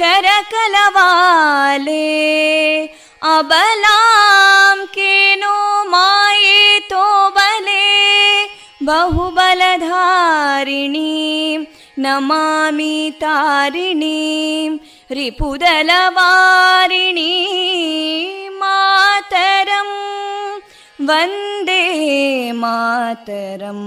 कलकल निनाद कराले कोटि कोटि भुजैदृता करकलवाले अबलां केनो मायेतो बले बहुबलधारिणीं नमामि तारिणीं रिपुदलवारिणी मातरं वन्दे मातरम्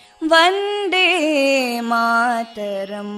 वन्दे मातरम्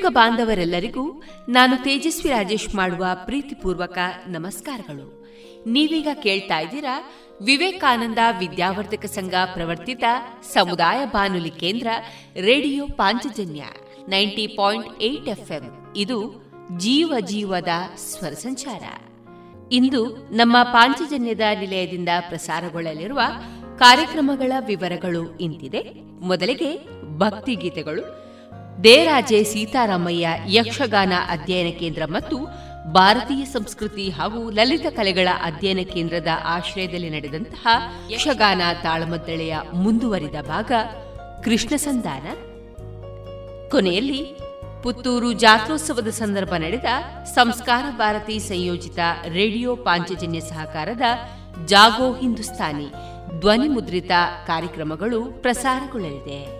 ಕೇಳುಗ ಬಾಂಧವರೆಲ್ಲರಿಗೂ ನಾನು ತೇಜಸ್ವಿ ರಾಜೇಶ್ ಮಾಡುವ ಪ್ರೀತಿಪೂರ್ವಕ ನಮಸ್ಕಾರಗಳು. ನೀವೀಗ ಕೇಳ್ತಾ ಇದ್ದೀರಾ ವಿವೇಕಾನಂದ ವಿದ್ಯಾವರ್ಧಕ ಸಂಘ ಪ್ರವರ್ತಿತ ಸಮುದಾಯ ಬಾನುಲಿ ಕೇಂದ್ರ radio Panchajanya ninety point eight FM. ಇದು ಜೀವ ಜೀವದ ಸ್ವರ ಸಂಚಾರ. ಇಂದು ನಮ್ಮ ಪಾಂಚಜನ್ಯದ ನಿಲಯದಿಂದ ಪ್ರಸಾರಗೊಳ್ಳಲಿರುವ ಕಾರ್ಯಕ್ರಮಗಳ ವಿವರಗಳು ಇಂತಿದೆ. ಮೊದಲಿಗೆ ಭಕ್ತಿ ಗೀತೆಗಳು ದೇರಾಜೆ ಸೀತಾರಾಮಯ್ಯ ಯಕ್ಷಗಾನ ಅಧ್ಯಯನ ಕೇಂದ್ರ ಮತ್ತು ಭಾರತೀಯ ಸಂಸ್ಕೃತಿ ಹಾಗೂ ಲಲಿತ ಕಲೆಗಳ ಅಧ್ಯಯನ ಕೇಂದ್ರದ ಆಶ್ರಯದಲ್ಲಿ ನಡೆದಂತಹ ಯಕ್ಷಗಾನ ತಾಳಮದ್ದಳೆಯ ಮುಂದುವರಿದ ಭಾಗ ಕೃಷ್ಣ ಸಂಧಾನ. ಕೊನೆಯಲ್ಲಿ ಪುತ್ತೂರು ಜಾತ್ರೋತ್ಸವದ ಸಂದರ್ಭ ನಡೆದ ಸಂಸ್ಕಾರ ಭಾರತಿ ಸಂಯೋಜಿತ ರೇಡಿಯೋ ಪಾಂಚಜನ್ಯ ಸಹಕಾರದ ಜಾಗೋ ಹಿಂದೂಸ್ತಾನಿ ಧ್ವನಿ ಮುದ್ರಿತ ಕಾರ್ಯಕ್ರಮಗಳು ಪ್ರಸಾರಗೊಳ್ಳಲಿದೆ.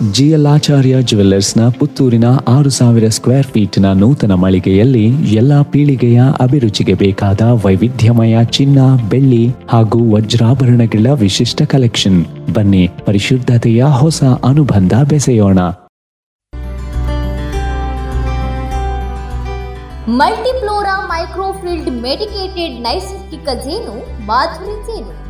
ಜಿಯಲಾಚಾರ್ಯ ಜುವೆಲ್ಲರ್ಸ್ನ ಪುತ್ತೂರಿನ ಆರು ಸಾವಿರ ಸ್ಕ್ವೇರ್ ಫೀಟ್ನ ನೂತನ ಮಳಿಗೆಯಲ್ಲಿ ಎಲ್ಲ ಪೀಳಿಗೆಯ ಅಭಿರುಚಿಗೆ ಬೇಕಾದ ವೈವಿಧ್ಯಮಯ ಚಿನ್ನ, ಬೆಳ್ಳಿ ಹಾಗೂ ವಜ್ರಾಭರಣಗಳ ವಿಶಿಷ್ಟ ಕಲೆಕ್ಷನ್. ಬನ್ನಿ, ಪರಿಶುದ್ಧತೆಯ ಹೊಸ ಅನುಬಂಧ ಬೆಸೆಯೋಣ. ಮಲ್ಟಿಫ್ಲೋರಾ ಮೈಕ್ರೋಫಿಲ್ಡ್ ಮೆಡಿಕೇಟೆಡ್ ನೈಸರ್ಗಿಕ ಜೇನು, ಮಾಧುರಿ ಜೇನು.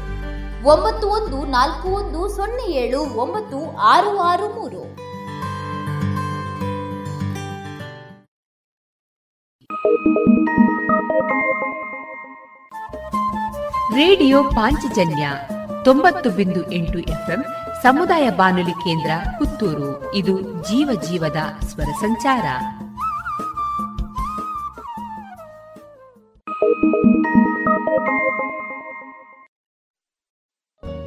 ಒಂಬತ್ತು ಒಂದು ನಾಲ್ಕು ಒಂದು ಸೊನ್ನೆ ಏಳು ಒಂಬತ್ತು ಆರು ಆರು ಮೂರು. ರೇಡಿಯೋ ಪಾಂಚಜನ್ಯ ತೊಂಬತ್ತು ಬಿಂದು ಎಂಟು ಎಫ್ಎಂ ಸಮುದಾಯ ಬಾನುಲಿ ಕೇಂದ್ರ ಪುತ್ತೂರು. ಇದು ಜೀವ ಜೀವದ ಸ್ವರ ಸಂಚಾರ.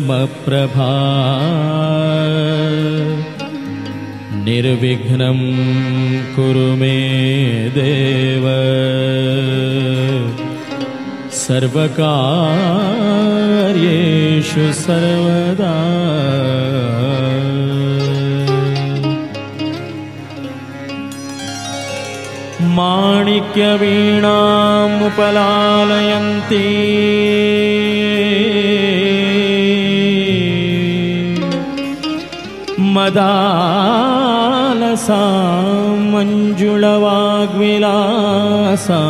कोटिसूर्यसमप्रभा निर्विघ्नं कुरु मे देव। सर्वकार्येषु सर्वदा। माणिक्यवीणामुपलालयन्ती मदालसा मञ्जुळवाग्विलासा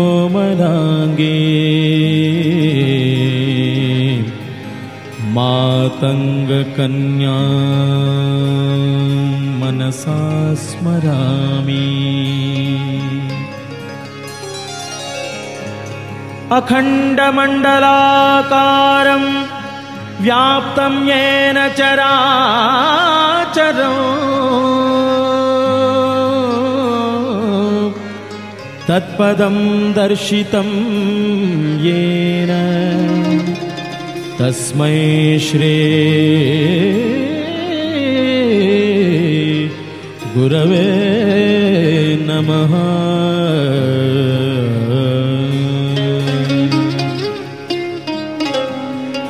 माहेन्द्रनीलद्युतिकोमलाङ्गे मातङ्गकन्या मनसा स्मरामि अखण्डमण्डलाकारं व्याप्तं येन चराचरो। तत्पदं दर्शितं येन। तस्मै श्री गुरवे नमः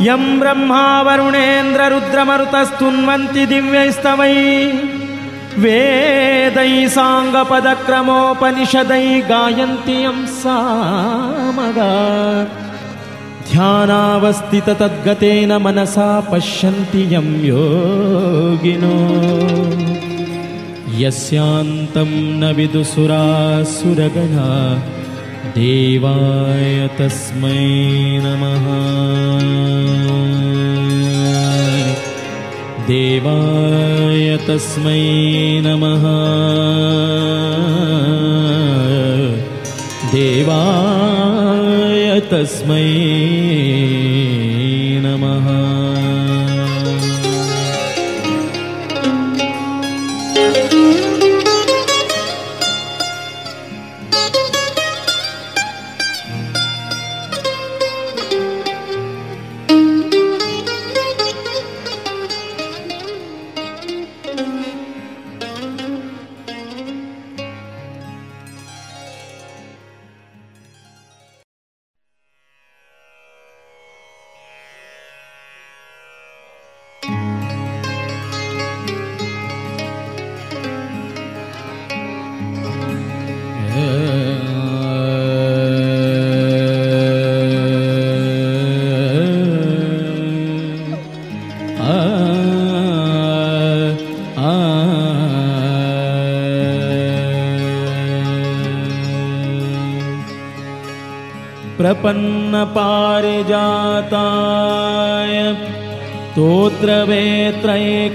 यं ब्रह्मा वरुणेन्द्ररुद्रमरुतस्तुन्वन्ति दिव्यैस्तवै वेदैः साङ्गपदक्रमोपनिषदै गायन्ति यं सामगा। ध्यानावस्थिततद्गतेन मनसा पश्यन्ति यं योगिनो। यस्यान्तं न विदुसुरासुरगणा देवाय तस्मै नमः। देवाय तस्मै नमः। देवाय तस्मै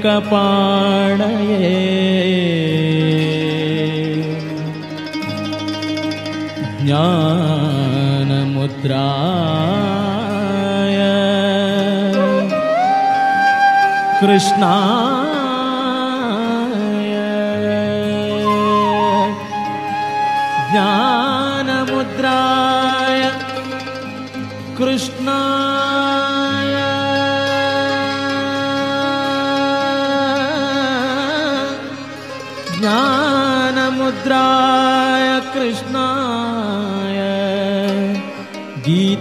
कपाणये। ज्ञानमुद्राय। कृष्णा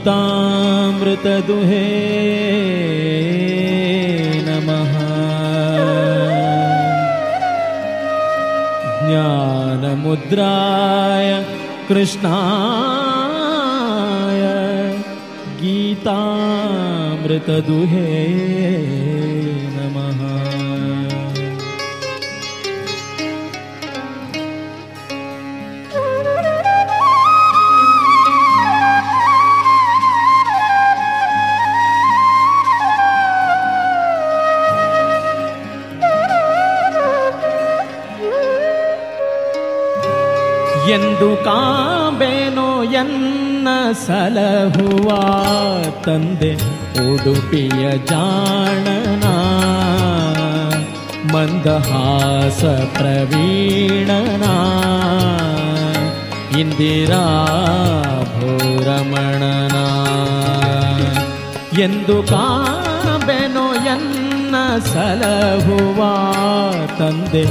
गीतामृतदुहे नमः। ज्ञानमुद्राय कृष्णाय गीतामृतदुहे ಕಾಂಬೇನೋ ಎನ್ನ ಸಲಹುವ ತಂದೆ ಉಡುಪಿಯ ಜಾಣನ ಮಂದಹಾಸ ಪ್ರವೀಣನ ಇಂದಿರಾ ಭೂರಮಣನ ಎಂದು ಕಾಬೆನೋ ಎನ್ನ ಸಲಹುವ ತಂದೆ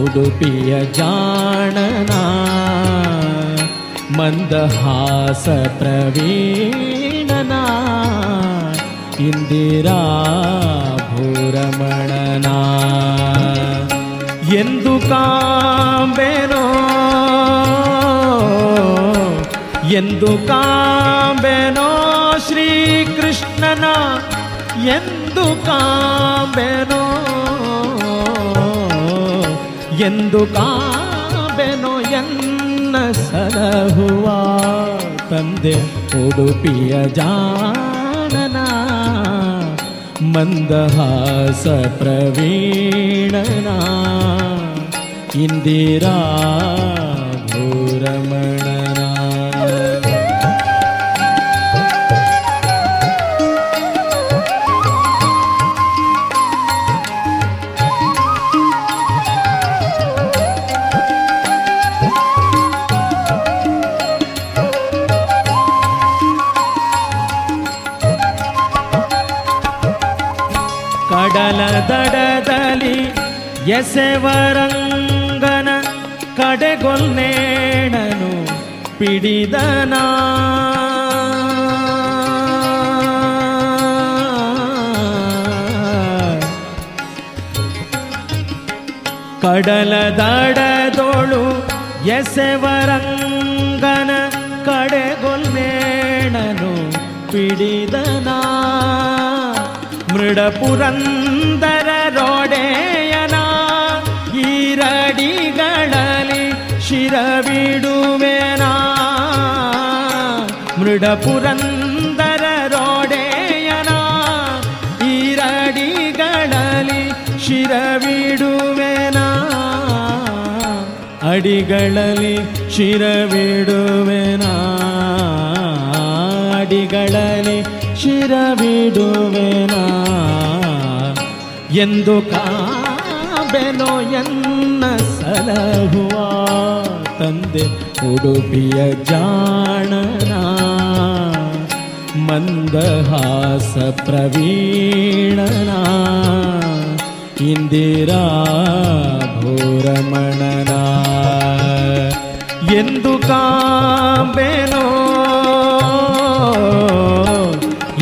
ಉಡುಪಿಯ ಜಾಣನ ಮಂದಹಾಸ ಪ್ರವೀಣನ ಇಂದಿರಾ ಭೂರಮಣನ ಎಂದು ಕಾಂಬೆನೋ ಎಂದು ಕಾಂಬೆನೋ ಶ್ರೀಕೃಷ್ಣನ ಎಂದು ಕಾಂಬೆನೋ ಎಂದು ಕಾಂಬೆನೋ ಎನ್ನ ಸಲಹುವ ತಂದೆ ಉಡುಪಿಯ ಜಾನನ ಮಂದಹಾಸ ಪ್ರವೀಣನ ಇಂದಿರಾ ಎಸೆವರಂಗನ ಕಡೆಗೊಲ್ನೇಣನು ಪಿಡಿದನ ಕಡಲ ದಡದೊಳು ಎಸೆವರಂಗನ ಕಡೆಗೊಲ್ನೇಣನು ಪಿಡಿದನ ಮೃಡಪುರಂದರ ರೋಡೆಯನ ಶಿರವಿಡುವೆನ ಮೃಡಪುರಂದರ ರೋಡೆಯನ? ಈರಡಿಗಳಲ್ಲಿ ಶಿರವಿಡುವೆನ? ಅಡಿಗಳಲ್ಲಿ ಶಿರವಿಡುವೆನ? ಅಡಿಗಳಲ್ಲಿ ಶಿರವಿಡುವೆನ? ಎಂದು ಕಾಬೆನೋ ಎನ್ನ ಸಲಹುವ ತಂದೆ ಉಡುಪಿಯ ಜಾಣನ ಮಂದಹಾಸ ಪ್ರವೀಣನ ಇಂದಿರಾ ಭೂರಮಣನ. ಎಂದು ಕಾಂಬೆನೋ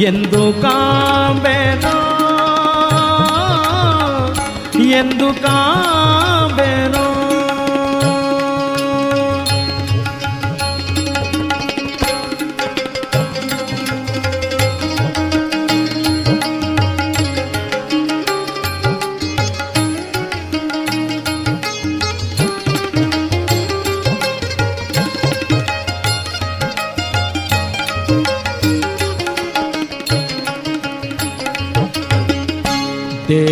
ಎಂದು ಕಾಂಬೆನೋ ಎಂದು ಕಾಂಬೆನೋ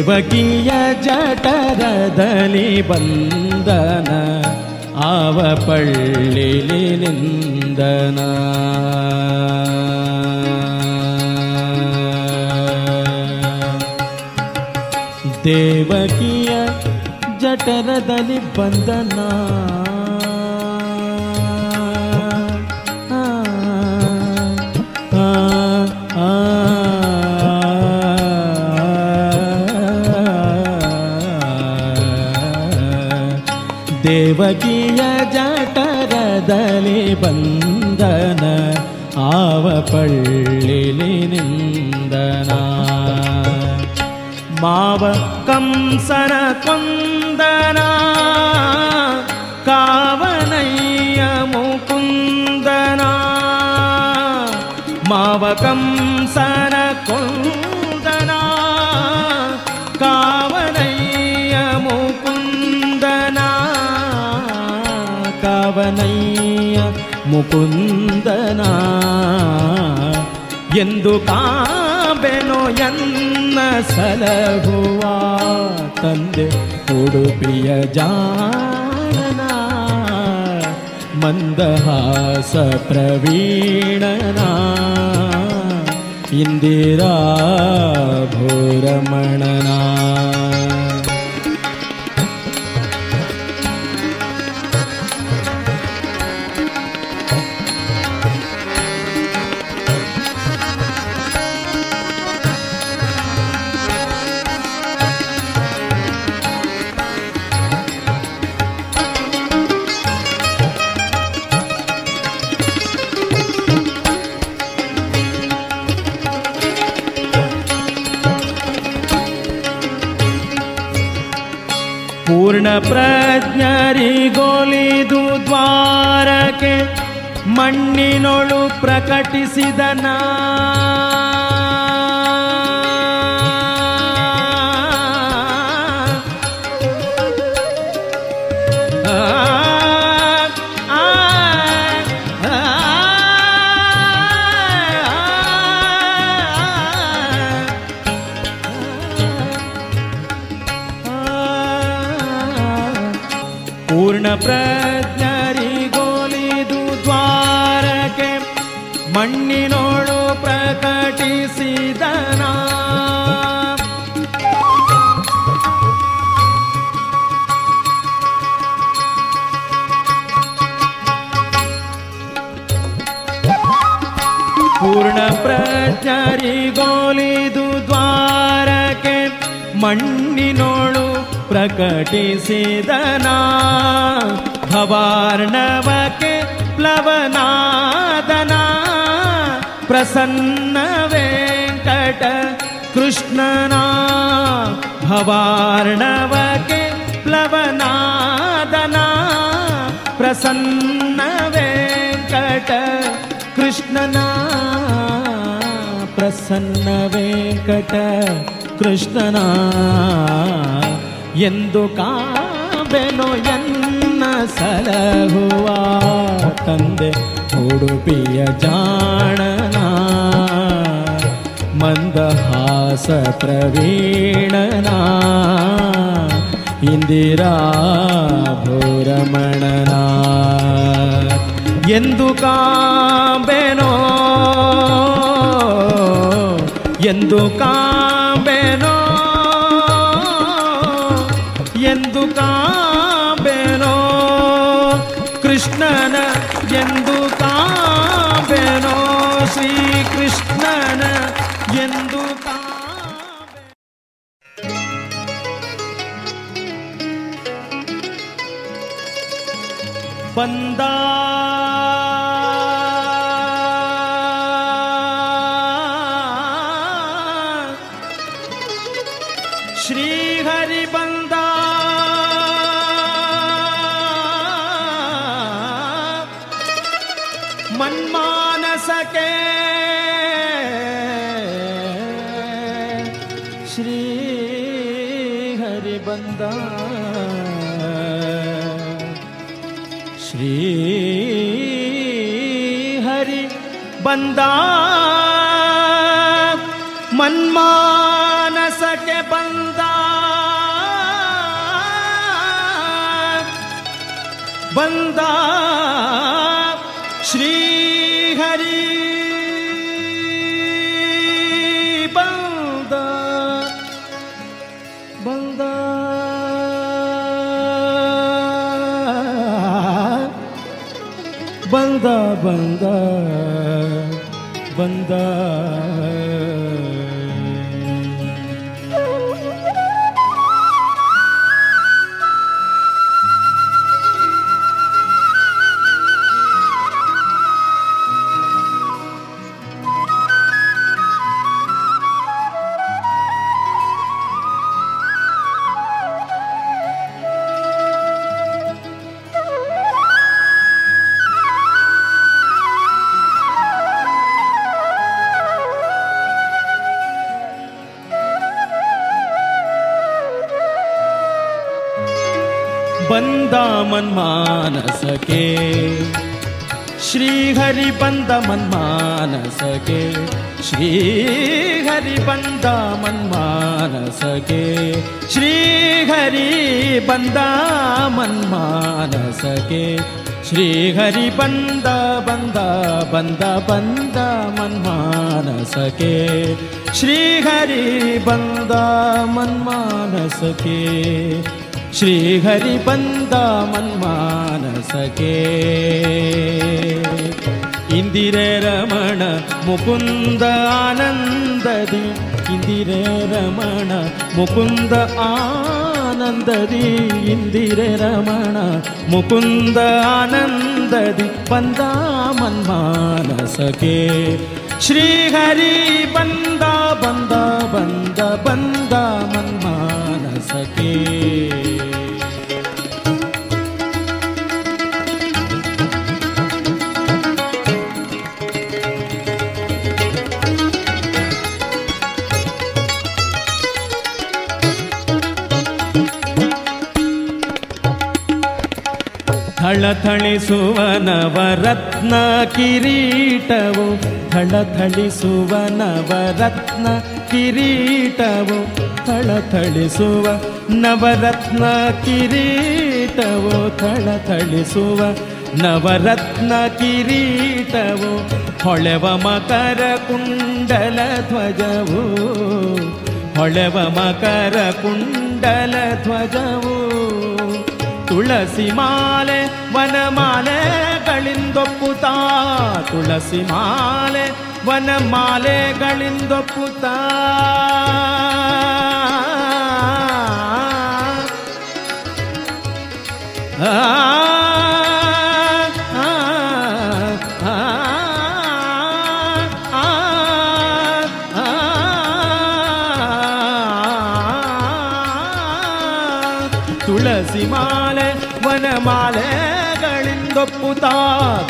ದೇವಕಿಯ ಜಠರದಲ್ಲಿ ಬಂದನ ಆವ ಪಳ್ಳಿಲಿ ನಿಂದನ. ದೇವಕಿಯ ಜಠರದಲ್ಲಿ ಬಂದನ ದೇವಕಿಯ ಜಠರದಲ್ಲಿ ಬಂದನ ಆವ ಪಳ್ಳಿಲಿ ನಿಂದನ. ಮಾವ ಕಂಸನ ಕೊಂದನ ಮುಕುಂದನ. ಎಂದು ಕಾಬೆನೋ ಎನ್ನ ಸಲಹುವ ತಂದೆ ಉಡುಪಿಯ ಜಾನನ. ಮಂದಹಾಸ ಪ್ರವೀಣನ. ಇಂದಿರಾ ಭೋರಮಣನ ಮಣ್ಣಿನೊಳು ಪ್ರಕಟಿಸಿದನ सिदना भवार्णवके प्लवनादना प्रसन्न वेङ्कट कृष्णना भवार्णवके प्लवनादना प्रसन्न वेङ्कट कृष्णना प्रसन्न वेङ्कट कृष्णना। ಎಂದು ಕಾಬೆನೋ ಎನ್ನ ಸಲಹುವ ತಂದೆ ಉಡುಪಿಯ ಜಾಣನ. ಮಂದಹಾಸ ಪ್ರವೀಣನ. ಇಂದಿರಾ ಭೂರಮಣನ. ಎಂದು ಕಾಬೆನೋ ಎಂದು ಕಾಂಬೆನೋ जुता बेणो श्रीकृष्ण जन्दुता पदा श्रीहरिबं ಬಂದ ಬಂದ बन्द मनमानसके श्रीहरि बन्द बन्द ब मनमानसके श्रीहरि बन्द मनमानसके श्रीहरि बन्द मनमानसके इन्दिरमण मुकुन्दनन्दरि इन्दिरमण मुकुन्द आ न्ददि इन्दिरमण मुकुन्दनन्ददि वन्द मन्मानसके श्रीहरि वन्द वन्द वन्द बन्दा मन्मानसके ಥಳಥಳಿಸುವ ನವರತ್ನ ಕಿರೀಟವು ಥಳಥಳಿಸುವ ನವರತ್ನ ಕಿರೀಟವು ಥಳಥಳಿಸುವ ನವರತ್ನ ಕಿರೀಟವು ಥಳಥಳಿಸುವ ನವರತ್ನ ಕಿರೀಟವು, ಹೊಳೆವ ಮಕರ ಕುಂಡಲ ಧ್ವಜವು, ಹೊಳೆವ ಮಕರ ಕುಂಡಲ ಧ್ವಜವು, ತುಳಸಿ ಮಾಲೆ ವನಮಾಲೆಗಳಿಂದೊಪ್ಪುತ್ತಾ ತುಳಸಿ ಮಾಲೆ ವನಮಾಲೆಗಳಿಂದೊಪ್ಪುತ್ತಾ ತುಳಸಿ ಮಾಲೆ ವನಮಾಲೆಗಳಿಂದೊಪ್ಪುತ್ತಾ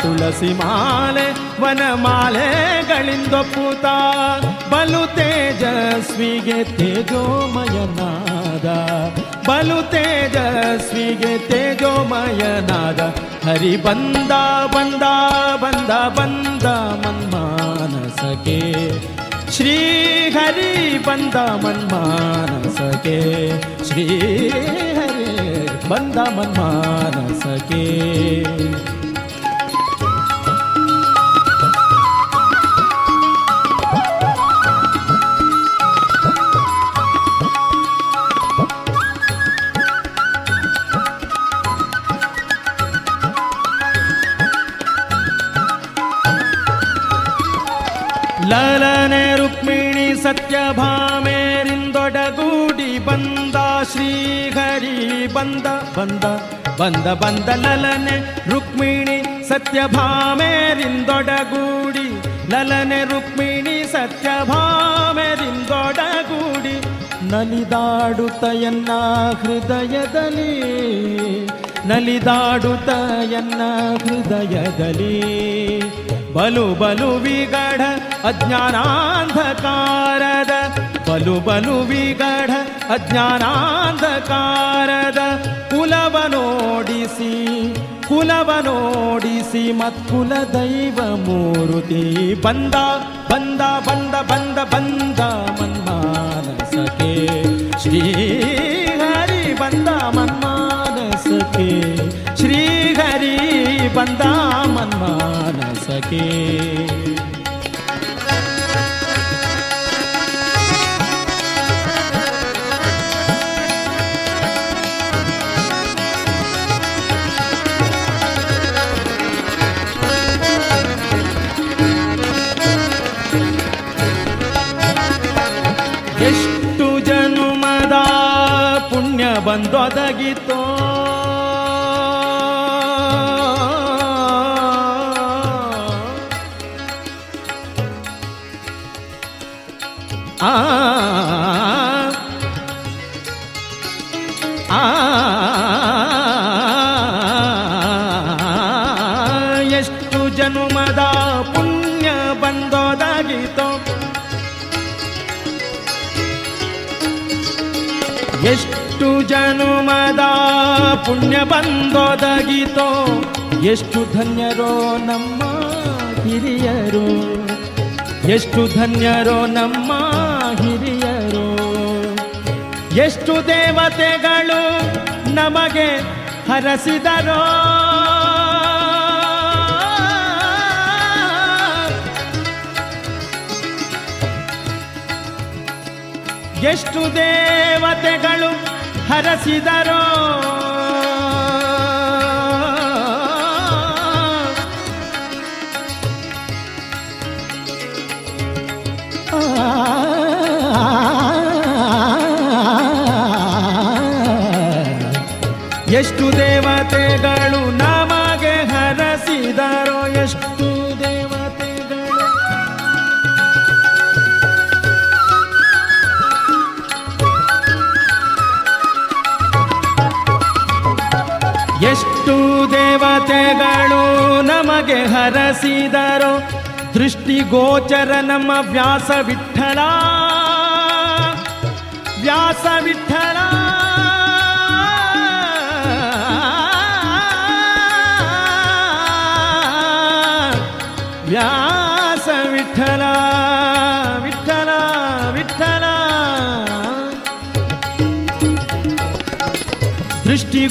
ತುಳಸಿ ಮಾಲೆ ವನಮಾಲೆಗಳಿಂದೊಪ್ಪುತ್ತಾ ಬಲು ತೇಜಸ್ವಿಗೆ ತೇಜೋಮಯನಾದ, ಬಲು ತೇಜಸ್ವಿಗೆ ತೇಜೋಮಯನಾದ, ಹರಿ ಬಂದ ಬಂದ ಬಂದ ಬಂದ ಮನ್ಮಾನಸಕೆ ಶ್ರೀ ಹರಿ ಬಂದ ಮನ್ಮಾನಸಕೆ ಶ್ರೀ बन्दा मन् मान सके ललने रुक्मिणी सत्यभाे ಶ್ರೀಹರಿ ಬಂದ ಬಂದ ಬಂದ ಬಂದ ಲಲನೆ ರುಕ್ಮಿಣಿ ಸತ್ಯಭಾಮೇರಿಂದೊಡಗೂಡಿ. ಲಲನೆ ರುಕ್ಮಿಣಿ ಸತ್ಯಭಾಮೇರಿಂದೊಡಗೂಡಿ. ನಲಿದಾಡುತ್ತಯನ್ನ ಹೃದಯದಲ್ಲಿ ನಲಿದಾಡುತ್ತಯನ್ನ ಹೃದಯದಲ್ಲಿ. ಬಲು ಬಲು ವಿಗಢ ಅಜ್ಞಾನಾಂಧಕಾರದ ಬಲು ಬಲು ವಿಗಢ ಅಜ್ಞಾನಾಂಧಕಾರದ ಕುಲವನೋಡಿಸಿ ಕುಲವನೋಡಿಸಿ ಮತ್ಕುಲ ದೈವ ಮೂರುತಿ ಬಂದ ಬಂದ ಬಂದ ಬಂದ ಬಂದ ಮನ್ಮಾನಸಕೆ ಶ್ರೀ ಹರಿ ಬಂದ ಮನ್ಮಾನಸಕೆ ಶ್ರೀ ಹರಿ ಬಂದ ಮನ್ಮಾನಸಕೆ ಬಂದೊದಗಿತೋ ಜನುಮದ ಪುಣ್ಯ ಬಂದೊದಗಿತೋ. ಎಷ್ಟು ಧನ್ಯರೋ ನಮ್ಮ ಹಿರಿಯರು. ಎಷ್ಟು ಧನ್ಯರೋ ನಮ್ಮ ಹಿರಿಯರು. ಎಷ್ಟು ದೇವತೆಗಳು ನಮಗೆ ಹರಸಿದರೋ. ಎಷ್ಟು ದೇವತೆಗಳು ಹರಸಿದರೋ. ಎಷ್ಟು ದೇವತೆಗಳು ದೇವತೆಗಳು ನಮಗೆ ಹರಸಿದರೋ. ದೃಷ್ಟಿಗೋಚರ ನಮ್ಮ ವ್ಯಾಸ ವಿಠಲ ವ್ಯಾಸ ವಿಠಲ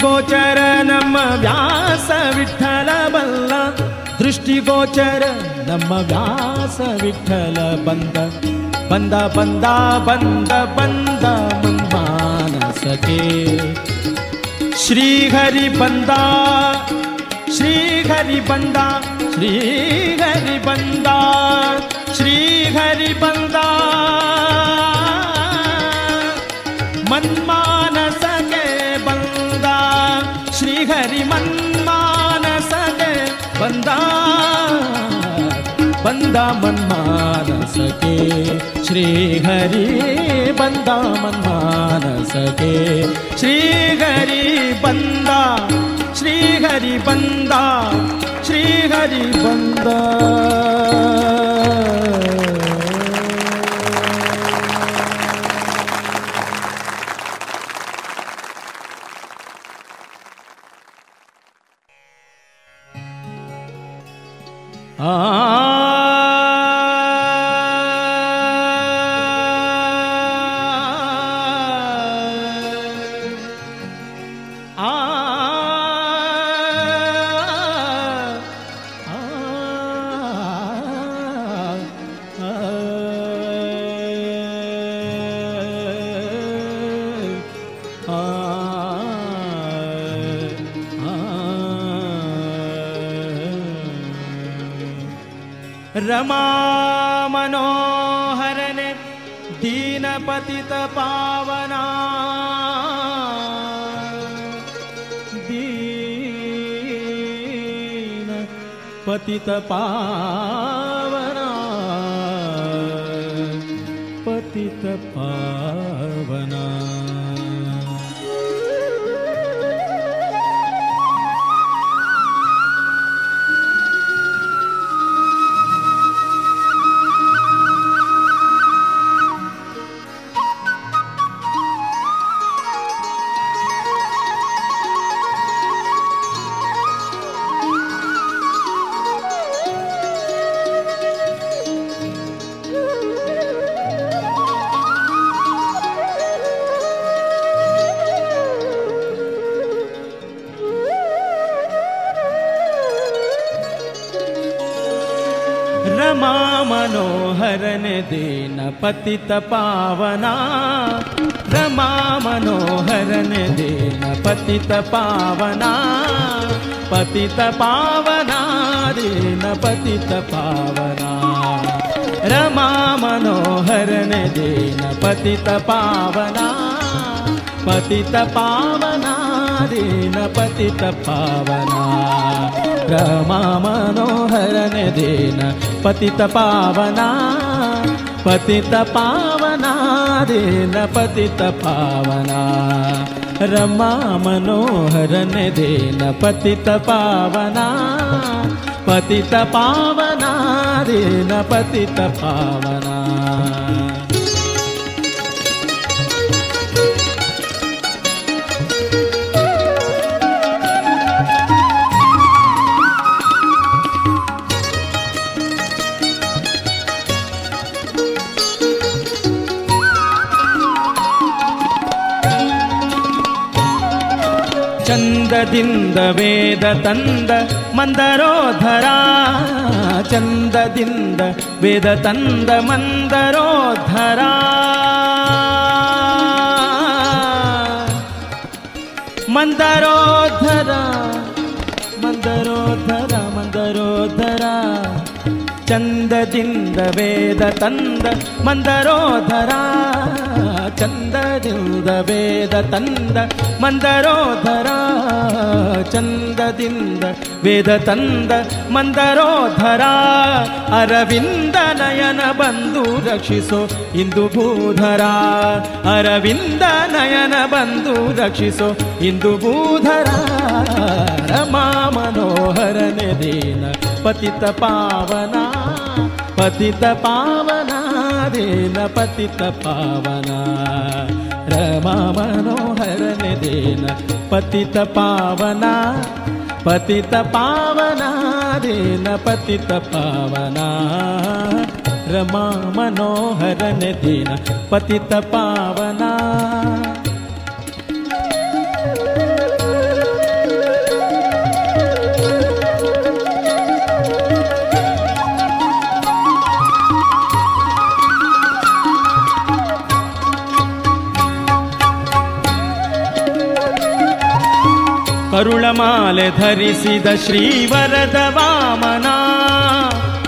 गोचर न व्यास विठल बृष्टि गोचर न व्यास विठल बा न सके श्रीहरि बा श्रीहरि बा श्रीहरि बा श्रीहरि बा बा मनमानसते श्रीहरि बन्दा बनमानसते श्रीघरि बन्दा श्रीहरि बन्दा श्रीहरि बन्दा पतितपा। पतितपावना रमा मनोहरन दीन पतितपावना पतितपावना दीन पतितपावना। रमा मनोहरन दीन पतितपावना पतितपावना दीन पतितपावना। रमा मनोहरन दीन पतितपावना पतितपावना रे पतितपावना रमा मनोहर न पतितपावना पतितपावना रेण पतितपावना ಚಂದದಿಂದ ವೇದ ತಂದ ಮಂದರೋಧರ. ಚಂದದಿಂದ ವೇದ ತಂದ ಮಂದರೋಧರ. ಮಂದರೋಧರ ಮಂದರೋಧರ ಮಂದರೋಧರ. ಚಂದದಿಂದ ವೇದ ತಂದ ಮಂದರೋಧರ. ಚಂದದಿಂದ ವೇದ ತಂದ ಮಂದರೋಧರ ಚಂದದಿಂದ ವೇದ ತಂದ ಮಂದರೋಧರ ಅರವಿಂದ ನಯನ ಬಂದು ರಕ್ಷಿಸೋ ಇಂದು ಭೂಧರ. ಅರವಿಂದ ನಯನ ಬಂದು ರಕ್ಷಿಸೋ ಇಂದು ಭೂಧರ. ರಮಾ ಮನೋಹರನೆ ದೇನ ಪತಿತ ಪಾವನ ಪತಿತ ಪಾವನ. देन पतित पावना रमा मनोहर दीन पतित पावना पतित पावना देन पतित पावना रमा मनोहरण दीन पतित पावना ಕರುಳಮಾಲೆ ಧರಿಸಿದ ಶ್ರೀವರದ ವಾಮನ.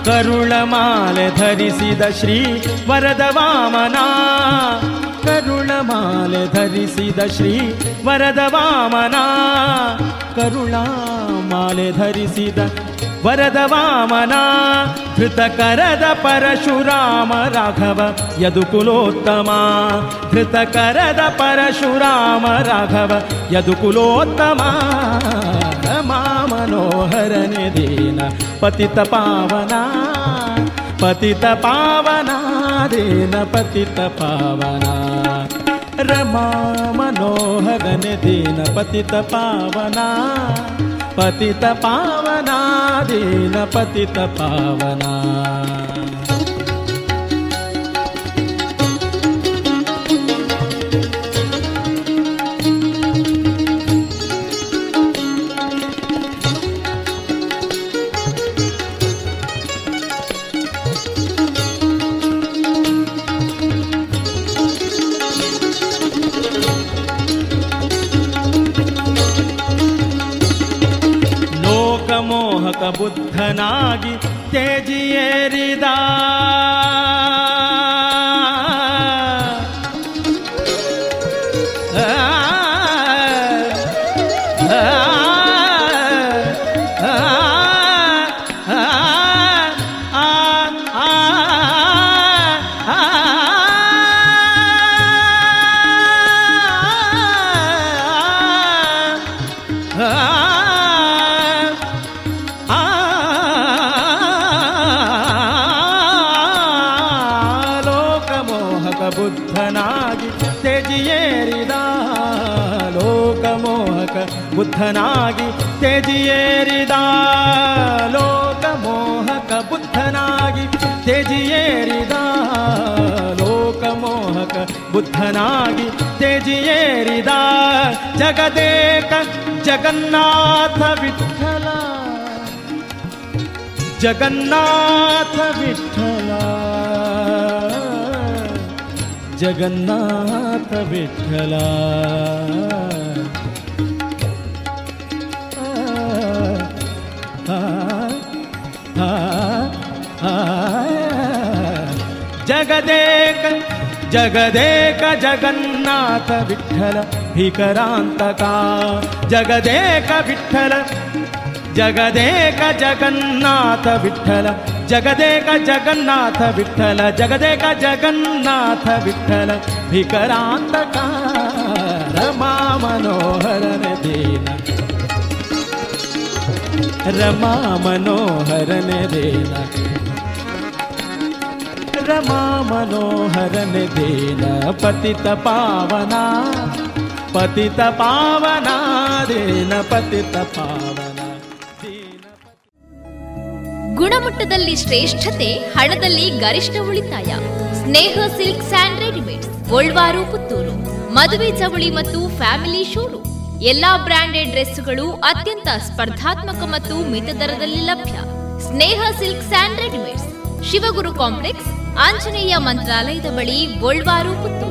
ಕರುಳಮಾಲೆ ಧರಿಸಿದ ಶ್ರೀ ವರದ ವಾಮನ. ಕರುಳಮಾಲೆ ಧರಿಸಿದ ಶ್ರೀ ವರದ ವಾಮನ. ಕರುಳಾಮಾಲೆ ಧರಿಸಿದ ವರದ ವಾಮನ, ಧೃತಕರದ ಪರಶುರಾಮ ರಾಘವ, ಯದುಕುಲೋತ್ತಮ, ಧೃತಕರದ ಪರಶುರಾಮ ರಾಘವ, ಯದುಕುಲೋತ್ತಮ. ಮನೋಹರನೆ ದೀನ, ಪತಿತ ಪಾವನ ಪತಿತ ಪಾವನ, ದೇನ, ಪತಿತ ಪಾವನ. ರಮಾ ಮನೋಹರನೆ ದೀನ, ಪತಿತ ಪಾವನ. पतित पावना ದೀನ ಪತಿತ ಪಾವನ ಲೋಕಮೋಹಕ ಬುದ್ಧನಾಗಿ ತೇಜಿಯೇರಿದ ಬುದ್ಧನಾಗಿ ತೆಜಿಯೇರಿದ ಜಗದೇಕ ಜಗನ್ನಾಥ ವಿಠಲ ಜಗನ್ನಾಥ ವಿಠಲ ಜಗನ್ನಾಥ ವಿಠಲ ಆ, ಆ, ಆ, ಜಗದೇಕ ಜಗದೇಕ ಜಗನ್ನಾಥ ವಿಠಲ ಭೀಕರಾಂತಕ ಜಗದೇಕ ವಿಠಲ ಜಗದೇಕ ಜಗನ್ನಾಥ ವಿಠಲ ಜಗದೇಕ ಜಗನ್ನಾಥ ವಿಠಲ ಜಗದೇಕ ಜಗನ್ನಾಥ ವಿಠಲ ಭೀಕರಾಂತಕ ರಮಾ ಮನೋಹರನ ದೇನ ರಮಾ ಮನೋಹರನ ದೇನ ಪತಿತ ಪಾವನ ಪತಿತ ಪಾವನ, ದೇನ ಪತಿತ ಪಾವನ ಗುಣಮಟ್ಟದಲ್ಲಿ ಶ್ರೇಷ್ಠತೆ, ಹಣದಲ್ಲಿ ಗರಿಷ್ಠ ಉಳಿತಾಯ. Sneha silks and readymades, Golwar, Puttur. ಮದುವೆ ಚವಳಿ ಮತ್ತು ಫ್ಯಾಮಿಲಿ ಶೋರೂಮ್. ಎಲ್ಲಾ ಬ್ರಾಂಡೆಡ್ ಡ್ರೆಸ್ಗಳು ಅತ್ಯಂತ ಸ್ಪರ್ಧಾತ್ಮಕ ಮತ್ತು ಮಿತ ದರದಲ್ಲಿ ಲಭ್ಯ. Sneha silk and readymades, Shivaguru complex Anjaneya ಮಂತ್ರಾಲಯದ ಬಳಿ ಗೋಳ್ವಾರು ಗೋವಿಂದ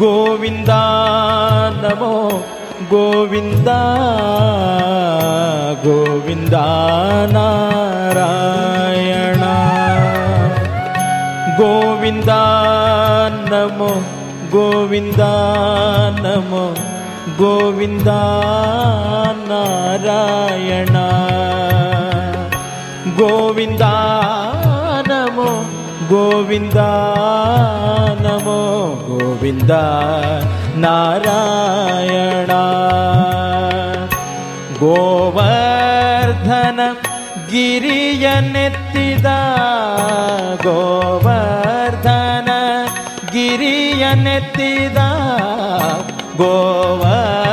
ಗೋವಿಂದ ನಮೋ ಗೋವಿಂದ ಗೋವಿಂದ ನಾರಾಯಣ ಗೋವಿಂದ ನಮೋ ಗೋವಿಂದ ನಮೋ ಗೋವಿಂದ ನಾರಾಯಣ ಗೋವಿಂದ ನಮೋ गोविन्दा नमो गोविन्दा नारायणा। गोवर्धन गिरियनेत्तिद गोवर्धन गिरियनेत्तिद गोवर्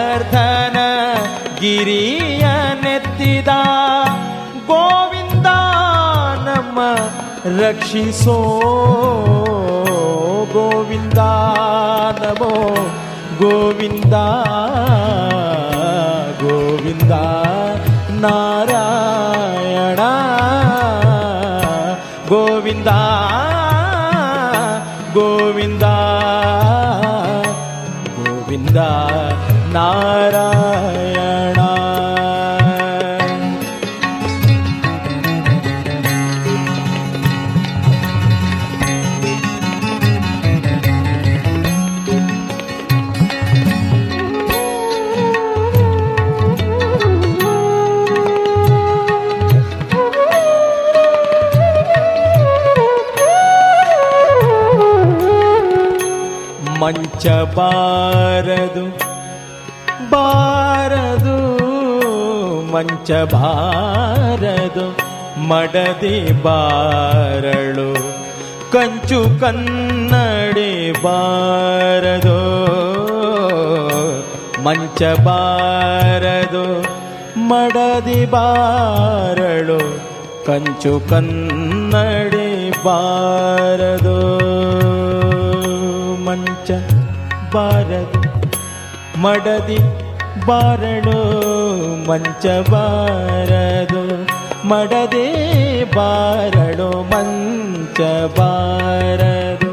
ರಕ್ಷಿಸೋ ಗೋವಿಂದ ನಮೋ ಗೋವಿಂದ ಗೋವಿಂದ ನಾರಾಯಣ ಗೋವಿಂದ ಗೋವಿಂದ ಗೋವಿಂದ ನಾರಾಯಣ ಬಾರದು ಬಾರದು ಮಂಚ ಬಾರದು ಮಡದಿ ಬಾರಳು ಕಂಚು ಕನ್ನಡಿ ಬಾರದು ಮಂಚ ಬಾರದು ಮಡದಿ ಬಾರಳು ಕಂಚು ಕನ್ನಡಿ ಬಾರದು ಮಂಚ ಬಾರದು. ಮಡದಿ ಬಾರಳು, ಮಂಚ ಬಾರದು. ಮಡದೆ ಬಾರಳು, ಮಂಚ ಬಾರದು.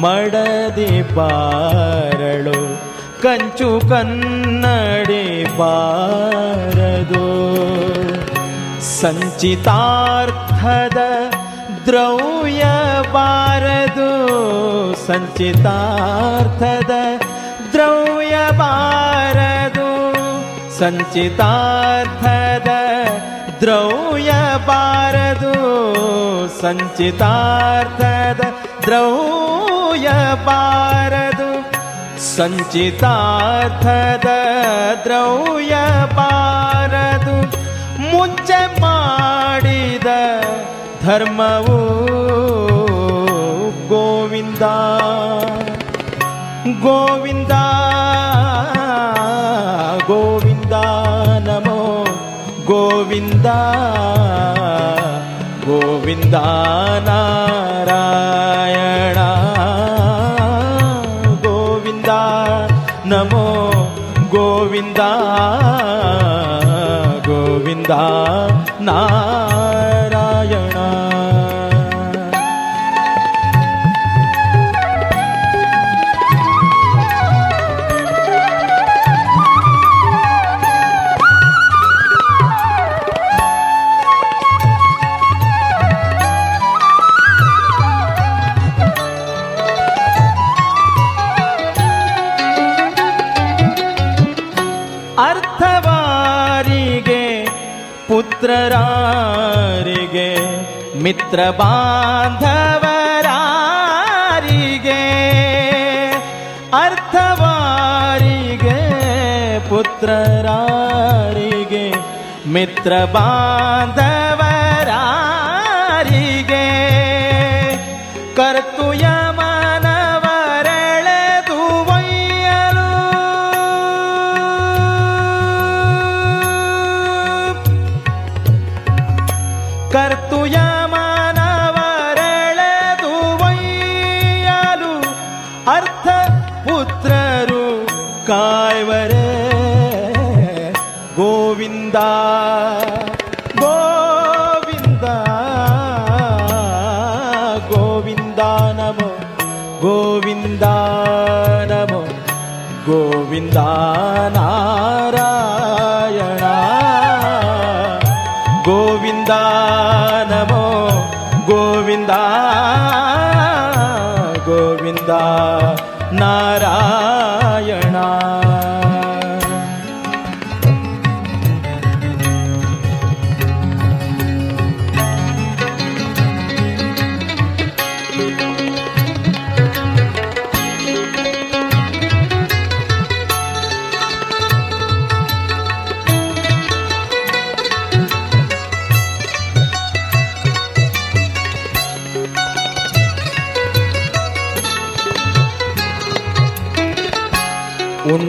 ಮಡದಿ ಬಾರಳು, ಕಂಚು ಕನ್ನಡಿ ಬಾರದು. ಸಂಚಿತಾರ್ಥದ ದ್ರವ್ಯ ಬಾರದು ಸಂಚಿತಾರ್ಥದ ದ್ರವ್ಯ ಬಾರದು ಸಂಚಿತಾರ್ಥದ ದ್ರವ್ಯ ಸಂಚಿತಾರ್ಥದ ದ್ರವ್ಯ ಬಾರದು ಸಂಚಿತಾರ್ಥದ ದ್ರವ್ಯ ಬಾರದು ಮುಂಚೆ ಮಾಡಿದ ಧರ್ಮವು ಗೋವಿಂದ ಗೋವಿಂದ ಗೋವಿಂದ ನಮೋ ಗೋವಿಂದ ಗೋವಿಂದ ನಾರಾಯಣ ಗೋವಿಂದ ನಮೋ ಗೋವಿಂದ ಗೋವಿಂದ ನಾರಾಯಣ ಪುತ್ರರಾರಿಗೆ ಮಿತ್ರ ಬಾಂಧವರಾರಿಗೆ ಅರ್ಥವಾರಿಗೆ ಪುತ್ರರಾರಿಗೆ ಮಿತ್ರ ಬಾಂಧವರಾರಿಗೆ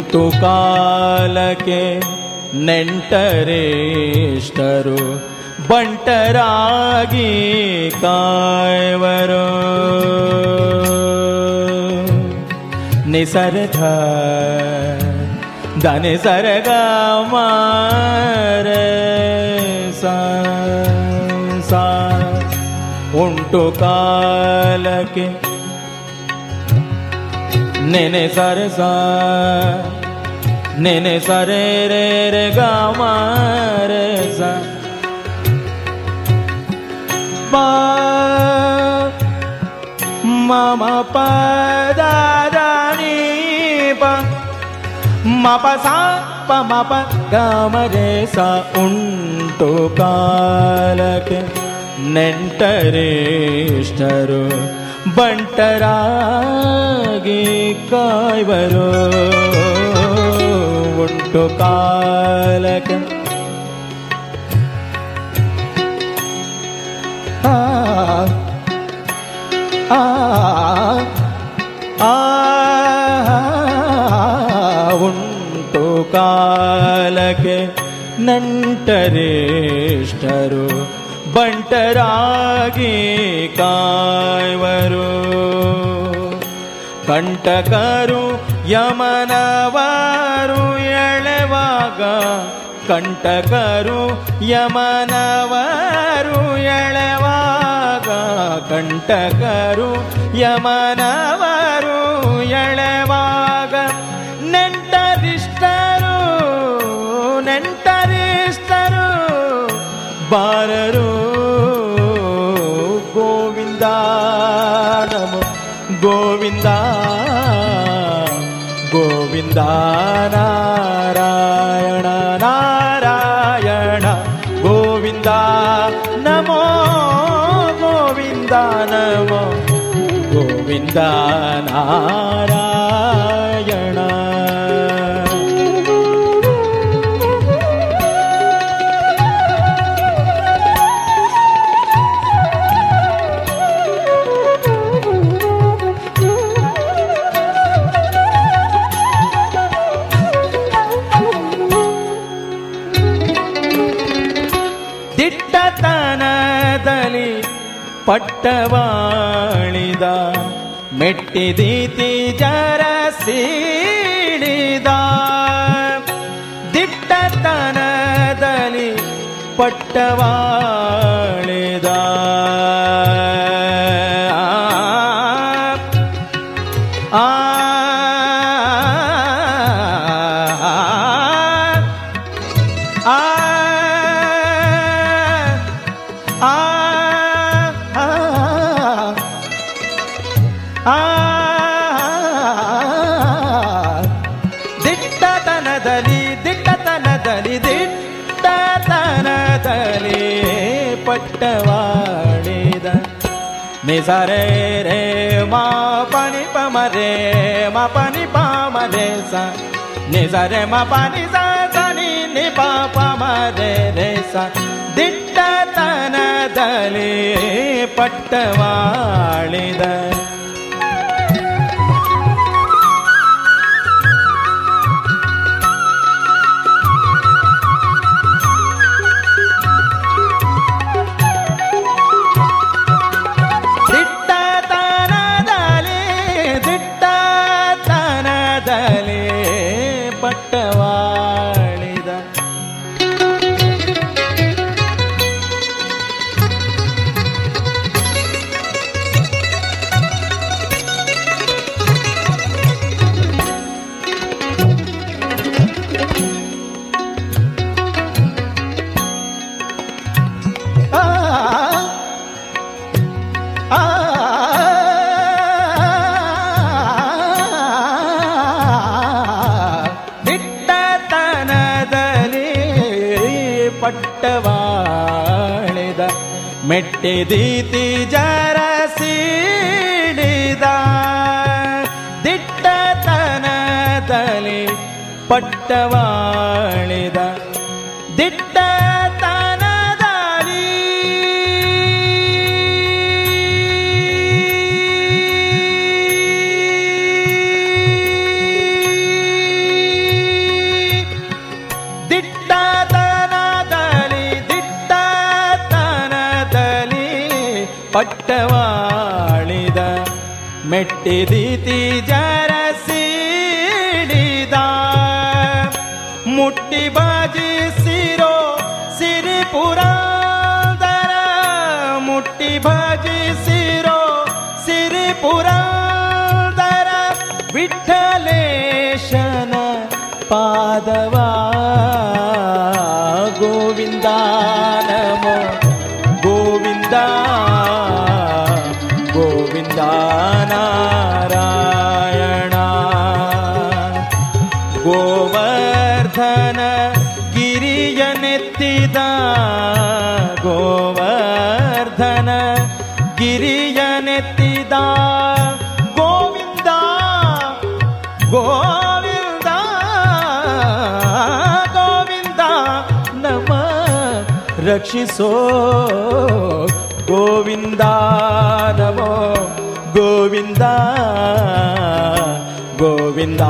ಉಂಟು ಕಾಲಕ್ಕೆ ನೆಂಟರೇಷ್ಟರು ಬಂಟರಾಗಿ ಕಾಯವರು. ನಿಸರ್ಗ ದನೆ ಸರಗ ಮಾರ ಉಂಟು ಕಾಲಕ್ಕೆ ನೆನೆ ಸರಸ. ನೆನೆ ಸರೆ ರೇ ರೆ ಗ ಮ ರೆ ಸ. ಮಮ ಪದ ದ ನೀ ಪ. ಮಪ ಸ ಪ ಮ ಪ ಗ ಮ ರೆ ಸ ಉಂಟು ಕಾಲಕ್ಕೆ ನೆಂಟರೇಷ್ಟರು ಬಂಟರಾಗಿ ಒಟ್ಟು ಕಾಲಕ. ಆ ಉಂಟು ಕಾಲಕ್ಕೆ ನಂಟರೇಷ್ಟರು ಬಂಟರಾಗಿ ಕಾಯುವರು. ಕಂಟಕರು ಯಮನವರು ಎಳೆವಾಗ ಕಂಟಕರು ಯಮನವರು ಎಳೆವಾಗ ಕಂಟಕರು ಯಮನವರು ಎಳೆವಾಗ ನೆಂಟರಿಷ್ಟರು ನೆಂಟರಿಷ್ಟರು ಬಾರರು. ಗೋವಿಂದ ನಮೋ ಗೋವಿಂದ ಗೋವಿಂದ ನಾರಾಯಣ ನಾರಾಯಣ ಗೋವಿಂದ ನಮೋ ಗೋವಿಂದ ನಮೋ ಗೋವಿಂದ ಪಟ್ಟವಾಳಿದ ಮೆಟ್ಟಿದೀತಿ ಜರ ಸೀಳಿದ. ದಿಟ್ಟತನದಲ್ಲಿ ಪಟ್ಟವಾಳಿದ ನಿಸರೆ ರೇ ಮಾ ಪನಿ ಪಮರೆ ಮ ಪನಿ ಪಾಮರೆ ಸ ನಿಸರೆ ಮ ಪನಿ ಸ ಸನಿ ನಿ ಪಾಪ ಮರೆ ರೇ ಸ ದಿಟ್ಟತನದಲ್ಲಿ ಪಟ್ಟವಾಳಿದ ಮೆಟ್ಟಿದೀತಿ ಜರಸಿಡಿದ ದಿಟ್ಟತನ ದಿಟ್ಟತನದಲ್ಲಿ ಪಟ್ಟವಾಳಿದ ರಕ್ಷಿಸೋ ಗೋವಿಂದ ನಮೋ ಗೋವಿಂದ ಗೋವಿಂದ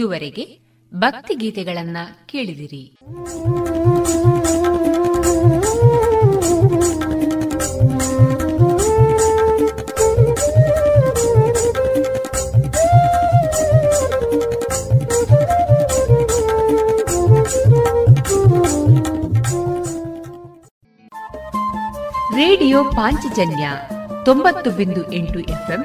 ಇದುವರೆಗೆ ಭಕ್ತಿ ಗೀತೆಗಳನ್ನ ಕೇಳಿದಿರಿ. ರೇಡಿಯೋ ಪಾಂಚಜನ್ಯ ತೊಂಬತ್ತು ಬಿಂದು ಎಂಟು ಎಫ್ಎಂ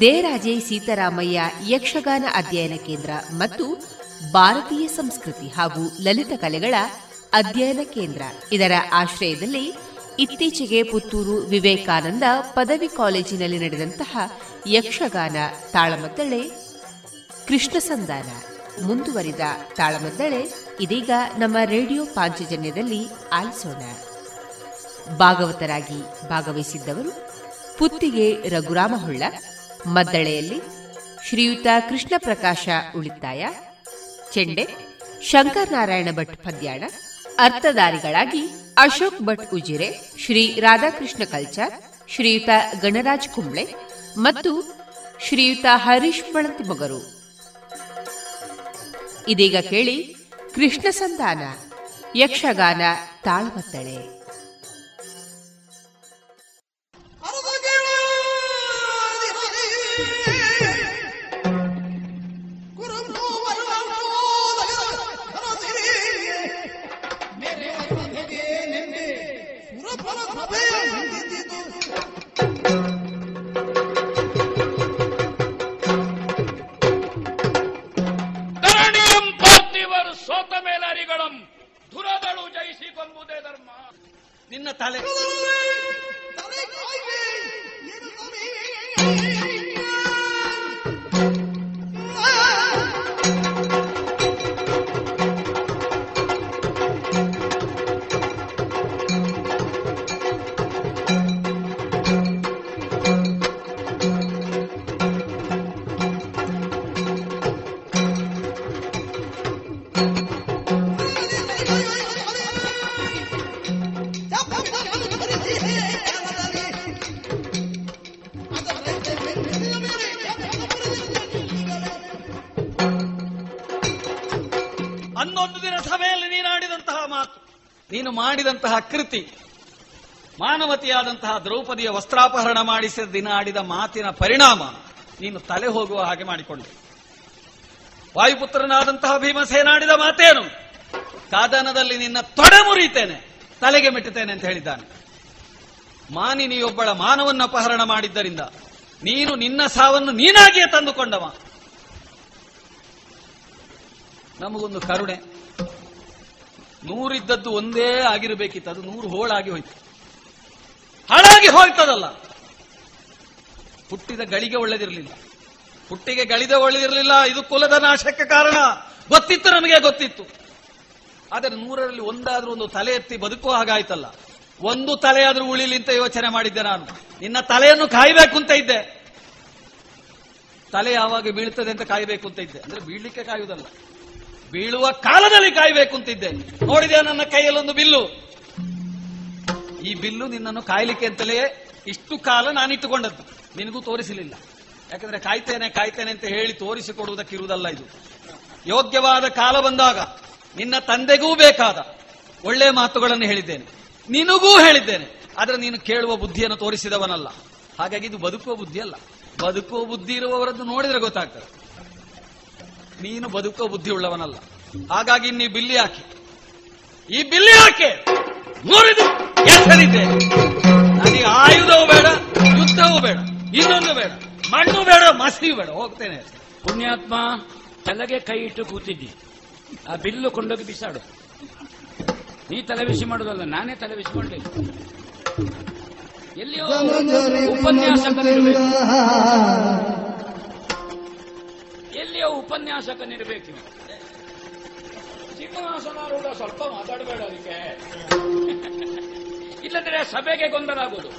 ದೇರಾಜೆ ಸೀತಾರಾಮಯ್ಯ ಯಕ್ಷಗಾನ ಅಧ್ಯಯನ ಕೇಂದ್ರ ಮತ್ತು ಭಾರತೀಯ ಸಂಸ್ಕೃತಿ ಹಾಗೂ ಲಲಿತ ಕಲೆಗಳ ಅಧ್ಯಯನ ಕೇಂದ್ರ. ಇದರ ಆಶ್ರಯದಲ್ಲಿ ಇತ್ತೀಚೆಗೆ ಪುತ್ತೂರು ವಿವೇಕಾನಂದ ಪದವಿ ಕಾಲೇಜಿನಲ್ಲಿ ನಡೆದಂತಹ ಯಕ್ಷಗಾನ ತಾಳಮದ್ದಳೆ ಕೃಷ್ಣ ಸಂಧಾನ ಮುಂದುವರಿದ ತಾಳಮದ್ದಳೆ ಇದೀಗ ನಮ್ಮ ರೇಡಿಯೋ ಪಾಂಚಜನ್ಯದಲ್ಲಿ ಆಲಿಸೋಣ. ಭಾಗವತರಾಗಿ ಭಾಗವಹಿಸಿದ್ದವರು ಪುತ್ತಿಗೆ ರಘುರಾಮ ಹೊಳ್ಳ ಮದ್ದಳೆಯಲ್ಲಿ ಶ್ರೀಯುತ ಕೃಷ್ಣ ಪ್ರಕಾಶ ಉಳಿತಾಯ, ಚೆಂಡೆ ಶಂಕರ್ ನಾರಾಯಣ ಭಟ್ ಪದ್ಯಾಣ, ಅರ್ಥಧಾರಿಗಳಾಗಿ ಅಶೋಕ್ ಭಟ್ ಉಜಿರೆ, ಶ್ರೀ ರಾಧಾಕೃಷ್ಣ ಕಲ್ಚಾರ್, ಶ್ರೀಯುತ ಗಣರಾಜ್ ಕುಂಬ್ಳೆ ಮತ್ತು ಶ್ರೀಯುತ ಹರೀಶ್ ಮೊಗರು. ಇದೀಗ ಕೇಳಿ ಕೃಷ್ಣ ಸಂಧಾನ, ಯಕ್ಷಗಾನ ತಾಳ್ಮತ್ತಳೆ ಮಾನವತಿಯಾದಂತಹ ದ್ರೌಪದಿಯ ವಸ್ತ್ರಾಪಹರಣ ಮಾಡಿಸಿದ ದಿನ ಆಡಿದ ಮಾತಿನ ಪರಿಣಾಮ ನೀನು ತಲೆ ಹೋಗುವ ಹಾಗೆ ಮಾಡಿಕೊಂಡೆ. ವಾಯುಪುತ್ರನಾದಂತಹ ಭೀಮಸೇನಾಡಿದ ಮಾತೇನು? ಕಾದನದಲ್ಲಿ ನಿನ್ನ ತೊಡೆ ಮುರಿತೇನೆ, ತಲೆಗೆ ಮೆಟ್ಟುತ್ತೇನೆ ಅಂತ ಹೇಳಿದ್ದಾನೆ. ಮಾನಿನಿಯೊಬ್ಬಳ ಮಾನವನ್ನ ಅಪಹರಣ ಮಾಡಿದ್ದರಿಂದ ನೀನು ನಿನ್ನ ಸಾವನ್ನು ನೀನಾಗಿಯೇ ತಂದುಕೊಂಡವ. ನಮಗೊಂದು ಕರುಣೆ. ನೂರಿದ್ದದ್ದು ಒಂದೇ ಆಗಿರಬೇಕಿತ್ತು, ಅದು ನೂರು ಹೋಳಾಗಿ ಹೋಯ್ತು. ಹಾಳಾಗಿ ಹೋಯ್ತದಲ್ಲ. ಹುಟ್ಟಿದ ಗಳಿಗೆ ಒಳ್ಳೆದಿರಲಿಲ್ಲ. ಹುಟ್ಟಿಗೆ ಗಳಿದ ಒಳ್ಳೆದಿರಲಿಲ್ಲ, ಇದು ಕುಲದ ನಾಶಕ್ಕೆ ಕಾರಣ. ಗೊತ್ತಿತ್ತು ನಮಗೆ, ಗೊತ್ತಿತ್ತು. ಆದರೆ ನೂರರಲ್ಲಿ ಒಂದಾದ್ರೂ ಒಂದು ತಲೆ ಎತ್ತಿ ಬದುಕುವ ಹಾಗಾಯ್ತಲ್ಲ. ಒಂದು ತಲೆಯಾದ್ರೂ ಉಳಿಲಿ ಅಂತ ಯೋಚನೆ ಮಾಡಿದ್ದೆ ನಾನು. ನಿನ್ನ ತಲೆಯನ್ನು ಕಾಯಬೇಕು ಅಂತ ಇದ್ದೆ. ತಲೆ ಯಾವಾಗ ಬೀಳ್ತದೆ ಅಂತ ಕಾಯಬೇಕು ಅಂತ ಇದ್ದೆ. ಅಂದ್ರೆ ಬೀಳ್ಲಿಕ್ಕೆ ಕಾಯುವುದಲ್ಲ. ಬೀಳುವ ಕಾಲದಲ್ಲಿ ಕಾಯಬೇಕು ಅಂತ ಇದ್ದೆ. ನೋಡಿದೆ ನನ್ನ ಕೈಯಲ್ಲೊಂದು ಬಿಲ್ಲು? ಈ ಬಿಲ್ಲು ನಿನ್ನನ್ನು ಕಾಯ್ಲಿಕ್ಕೆ ಅಂತಲೇ ಇಷ್ಟು ಕಾಲ ನಾನಿಟ್ಟುಕೊಂಡದ್ದು. ನಿನಗೂ ತೋರಿಸಲಿಲ್ಲ. ಯಾಕಂದ್ರೆ ಕಾಯ್ತೇನೆ ಕಾಯ್ತೇನೆ ಅಂತ ಹೇಳಿ ತೋರಿಸಿಕೊಡುವುದಕ್ಕಿರುವುದಲ್ಲ ಇದು. ಯೋಗ್ಯವಾದ ಕಾಲ ಬಂದಾಗ ನಿನ್ನ ತಂದೆಗೂ ಬೇಕಾದ ಒಳ್ಳೆ ಮಾತುಗಳನ್ನು ಹೇಳಿದ್ದೇನೆ. ನಿನಗೂ ಹೇಳಿದ್ದೇನೆ. ಆದರೆ ನೀನು ಕೇಳುವ ಬುದ್ಧಿಯನ್ನು ತೋರಿಸಿದವನಲ್ಲ. ಹಾಗಾಗಿ ಇದು ಬದುಕುವ ಬುದ್ಧಿ ಅಲ್ಲ. ಬದುಕುವ ಬುದ್ಧಿ ಇರುವವರದ್ದು ನೋಡಿದ್ರೆ ಗೊತ್ತಾಗ್ತದೆ. ನೀನು ಬದುಕುವ ಬುದ್ಧಿ ಉಳ್ಳವನಲ್ಲ. ಹಾಗಾಗಿ ನೀ ಬಿಲ್ಲಿ ಹಾಕಿ. ಈ ಬಿಲ್ಲಿ ಯಾಕೆ ಮುರಿದು ಎಸರಿದ್ದೇನೆ ನನಗೆ ಆಯುಧವೂ ಬೇಡ, ಯುದ್ಧವೂ ಬೇಡ, ಇನ್ನೊಂದು ಬೇಡ, ಮಣ್ಣು ಬೇಡ ಮಸಿ ಬೇಡ. ಹೋಗ್ತೇನೆ. ಪುಣ್ಯಾತ್ಮ, ತಲೆಗೆ ಕೈ ಇಟ್ಟು ಕೂತಿದ್ದಿ. ಆ ಬಿಲ್ಲು ಕೊಂಡೋಗಿ ಬಿಸಾಡು. ನೀ ತಲೆ ಬಿಸಿ ಮಾಡುದಲ್ಲ, ನಾನೇ ತಲೆ ಬಿಸಿ ಮಾಡಲಿ ಎಲ್ಲಿಯೋ ಉಪನ್ಯಾಸಕನಿರ್ಬೇಕು. ಎಲ್ಲಿಯೋ ಉಪನ್ಯಾಸಕನಿರ್ಬೇಕು. ಇವ. ಸಿಂಹಾಸನಾರೂಢ ಸ್ವಲ್ಪ ಮಾತಾಡಬೇಡ ಅದಕ್ಕೆ. ಇಲ್ಲದ್ರೆ ಸಭೆಗೆ ಗೊಂದಲ ಆಗೋದು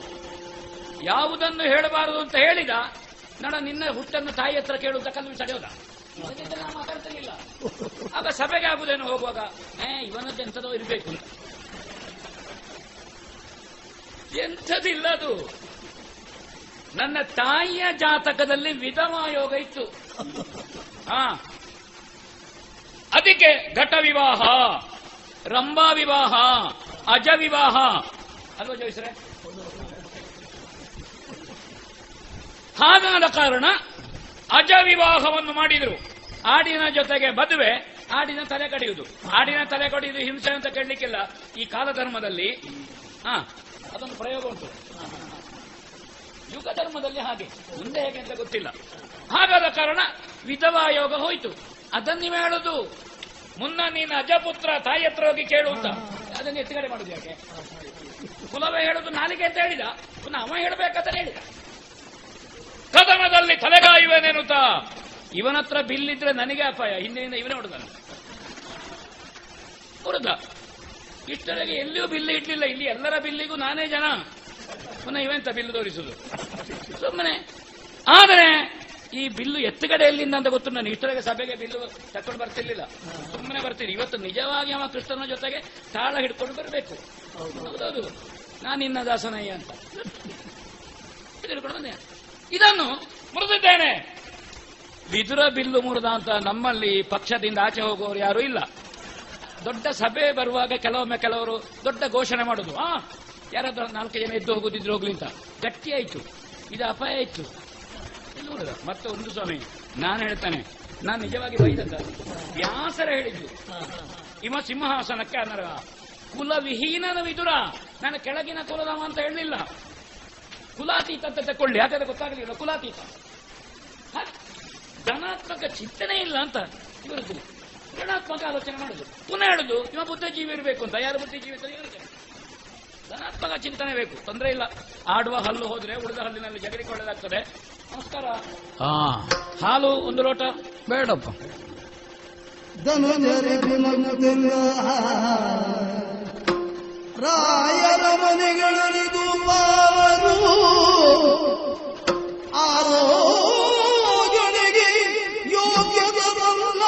ಯಾವುದನ್ನು ಹೇಳಬಾರದು ಅಂತ ಹೇಳಿದ ನಡ ನಿನ್ನ ಹುಟ್ಟನ್ನು ತಾಯಿ ಹತ್ರ ಕೇಳುವಂತ ಕಲ್ಲು ಸಡೆಯೋದ ಮಾತಾಡ್ತಿರ್ಲಿಲ್ಲ. ಆಗ ಸಭೆಗೆ ಆಗುದೇನು ಹೋಗುವಾಗ? ಏ ಇವನದ್ದು ಎಂಥದೋ ಇರಬೇಕು. ಎಂಥದಿಲ್ಲ ಅದು ನನ್ನ ತಾಯಿಯ ಜಾತಕದಲ್ಲಿ ವಿಧವಾಯೋಗ ಇತ್ತು. ಹಾ ಅದಕ್ಕೆ ಘಟ ವಿವಾಹ ರಂಭಾ ವಿವಾಹ ಅಜ ವಿವಾಹ ಅಲ್ವಾ ಜೋಯಿಸ್ರೆ ಹಾಗಾದ ಕಾರಣ ಅಜ ವಿವಾಹವನ್ನು ಮಾಡಿದರು. ಆಡಿನ ಜೊತೆಗೆ ಮದುವೆ ಆಡಿನ ತಲೆ ಕಡಿಯುವುದು. ಆಡಿನ ತಲೆ ಕಡಿಯುವುದು ಹಿಂಸೆ ಅಂತ ಕೇಳಲಿಕ್ಕಿಲ್ಲ. ಈ ಕಾಲಧರ್ಮದಲ್ಲಿ, ಹಾ, ಅದೊಂದು ಪ್ರಯೋಗ ಉಂಟು. ಯುಗ ಧರ್ಮದಲ್ಲಿ ಹಾಗೆ. ಮುಂದೆ ಹೇಗೆ ಅಂತ ಗೊತ್ತಿಲ್ಲ. ಹಾಗಾದ ಕಾರಣ ವಿಧವಾ ಯೋಗ ಹೋಯ್ತು. ಅದನ್ನ ನೀವು ಹೇಳುದು. ಮುನ್ನ ನೀನು ಅಜಪುತ್ರ ತಾಯಿ ಹತ್ರ ಹೋಗಿ ಕೇಳು ಅಂತ. ಅದನ್ನ ಎತ್ತುಗಡೆ ಮಾಡುದು ಯಾಕೆ? ಕುಲವೇ ಹೇಳುದು ನಾಲಿಗೆ ಅಂತ ಹೇಳಿದ. ಪುನಃ ಅವ ಹೇಳಬೇಕಂತ ಹೇಳಿದ. ಕದನದಲ್ಲಿ ತಲೆಗಾಯುವೆನೆನ್ನುತ್ತ. ಇವನತ್ರ ಬಿಲ್ ಬಿಲ್ಲಿದ್ರೆ ನನಗೆ ಅಪಾಯ. ಹಿಂದಿನಿಂದ ಇವನೇ ಹೊಡೆದ ಹೊಡೆದ. ಇಷ್ಟರಗೆ ಎಲ್ಲಿಯೂ ಬಿಲ್ಲು ಇಡ್ಲಿಲ್ಲ. ಇಲ್ಲಿ ಎಲ್ಲರ ಬಿಲ್ಲಿಗೂ ನಾನೇ ಜನ. ಪುನಃ ಇವೆಂತ ಬಿಲ್ಲು ತೋರಿಸುದು? ಸುಮ್ಮನೆ ಆದರೆ ಈ ಬಿಲ್ಲು ಎತ್ತುಗಡೆ ಎಲ್ಲಿಂದ ಅಂತ ಗೊತ್ತು. ನಾನು ಇಷ್ಟರಾಗ ಸಭೆಗೆ ಬಿಲ್ಲು ತಕೊಂಡು ಬರ್ತಿರ್ಲಿಲ್ಲ. ಸುಮ್ಮನೆ ಬರ್ತೀನಿ. ಇವತ್ತು ನಿಜವಾಗಿ ಅವ ಕೃಷ್ಣನ ಜೊತೆಗೆ ತಾಳ ಹಿಡ್ಕೊಂಡು ಬರಬೇಕು. ಹೌದೌದು. ನಾನು ನಿನ್ನ ದಾಸನಯ್ಯ ಅಂತ. ಹಿಡ್ಕೊಂಡು ಇದನ್ನು ಮುರಿದಿದ್ದೇನೆ. ಬಿದುರ ಬಿಲ್ಲು ಮುರಿದ ಅಂತ ನಮ್ಮಲ್ಲಿ ಪಕ್ಷದಿಂದ ಆಚೆ ಹೋಗುವವರು ಯಾರು ಇಲ್ಲ. ದೊಡ್ಡ ಸಭೆ ಬರುವಾಗ ಕೆಲವೊಮ್ಮೆ ಕೆಲವರು ದೊಡ್ಡ ಘೋಷಣೆ ಮಾಡುದು. ಆ, ಯಾರಾದ್ರೂ ನಾಲ್ಕು ಜನ ಎದ್ದು ಹೋಗುದಿದ್ರು ಹೋಗ್ಲಿಂತ ಗಟ್ಟಿ ಆಯ್ತು. ಇದು ಅಪಾಯ ಆಯ್ತು. ನೋಡುದ? ಮತ್ತೆ ಒಂದು ಸ್ವಾಮಿ. ನಾನು ಹೇಳ್ತಾನೆ. ನಾನು ನಿಜವಾಗಿ ಬೈದಂತ ವ್ಯಾಸರ ಹೇಳಿದ್ದು. ಇಮ ಸಿಂಹಾಸನಕ್ಕೆ ಅನರ್ಹ. ಕುಲವಿಹೀನನ ವಿದುರ. ನಾನು ಕೆಳಗಿನ ಕುಲದವ ಅಂತ ಹೇಳಲಿಲ್ಲ. ಕುಲಾತೀತ ಅಂತ ತಕೊಳ್ಳಿ ಯಾಕಂದ್ರೆ ಗೊತ್ತಾಗಲಿಲ್ಲ. ಕುಲಾತೀತ. ಧನಾತ್ಮಕ ಚಿಂತನೆ ಇಲ್ಲ ಅಂತ ಇವರದ್ದು. ಋಣಾತ್ಮಕ ಆಲೋಚನೆ ಮಾಡುದು. ಪುನಃ ಹೇಳುದು, ಇವ ಬುದ್ಧಿಜೀವಿ ಇರಬೇಕು ಅಂತ. ಯಾರು ಬುದ್ಧಿಜೀವಿ ಅಂತ? ಧನಾತ್ಮಕ ಚಿಂತನೆ ಬೇಕು. ತೊಂದರೆ ಇಲ್ಲ. ಆಡುವ ಹಲ್ಲು ಹೋದ್ರೆ ಉಳಿದ ಹಲ್ಲಿನಲ್ಲಿ ಜಗಡಿಕೊಳ್ಳಲಾಗ್ತದೆ. ಒಳ್ಳೆದಾಗ್ತದೆ ನಮಸ್ಕಾರ. ಹಾ. ಹಾಲು ಒಂದು ಲೋಟ. ಬೇಡಪ್ಪ. ರಾಯರ ಮನೆಗಳಿದು ಪಾವನು ಆರೋಗ್ಯನಿಗೆ ಯೋಗ್ಯದಲ್ಲ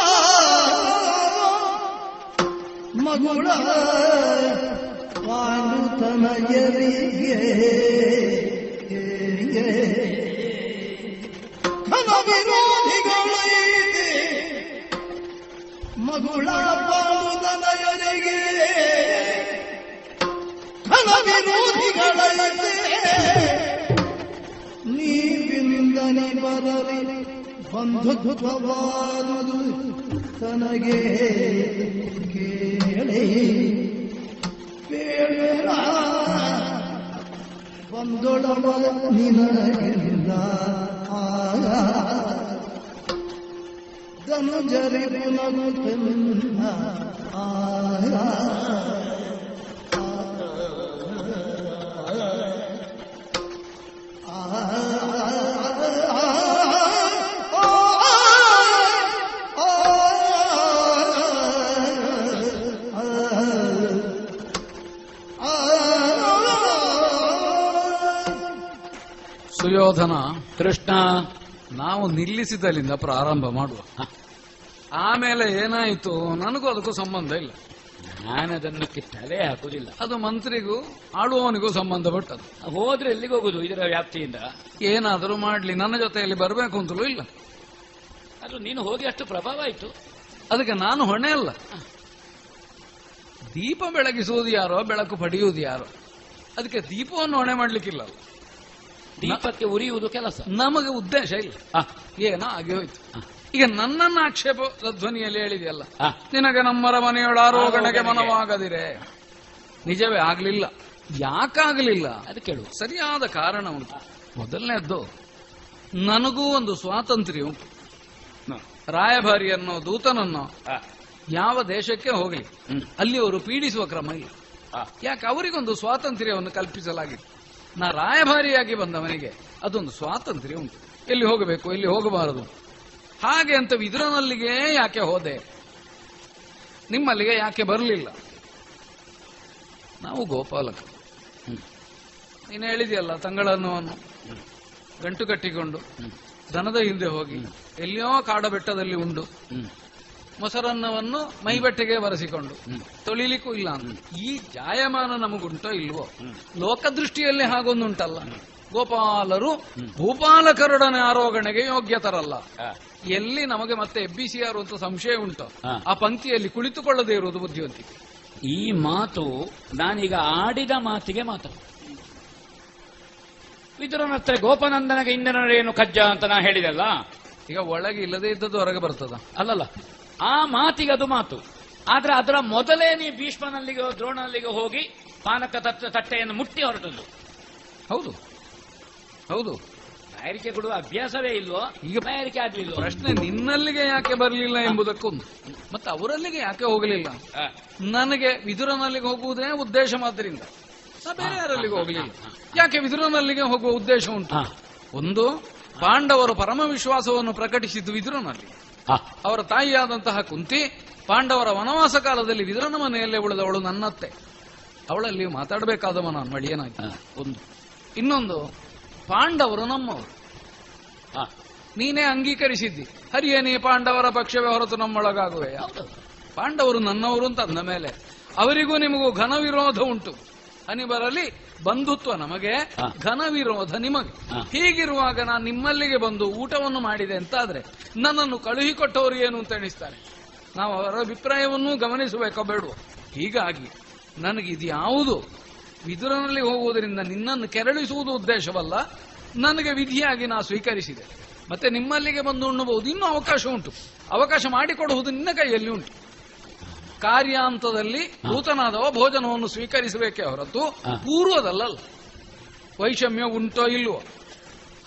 ಮಗುಳ ವಾಯುತನಯರಿಗೆ ಘನ ವಿರೋಧಿಗಳೈದೆ ಮಗುಳ ಪಾಲುತನಯರಿಗೆ ಬಂಧನ ನೀ ನೀವಿಂದನೆ ಬರಲಿ ಬಂಧುತ್ವವಾದುದು ತನಗೆ. ಕೇಳಿ. ಬೇಡ ಬಂದೊಳವ ನಿನಗಿಲ್ಲ ಧನುಜರಿ ಪುನಗುತ್ತಲ್ಲ ಸುಯೋಧನ ಕೃಷ್ಣ ನಾವು ನಿಲ್ಲಿಸಿದಲ್ಲಿಂದ ಪ್ರಾರಂಭ ಮಾಡುವ. ಆಮೇಲೆ ಏನಾಯಿತು? ನನಗೂ ಅದಕ್ಕೂ ಸಂಬಂಧ ಇಲ್ಲ. ನಾನದನ್ನು ತಲೆ ಹಾಕುದಿಲ್ಲ ಅದು ಮಂತ್ರಿಗೂ ಆಳುವವನಿಗೂ ಸಂಬಂಧಪಟ್ಟದ್ದು ಹೋದ್ರೆ ಎಲ್ಲಿಗೆ ಹೋಗುದು ಇದರ ವ್ಯಾಪ್ತಿಯಿಂದ? ಏನಾದರೂ ಮಾಡ್ಲಿ ನನ್ನ ಜೊತೆಯಲ್ಲಿ ಬರಬೇಕು ಅಂತಲೂ ಇಲ್ಲ. ಅದು ನೀನು ಹೋಗಿ ಅಷ್ಟು ಪ್ರಭಾವ ಆಯ್ತು. ಅದಕ್ಕೆ ನಾನು ಹೊಣೆ ಅಲ್ಲ. ದೀಪ ಬೆಳಗಿಸುವುದು ಯಾರೋ ಬೆಳಕು ಪಡೆಯುವುದು ಯಾರೋ ಅದಕ್ಕೆ ದೀಪವನ್ನು ಹೊಣೆ ಮಾಡ್ಲಿಕ್ಕಿಲ್ಲ. ದೀಪಕ್ಕೆ ಉರಿಯುವುದು ಕೆಲಸ. ನಮಗೆ ಉದ್ದೇಶ ಇಲ್ಲ. ಏನೋ ಆಗಿ ಹೋಯ್ತು. ಈಗ ನನ್ನನ್ನ ಆಕ್ಷೇಪ ಧ್ವನಿಯಲ್ಲಿ ಹೇಳಿದೆಯಲ್ಲ ನಿನಗೆ ನಮ್ಮರ ಮನೆಯೊಳ ಆರೋಗಣೆಗೆ ಮನವಾಗದಿರೆ? ನಿಜವೇ ಆಗ್ಲಿಲ್ಲ. ಯಾಕಾಗಲಿಲ್ಲ? ಅದು ಕೇಳು. ಸರಿಯಾದ ಕಾರಣ ಉಂಟು. ಮೊದಲನೇದ್ದು ನನಗೂ ಒಂದು ಸ್ವಾತಂತ್ರ್ಯ ಉಂಟು. ರಾಯಭಾರಿಯನ್ನೋ ದೂತನನ್ನೋ ಯಾವ ದೇಶಕ್ಕೆ ಹೋಗಲಿ ಅಲ್ಲಿ ಅವರು ಪೀಡಿಸುವ ಕ್ರಮ ಇಲ್ಲ. ಯಾಕೆ? ಅವರಿಗೊಂದು ಸ್ವಾತಂತ್ರ್ಯವನ್ನು ಕಲ್ಪಿಸಲಾಗಿದೆ ನಾ ರಾಯಭಾರಿಯಾಗಿ ಬಂದವನಿಗೆ ಅದೊಂದು ಸ್ವಾತಂತ್ರ್ಯ ಉಂಟು. ಎಲ್ಲಿ ಹೋಗಬೇಕು, ಎಲ್ಲಿ ಹೋಗಬಾರದು? ಹಾಗೆ ಅಂತ ವಿದುರನಲ್ಲಿಗೆ ಯಾಕೆ ಹೋದೆ? ನಿಮ್ಮಲ್ಲಿಗೆ ಯಾಕೆ ಬರಲಿಲ್ಲ? ನಾವು ಗೋಪಾಲಕ. ನೀನು ಹೇಳಿದೆಯಲ್ಲ ತಂಗಳನ್ನವನ್ನು ಗಂಟು ಕಟ್ಟಿಕೊಂಡು, ದನದ ಹಿಂದೆ ಹೋಗಿ, ಎಲ್ಲಿಯೋ ಕಾಡ ಬೆಟ್ಟದಲ್ಲಿ ಉಂಡು. ಮೊಸರನ್ನವನ್ನು ಮೈಬಟ್ಟೆಗೆ ಬರೆಸಿಕೊಂಡು ತೊಳಿಲಿಕ್ಕೂ ಇಲ್ಲ ಅಂತ. ಈ ಜಾಯಮಾನ ನಮಗುಂಟೋ ಇಲ್ವೋ? ಲೋಕದೃಷ್ಟಿಯಲ್ಲಿ ಹಾಗೊಂದುಂಟಲ್ಲ. ಗೋಪಾಲರು ಭೂಪಾಲಕರೊಡನೆ ಆರೋಗಣೆಗೆ ಯೋಗ್ಯತರಲ್ಲ. ಎಲ್ಲಿ ನಮಗೆ ಮತ್ತೆ ಎಬ್ಬಿಸಿಯಾರು ಅಂತ ಸಂಶಯ ಉಂಟು? ಆ ಪಂಕ್ತಿಯಲ್ಲಿ ಕುಳಿತುಕೊಳ್ಳದೇ ಇರುವುದು ಬುದ್ಧಿವಂತಿಕೆ. ಈ ಮಾತು ನಾನೀಗ ಆಡಿದ ಮಾತಿಗೆ ಮಾತು. ವಿದುರನತ್ರ ಗೋಪನಂದನಗೆ ಇಂದ್ರನರೇನು ಕಜ್ಜ ಅಂತ ನಾ ಹೇಳಿದಲ್ಲ? ಈಗ ಒಳಗೆ ಇಲ್ಲದೇ ಇದ್ದದ್ದು ಹೊರಗೆ ಬರ್ತದ. ಅಲ್ಲಲ್ಲ. ಆ ಮಾತಿಗೆ ಅದು ಮಾತು. ಆದ್ರೆ ಅದರ ಮೊದಲೇ ನೀ ಭೀಷ್ಮನಲ್ಲಿಗೆ ದ್ರೋಣನಲ್ಲಿಗೆ ಹೋಗಿ ಪಾನಕ ತತ್ತ ತಟ್ಟೆಯನ್ನು ಮುಟ್ಟಿ ಹೊರಟದ್ದು. ಹೌದು. ಹೌದು. ತಯಾರಿಕೆ ಕೊಡುವ ಅಭ್ಯಾಸವೇ ಇಲ್ವೋ? ಈಗ ತಯಾರಿಕೆ ಆಗ್ಲಿಲ್ಲ ಪ್ರಶ್ನೆ ನಿನ್ನಲ್ಲಿಗೆ ಯಾಕೆ ಬರಲಿಲ್ಲ ಎಂಬುದಕ್ಕೊಂದು ಮತ್ತೆ ಅವರಲ್ಲಿಗೆ ಯಾಕೆ ಹೋಗಲಿಲ್ಲ? ನನಗೆ ವಿದುರನಲ್ಲಿಗೆ ಹೋಗುವುದೇ ಉದ್ದೇಶ ಮಾತ್ರದಿಂದ. ಬೇರೆ ಯಾರಲ್ಲಿಗೆ ಹೋಗಲಿಲ್ಲ. ಯಾಕೆ ವಿದುರನಲ್ಲಿಗೆ ಹೋಗುವ ಉದ್ದೇಶ ಉಂಟು? ಒಂದು ಪಾಂಡವರು ಪರಮ ವಿಶ್ವಾಸವನ್ನು ಪ್ರಕಟಿಸಿದ್ದು ವಿದುರನಲ್ಲಿ. ಅವರ ತಾಯಿಯಾದಂತಹ ಕುಂತಿ ಪಾಂಡವರ ವನವಾಸ ಕಾಲದಲ್ಲಿ ವಿದುರನ ಮನೆಯಲ್ಲೇ ಉಳಿದವಳು ನನ್ನತ್ತೆ. ಅವಳಲ್ಲಿ ಮಾತಾಡಬೇಕಾದವ ನಾನು ಮಳಿಯನಾಗಿ ಒಂದು. ಇನ್ನೊಂದು ಪಾಂಡವರು ನಮ್ಮವರು. ನೀನೇ ಅಂಗೀಕರಿಸಿದ್ದಿ. ಹರಿಯನೇ ನೀ ಪಾಂಡವರ ಪಕ್ಷವೇ ಹೊರತು ನಮ್ಮೊಳಗಾಗುವೆ ಪಾಂಡವರು ನನ್ನವರು ಅಂತ ಅಂದ ಮೇಲೆ ಅವರಿಗೂ ನಿಮಗೂ ಘನ ವಿರೋಧ ಉಂಟು. ಹನಿ ಬರಲಿ ಬಂಧುತ್ವ ನಮಗೆ ಘನ ವಿರೋಧ ನಿಮಗೆ. ಹೀಗಿರುವಾಗ ನಾನು ನಿಮ್ಮಲ್ಲಿಗೆ ಬಂದು ಊಟವನ್ನು ಮಾಡಿದೆ ಅಂತಾದ್ರೆ ನನ್ನನ್ನು ಕಳುಹಿಕೊಟ್ಟವರು ಏನು ಅಂತ ಎಣಿಸ್ತಾರೆ. ನಾವು ಅವರ ಅಭಿಪ್ರಾಯವನ್ನೂ ಗಮನಿಸಬೇಕೋ ಬೇಡುವ? ಹೀಗಾಗಿ ನನಗೆ ಇದು ಯಾವುದು ವಿದುರನಲ್ಲಿ ಹೋಗುವುದರಿಂದ ನಿನ್ನನ್ನು ಕೆರಳಿಸುವುದು ಉದ್ದೇಶವಲ್ಲ ನನಗೆ ವಿಧಿಯಾಗಿ ನಾ ಸ್ವೀಕರಿಸಿದೆ. ಮತ್ತೆ ನಿಮ್ಮಲ್ಲಿಗೆ ಬಂದು ಉಣ್ಣಬಹುದು ಇನ್ನೂ ಅವಕಾಶ ಉಂಟು. ಅವಕಾಶ ಮಾಡಿಕೊಡುವುದು ನಿನ್ನ ಕೈಯಲ್ಲಿ ಉಂಟು. ಕಾರ್ಯಾಂತದಲ್ಲಿ ಭೂತನಾದವ ಭೋಜನವನ್ನು ಸ್ವೀಕರಿಸಬೇಕೇ ಹೊರತು ಪೂರ್ವದಲ್ಲಲ್ಲ. ವೈಷಮ್ಯ ಉಂಟೋ ಇಲ್ಲವೋ?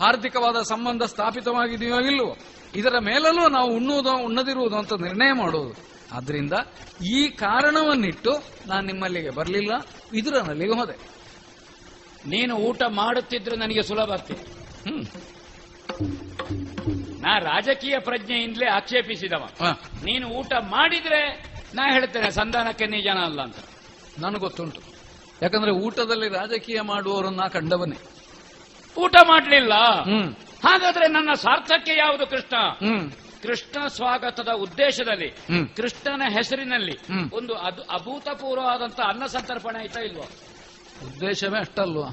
ಆರ್ಥಿಕವಾದ ಸಂಬಂಧ ಸ್ಥಾಪಿತವಾಗಿದೆಯೋ ಇಲ್ಲವೋ? ಇದರ ಮೇಲಲ್ಲೂ ನಾವು ಉಣ್ಣುವುದೋ ಉಣ್ಣದಿರುವುದು ಅಂತ ನಿರ್ಣಯ ಮಾಡುವುದು ಆದ್ರಿಂದ ಈ ಕಾರಣವನ್ನಿಟ್ಟು ನಾನು ನಿಮ್ಮಲ್ಲಿಗೆ ಬರಲಿಲ್ಲ ವಿದುರನಲ್ಲಿಗೆ ಹೋದೆ. ನೀನು ಊಟ ಮಾಡುತ್ತಿದ್ರೆ ನನಗೆ ಸುಲಭ ಹ್ಮ್. ನಾ ರಾಜಕೀಯ ಪ್ರಜ್ಞೆಯಿಂದಲೇ ಆಕ್ಷೇಪಿಸಿದವ. ನೀನು ಊಟ ಮಾಡಿದ್ರೆ ನಾ ಹೇಳ್ತೇನೆ ಸಂಧಾನಕ್ಕೆ ನೀ ಜನ ಅಲ್ಲ ಅಂತ. ನನಗೆ ಗೊತ್ತುಂಟು. ಯಾಕಂದ್ರೆ ಊಟದಲ್ಲಿ ರಾಜಕೀಯ ಮಾಡುವವರನ್ನ ಕಂಡವನೇ. ಊಟ ಮಾಡಲಿಲ್ಲ. ಹಾಗಾದ್ರೆ ನನ್ನ ಸಾರ್ಥಕ್ಕೆ ಯಾವುದು ಕೃಷ್ಣ? ಕೃಷ್ಣ ಸ್ವಾಗತದ ಉದ್ದೇಶದಲ್ಲಿ ಕೃಷ್ಣನ ಹೆಸರಿನಲ್ಲಿ ಒಂದು ಅದು ಅಭೂತಪೂರ್ವವಾದಂತ ಅನ್ನ ಸಂತರ್ಪಣೆ ಆಯ್ತಾ ಇಲ್ವೋ? ಉದ್ದೇಶವೇ ಅಷ್ಟಲ್ವಾ?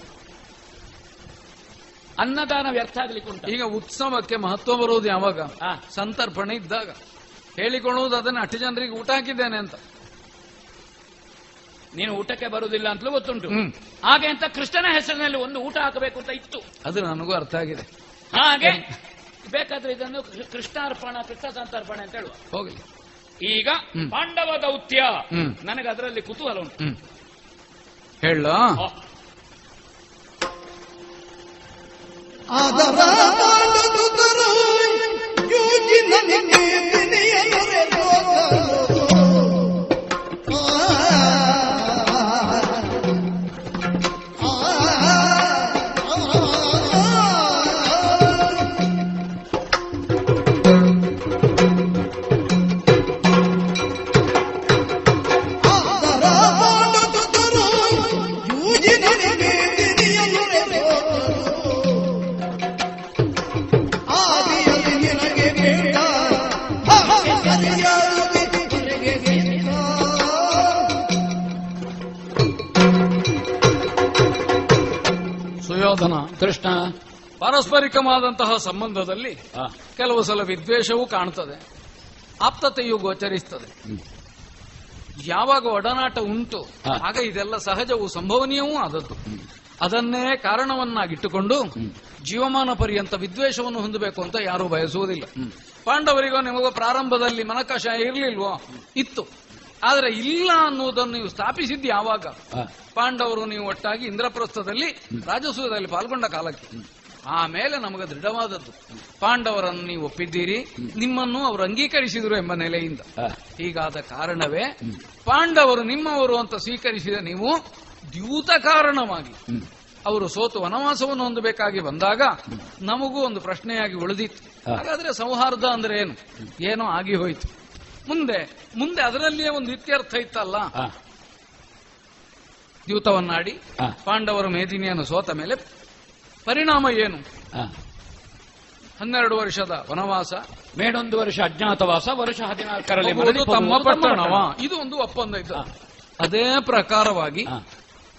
ಅನ್ನದಾನ ವ್ಯರ್ಥ ಆಗ್ಲಿಕ್ಕೆ ಉಂಟು ಈಗ ಉತ್ಸವಕ್ಕೆ ಮಹತ್ವ ಬರುವುದು ಯಾವಾಗ? ಸಂತರ್ಪಣೆ ಇದ್ದಾಗ. ಹೇಳಿಕೊಳ್ಳುವುದು ಅದನ್ನ ಅಷ್ಟು ಜನರಿಗೆ ಊಟ ಹಾಕಿದ್ದೇನೆ ಅಂತ. ನೀನು ಊಟಕ್ಕೆ ಬರುವುದಿಲ್ಲ ಅಂತಲೂ ಗೊತ್ತುಂಟು. ಹಾಗೆ ಅಂತ ಕೃಷ್ಣನ ಹೆಸರಿನಲ್ಲಿ ಒಂದು ಊಟ ಹಾಕಬೇಕು ಅಂತ ಇತ್ತು. ಅದು ನನಗೂ ಅರ್ಥ ಆಗಿದೆ. ಹಾಗೆ ಬೇಕಾದ್ರೆ ಇದನ್ನು ಕೃಷ್ಣಾರ್ಪಣ ಕೃಷ್ಣ ಸಂತರ್ಪಣೆ ಅಂತ ಹೇಳುವ. ಹೋಗಲಿ. ಈಗ ಪಾಂಡವ ದೌತ್ಯ. ನನಗೆ ಅದರಲ್ಲಿ ಕುತೂಹಲ ಉಂಟು. ಹೇಳ ಆದರ ಮಾಡುದುದರು ಯೋಜಿನ ನಿನ್ನೆಯ ಆದಿಯಲ್ಲಿ ಪಾರಸ್ಪರಿಕವಾದಂತಹ ಸಂಬಂಧದಲ್ಲಿ ಕೆಲವು ಸಲ ವಿದ್ವೇಷವೂ ಕಾಣ್ತದೆ. ಆಪ್ತತೆಯು ಗೋಚರಿಸ್ತದೆ. ಯಾವಾಗ ಒಡನಾಟ ಉಂಟು ಆಗ ಇದೆಲ್ಲ ಸಹಜವೂ ಸಂಭವನೀಯವೂ ಆದದ್ದು. ಅದನ್ನೇ ಕಾರಣವನ್ನಾಗಿಟ್ಟುಕೊಂಡು ಜೀವಮಾನ ಪರ್ಯಂತ ವಿದ್ವೇಷವನ್ನು ಹೊಂದಬೇಕು ಅಂತ ಯಾರೂ ಬಯಸುವುದಿಲ್ಲ. ಪಾಂಡವರಿಗೋ ನಿಮಗೋ ಪ್ರಾರಂಭದಲ್ಲಿ ಮನಕಷಾಯ ಇರಲಿಲ್ವೋ? ಇತ್ತು. ಆದರೆ ಇಲ್ಲ ಅನ್ನುವುದನ್ನು ನೀವು ಸ್ಥಾಪಿಸಿದ್ದು ಯಾವಾಗ? ಪಾಂಡವರು ನೀವು ಒಟ್ಟಾಗಿ ಇಂದ್ರಪ್ರಸ್ಥದಲ್ಲಿ ರಾಜಸೂಯದಲ್ಲಿ ಪಾಲ್ಗೊಂಡ ಕಾಲಕ್ಕೆ. ಆಮೇಲೆ ನಮಗೆ ದೃಢವಾದದ್ದು. ಪಾಂಡವರನ್ನು ನೀವು ಒಪ್ಪಿದ್ದೀರಿ ನಿಮ್ಮನ್ನು ಅವರು ಅಂಗೀಕರಿಸಿದರು ಎಂಬ ನೆಲೆಯಿಂದ. ಹೀಗಾದ ಕಾರಣವೇ ಪಾಂಡವರು ನಿಮ್ಮವರು ಅಂತ ಸ್ವೀಕರಿಸಿದ ನೀವು ದ್ಯೂತ ಕಾರಣವಾಗಿ. ಅವರು ಸೋತು ವನವಾಸವನ್ನು ಹೊಂದಬೇಕಾಗಿ ಬಂದಾಗ ನಮಗೂ ಒಂದು ಪ್ರಶ್ನೆಯಾಗಿ ಉಳಿದಿತ್ತು. ಹಾಗಾದ್ರೆ ಸೌಹಾರ್ದ ಅಂದ್ರೆ ಏನು? ಏನೋ ಆಗಿ ಹೋಯ್ತು. ಮುಂದೆ ಮುಂದೆ ಅದರಲ್ಲಿಯೇ ಒಂದು ಇತ್ಯರ್ಥ ಇತ್ತಲ್ಲ. ದ್ಯೂತವನ್ನಾಡಿ ಪಾಂಡವರು ಮೇದಿನಿಯನ್ನು ಸೋತ ಮೇಲೆ ಪರಿಣಾಮ ಏನು? ಹನ್ನೆರಡು ವರ್ಷದ ವನವಾಸ. ಮೇಡೊಂದು ವರ್ಷ ಅಜ್ಞಾತವಾಸ ವರ್ಷ ಹದಿನಾಲ್ಕರಲ್ಲಿ ತಮ್ಮ ಪಟ್ಟಣವ. ಇದು ಒಂದು ಒಪ್ಪಂದ ಇತ್ತು ಅದೇ ಪ್ರಕಾರವಾಗಿ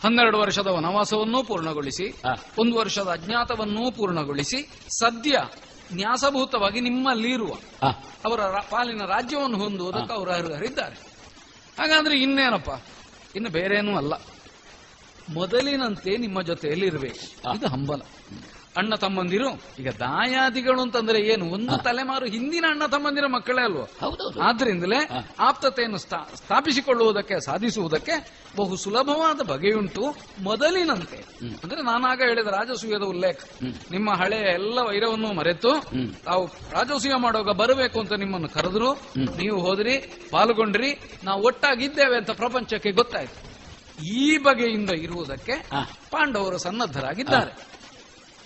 ಹನ್ನೆರಡು ವರ್ಷದ ವನವಾಸವನ್ನೂ ಪೂರ್ಣಗೊಳಿಸಿ ಒಂದು ವರ್ಷದ ಅಜ್ಞಾತವನ್ನೂ ಪೂರ್ಣಗೊಳಿಸಿ ಸದ್ಯ ನ್ಯಾಸಭೂತವಾಗಿ ನಿಮ್ಮಲ್ಲಿರುವ ಅವರ ಪಾಲಿನ ರಾಜ್ಯವನ್ನು ಹೊಂದುವುದಕ್ಕೆ ಅವರು ಅರ್ಹರಿದ್ದಾರೆ. ಹಾಗಾದ್ರೆ ಇನ್ನೇನಪ್ಪ? ಇನ್ನು ಬೇರೇನೂ ಅಲ್ಲ. ಮೊದಲಿನಂತೆ ನಿಮ್ಮ ಜೊತೆಯಲ್ಲಿ ಇರಬೇಕು ಇದು ಹಂಬಲ. ಅಣ್ಣ ತಮ್ಮಂದಿರು ಈಗ ದಾಯಾದಿಗಳು ಅಂತಂದ್ರೆ ಏನು? ಒಂದು ತಲೆಮಾರು ಹಿಂದಿನ ಅಣ್ಣ ತಮ್ಮಂದಿರ ಮಕ್ಕಳೇ ಹೌದು ಆದ್ರಿಂದಲೇ ಆಪ್ತತೆಯನ್ನು ಸ್ಥಾ- ಸ್ಥಾಪಿಸಿಕೊಳ್ಳುವುದಕ್ಕೆ ಸಾಧಿಸುವುದಕ್ಕೆ ಬಹು ಸುಲಭವಾದ ಬಗೆಯುಂಟು ಮೊದಲಿನಂತೆ. ಅಂದ್ರೆ ನಾನಾಗ ಹೇಳಿದ ರಾಜಸೂಯದ ಉಲ್ಲೇಖ. ನಿಮ್ಮ ಹಳೆಯ ಎಲ್ಲ ವೈರವನ್ನು ಮರೆತು ತಾವು ರಾಜಸೂಯ ಮಾಡುವಾಗ ಬರಬೇಕು ಅಂತ ನಿಮ್ಮನ್ನು ಕರೆದ್ರು. ನೀವು ಹೋದ್ರಿ ಪಾಲ್ಗೊಂಡ್ರಿ ನಾವು ಒಟ್ಟಾಗಿದ್ದೇವೆ ಅಂತ ಪ್ರಪಂಚಕ್ಕೆ ಗೊತ್ತಾಯ್ತು. ಈ ಬಗೆಯಿಂದ ಇರುವುದಕ್ಕೆ ಪಾಂಡವರು ಸನ್ನದ್ಧರಾಗಿದ್ದಾರೆ.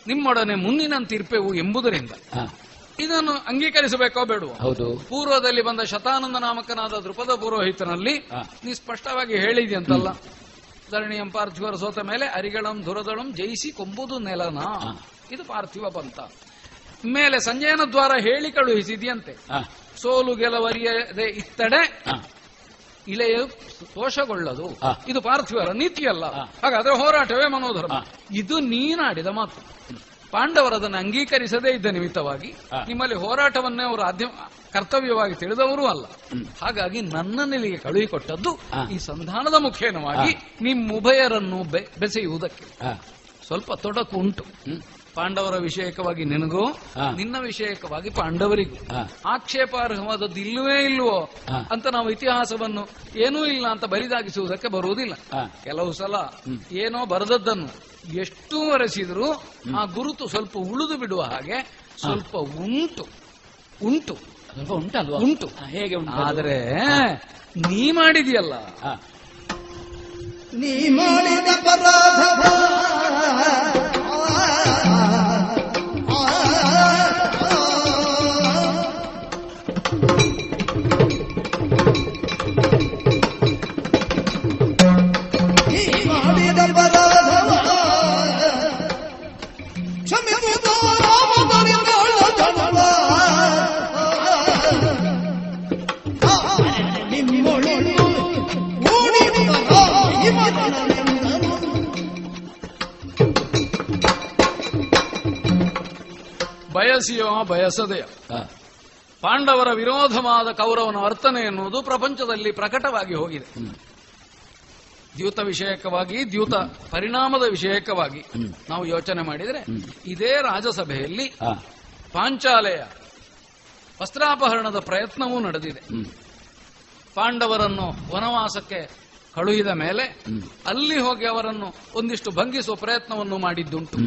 ನಿಮ್ಮೊಡನೆ ಮುಂದಿನಂತಿರ್ಪೆವು ಎಂಬುದರಿಂದ ಇದನ್ನು ಅಂಗೀಕರಿಸಬೇಕೋ ಬೇಡುವ? ಹೌದು. ಪೂರ್ವದಲ್ಲಿ ಬಂದ ಶತಾನಂದ ನಾಮಕನಾದ ದೃಪದ ಪುರೋಹಿತನಲ್ಲಿ ನೀ ಸ್ಪಷ್ಟವಾಗಿ ಹೇಳಿದ್ಯಂತಲ್ಲ ಧರಣಿಯಂ ಪಾರ್ಥಿವರ ಸೋತ ಮೇಲೆ ಅರಿಗಳಂ ದುರದಳಂ ಜಯಿಸಿ ಕೊಂಬುದು ನೆಲನ. ಇದು ಪಾರ್ಥಿವ ಬಂತ ಮೇಲೆ ಸಂಜಯನ ದ್ವಾರ ಹೇಳಿ ಕಳುಹಿಸಿದ್ಯಂತೆ. ಸೋಲು ಗೆಲವರಿಯದೆ ಇತ್ತಡೆ ಇಳೆಯು ದೋಷಗೊಳ್ಳದು ಇದು ಪಾರ್ಥಿವರ ನೀತಿಯಲ್ಲ. ಹಾಗಾದ್ರೆ ಹೋರಾಟವೇ ಮನೋಧರ್ಮ. ಇದು ನೀನಾಡಿದ ಮಾತು. ಪಾಂಡವರದನ್ನು ಅಂಗೀಕರಿಸದೇ ಇದ್ದ ನಿಮಿತ್ತವಾಗಿ ನಿಮ್ಮಲ್ಲಿ ಹೋರಾಟವನ್ನೇ ಅವರು ಆದ್ಯ ಕರ್ತವ್ಯವಾಗಿ ತಿಳಿದವರೂ ಅಲ್ಲ. ಹಾಗಾಗಿ ನನ್ನ ನೆಲೆಗೆ ಕಳುಹಿಕೊಟ್ಟದ್ದು ಈ ಸಂಧಾನದ ಮುಖೇನವಾಗಿ ನಿಮ್ಮ ಉಭಯರನ್ನು ಬೆಸೆಯುವುದಕ್ಕೆ. ಸ್ವಲ್ಪ ತೊಡಕು ಉಂಟು. ಪಾಂಡವರ ವಿಷಯಕವಾಗಿ ನಿನಗೂ ನಿನ್ನ ವಿಷಯಕವಾಗಿ ಪಾಂಡವರಿಗೂ. ಆಕ್ಷೇಪಾರ್ಹವಾದದ್ದು ಇಲ್ಲವೇ ಇಲ್ವೋ ಅಂತ ನಾವು ಇತಿಹಾಸವನ್ನು ಏನೂ ಇಲ್ಲ ಅಂತ ಬರಿದಾಗಿಸುವುದಕ್ಕೆ ಬರುವುದಿಲ್ಲ. ಕೆಲವು ಸಲ ಏನೋ ಬರೆದದ್ದನ್ನು ಎಷ್ಟು ಒರೆಸಿದ್ರು ಆ ಗುರುತು ಸ್ವಲ್ಪ ಉಳಿದು ಬಿಡುವ ಹಾಗೆ ಸ್ವಲ್ಪ ಉಂಟು. ಉಂಟು. ಸ್ವಲ್ಪ ಉಂಟಲ್ವಾ? ಉಂಟು. ಹೇಗೆ ಉಂಟು? ಆದರೆ ನೀ ಮಾಡಿದೆಯಲ್ಲ. ನೀ ಮಾಡಿದ ಪರಾಧವ Ah, ah, ah. ಬಯಸಿಯೋ ಬಯಸದೆಯ ಪಾಂಡವರ ವಿರೋಧವಾದ ಕೌರವನ ವರ್ತನೆ ಎನ್ನುವುದು ಪ್ರಪಂಚದಲ್ಲಿ ಪ್ರಕಟವಾಗಿ ಹೋಗಿದೆ. ದ್ಯೂತ ವಿಷಯಕವಾಗಿ ದ್ಯೂತ ಪರಿಣಾಮದ ವಿಷಯಕವಾಗಿ ನಾವು ಯೋಚನೆ ಮಾಡಿದರೆ ಇದೇ ರಾಜಸಭೆಯಲ್ಲಿ ಪಾಂಚಾಲೆಯ ವಸ್ತ್ರಾಪಹರಣದ ಪ್ರಯತ್ನವೂ ನಡೆದಿದೆ. ಪಾಂಡವರನ್ನು ವನವಾಸಕ್ಕೆ ಕಳುಹಿದ ಮೇಲೆ ಅಲ್ಲಿ ಹೋಗಿ ಅವರನ್ನು ಒಂದಿಷ್ಟು ಭಂಗಿಸುವ ಪ್ರಯತ್ನವನ್ನು ಮಾಡಿದ್ದುಂಟು.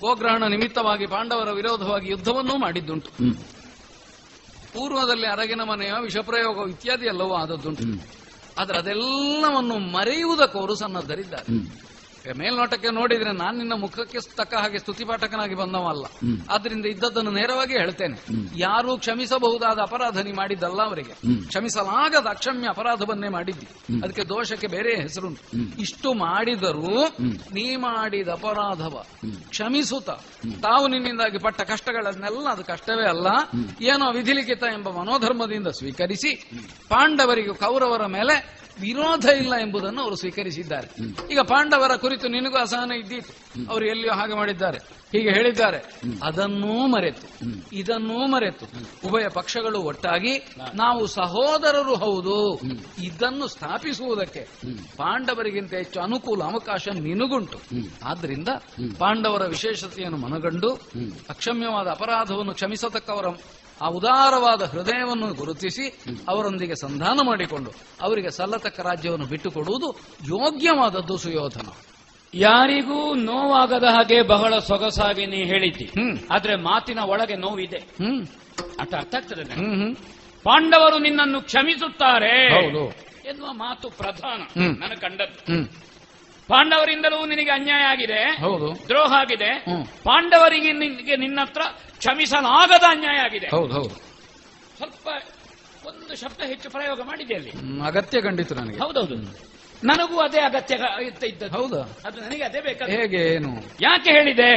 ಗೋಗ್ರಹಣ ನಿಮಿತ್ತವಾಗಿ ಪಾಂಡವರ ವಿರೋಧವಾಗಿ ಯುದ್ಧವನ್ನೂ ಮಾಡಿದ್ದುಂಟು. ಪೂರ್ವದಲ್ಲಿ ಅರಗಿನ ಮನೆಯ ವಿಷಪ್ರಯೋಗ ಇತ್ಯಾದಿ ಎಲ್ಲವೂ ಆದದ್ದುಂಟು. ಆದರೆ ಅದೆಲ್ಲವನ್ನು ಮರೆಯುವುದಕ್ಕವರು ಸನ್ನದ್ಧರಿದ್ದಾರೆ ಮೇಲ್ನೋಟಕ್ಕೆ ನೋಡಿದ್ರೆ ನಾನು ನಿನ್ನ ಮುಖಕ್ಕೆ ತಕ್ಕ ಹಾಗೆ ಸ್ತುತಿಪಾಠಕನಾಗಿ ಬಂದವಲ್ಲ ಆದ್ರಿಂದ ಇದ್ದದ್ದನ್ನು ನೇರವಾಗಿ ಹೇಳ್ತೇನೆ. ಯಾರು ಕ್ಷಮಿಸಬಹುದಾದ ಅಪರಾಧ ನೀ ಮಾಡಿದ್ದಲ್ಲ ಅವರಿಗೆ. ಕ್ಷಮಿಸಲಾಗದ ಅಕ್ಷಮ್ಯ ಅಪರಾಧವನ್ನೇ ಮಾಡಿದ್ದಿ. ಅದಕ್ಕೆ ದೋಷಕ್ಕೆ ಬೇರೆ ಹೆಸರು ಇಷ್ಟು ಮಾಡಿದರೂ ನೀ ಮಾಡಿದ ಅಪರಾಧವ. ಕ್ಷಮಿಸುತ್ತ ತಾವು ನಿನ್ನಿಂದಾಗಿ ಪಟ್ಟ ಕಷ್ಟಗಳನ್ನೆಲ್ಲ ಅದು ಕಷ್ಟವೇ ಅಲ್ಲ. ಏನೋ ವಿಧಿಲಿಖಿತ ಎಂಬ ಮನೋಧರ್ಮದಿಂದ ಸ್ವೀಕರಿಸಿ ಪಾಂಡವರಿಗೂ ಕೌರವರ ಮೇಲೆ ವಿರೋಧ ಇಲ್ಲ ಎಂಬುದನ್ನು ಅವರು ಸ್ವೀಕರಿಸಿದ್ದಾರೆ. ಈಗ ಪಾಂಡವರ ಕುರಿತು ನಿನಗೂ ಅಸಹನ ಇದ್ದೀತು. ಅವರು ಎಲ್ಲಿಯೋ ಹಾಗೆ ಮಾಡಿದ್ದಾರೆ. ಹೀಗೆ ಹೇಳಿದ್ದಾರೆ. ಅದನ್ನೂ ಮರೆತು. ಇದನ್ನೂ ಮರೆತು. ಉಭಯ ಪಕ್ಷಗಳು ಒಟ್ಟಾಗಿ ನಾವು ಸಹೋದರರು ಹೌದು. ಇದನ್ನು ಸ್ಥಾಪಿಸುವುದಕ್ಕೆ ಪಾಂಡವರಿಗಿಂತ ಹೆಚ್ಚು ಅನುಕೂಲ ಅವಕಾಶ ನಿನಗುಂಟು. ಆದ್ರಿಂದ ಪಾಂಡವರ ವಿಶೇಷತೆಯನ್ನು ಮನಗಂಡು ಅಕ್ಷಮ್ಯವಾದ ಅಪರಾಧವನ್ನು ಕ್ಷಮಿಸತಕ್ಕವರ ಆ ಉದಾರವಾದ ಹೃದಯವನ್ನು ಗುರುತಿಸಿ ಅವರೊಂದಿಗೆ ಸಂಧಾನ ಮಾಡಿಕೊಂಡು ಅವರಿಗೆ ಸಲ್ಲತಕ್ಕ ರಾಜ್ಯವನ್ನು ಬಿಟ್ಟುಕೊಡುವುದು ಯೋಗ್ಯವಾದದ್ದು ಸುಯೋಧನ. ಯಾರಿಗೂ ನೋವಾಗದ ಹಾಗೆ ಬಹಳ ಸೊಗಸಾಗಿ ನೀ ಹೇಳಿದ್ದಿ ಆದ್ರೆ ಮಾತಿನ ಒಳಗೆ ನೋವಿದೆ. ಅರ್ಥ ಅರ್ಥ ಆಗ್ತದೆ ಪಾಂಡವರು ನಿನ್ನನ್ನು ಕ್ಷಮಿಸುತ್ತಾರೆ. ಹೌದು. ಎನ್ನುವ ಮಾತು ಪ್ರಧಾನ. ನನ್ನ ಕಂಡದ್ದು. ಪಾಂಡವರಿಂದಲೂ ನಿನಗೆ ಅನ್ಯಾಯ ಆಗಿದೆ. ಹೌದು. ದ್ರೋಹ ಆಗಿದೆ. ಪಾಂಡವರಿಗೆ ನಿನ್ನ ಹತ್ರ ಕ್ಷಮಿಸಲಾಗದ ಅನ್ಯಾಯ ಆಗಿದೆ. ಹೌದು ಹೌದು. ಸ್ವಲ್ಪ ಒಂದು ಶಬ್ದ ಹೆಚ್ಚು ಪ್ರಯೋಗ ಮಾಡಿದೆ ಅಲ್ಲಿ. ಅಗತ್ಯ ಕಂಡಿತು ನನಗೆ. ಹೌದೌದು. ನನಗೂ ಅದೇ ಅಗತ್ಯ ಇದ್ದದ್ದು. ಹೌದಾ. ಅದು ನನಗೆ ಅದೇ ಬೇಕಾದ ಹೇಗೆ ಏನು? ಯಾಕೆ ಹೇಳಿದೆ?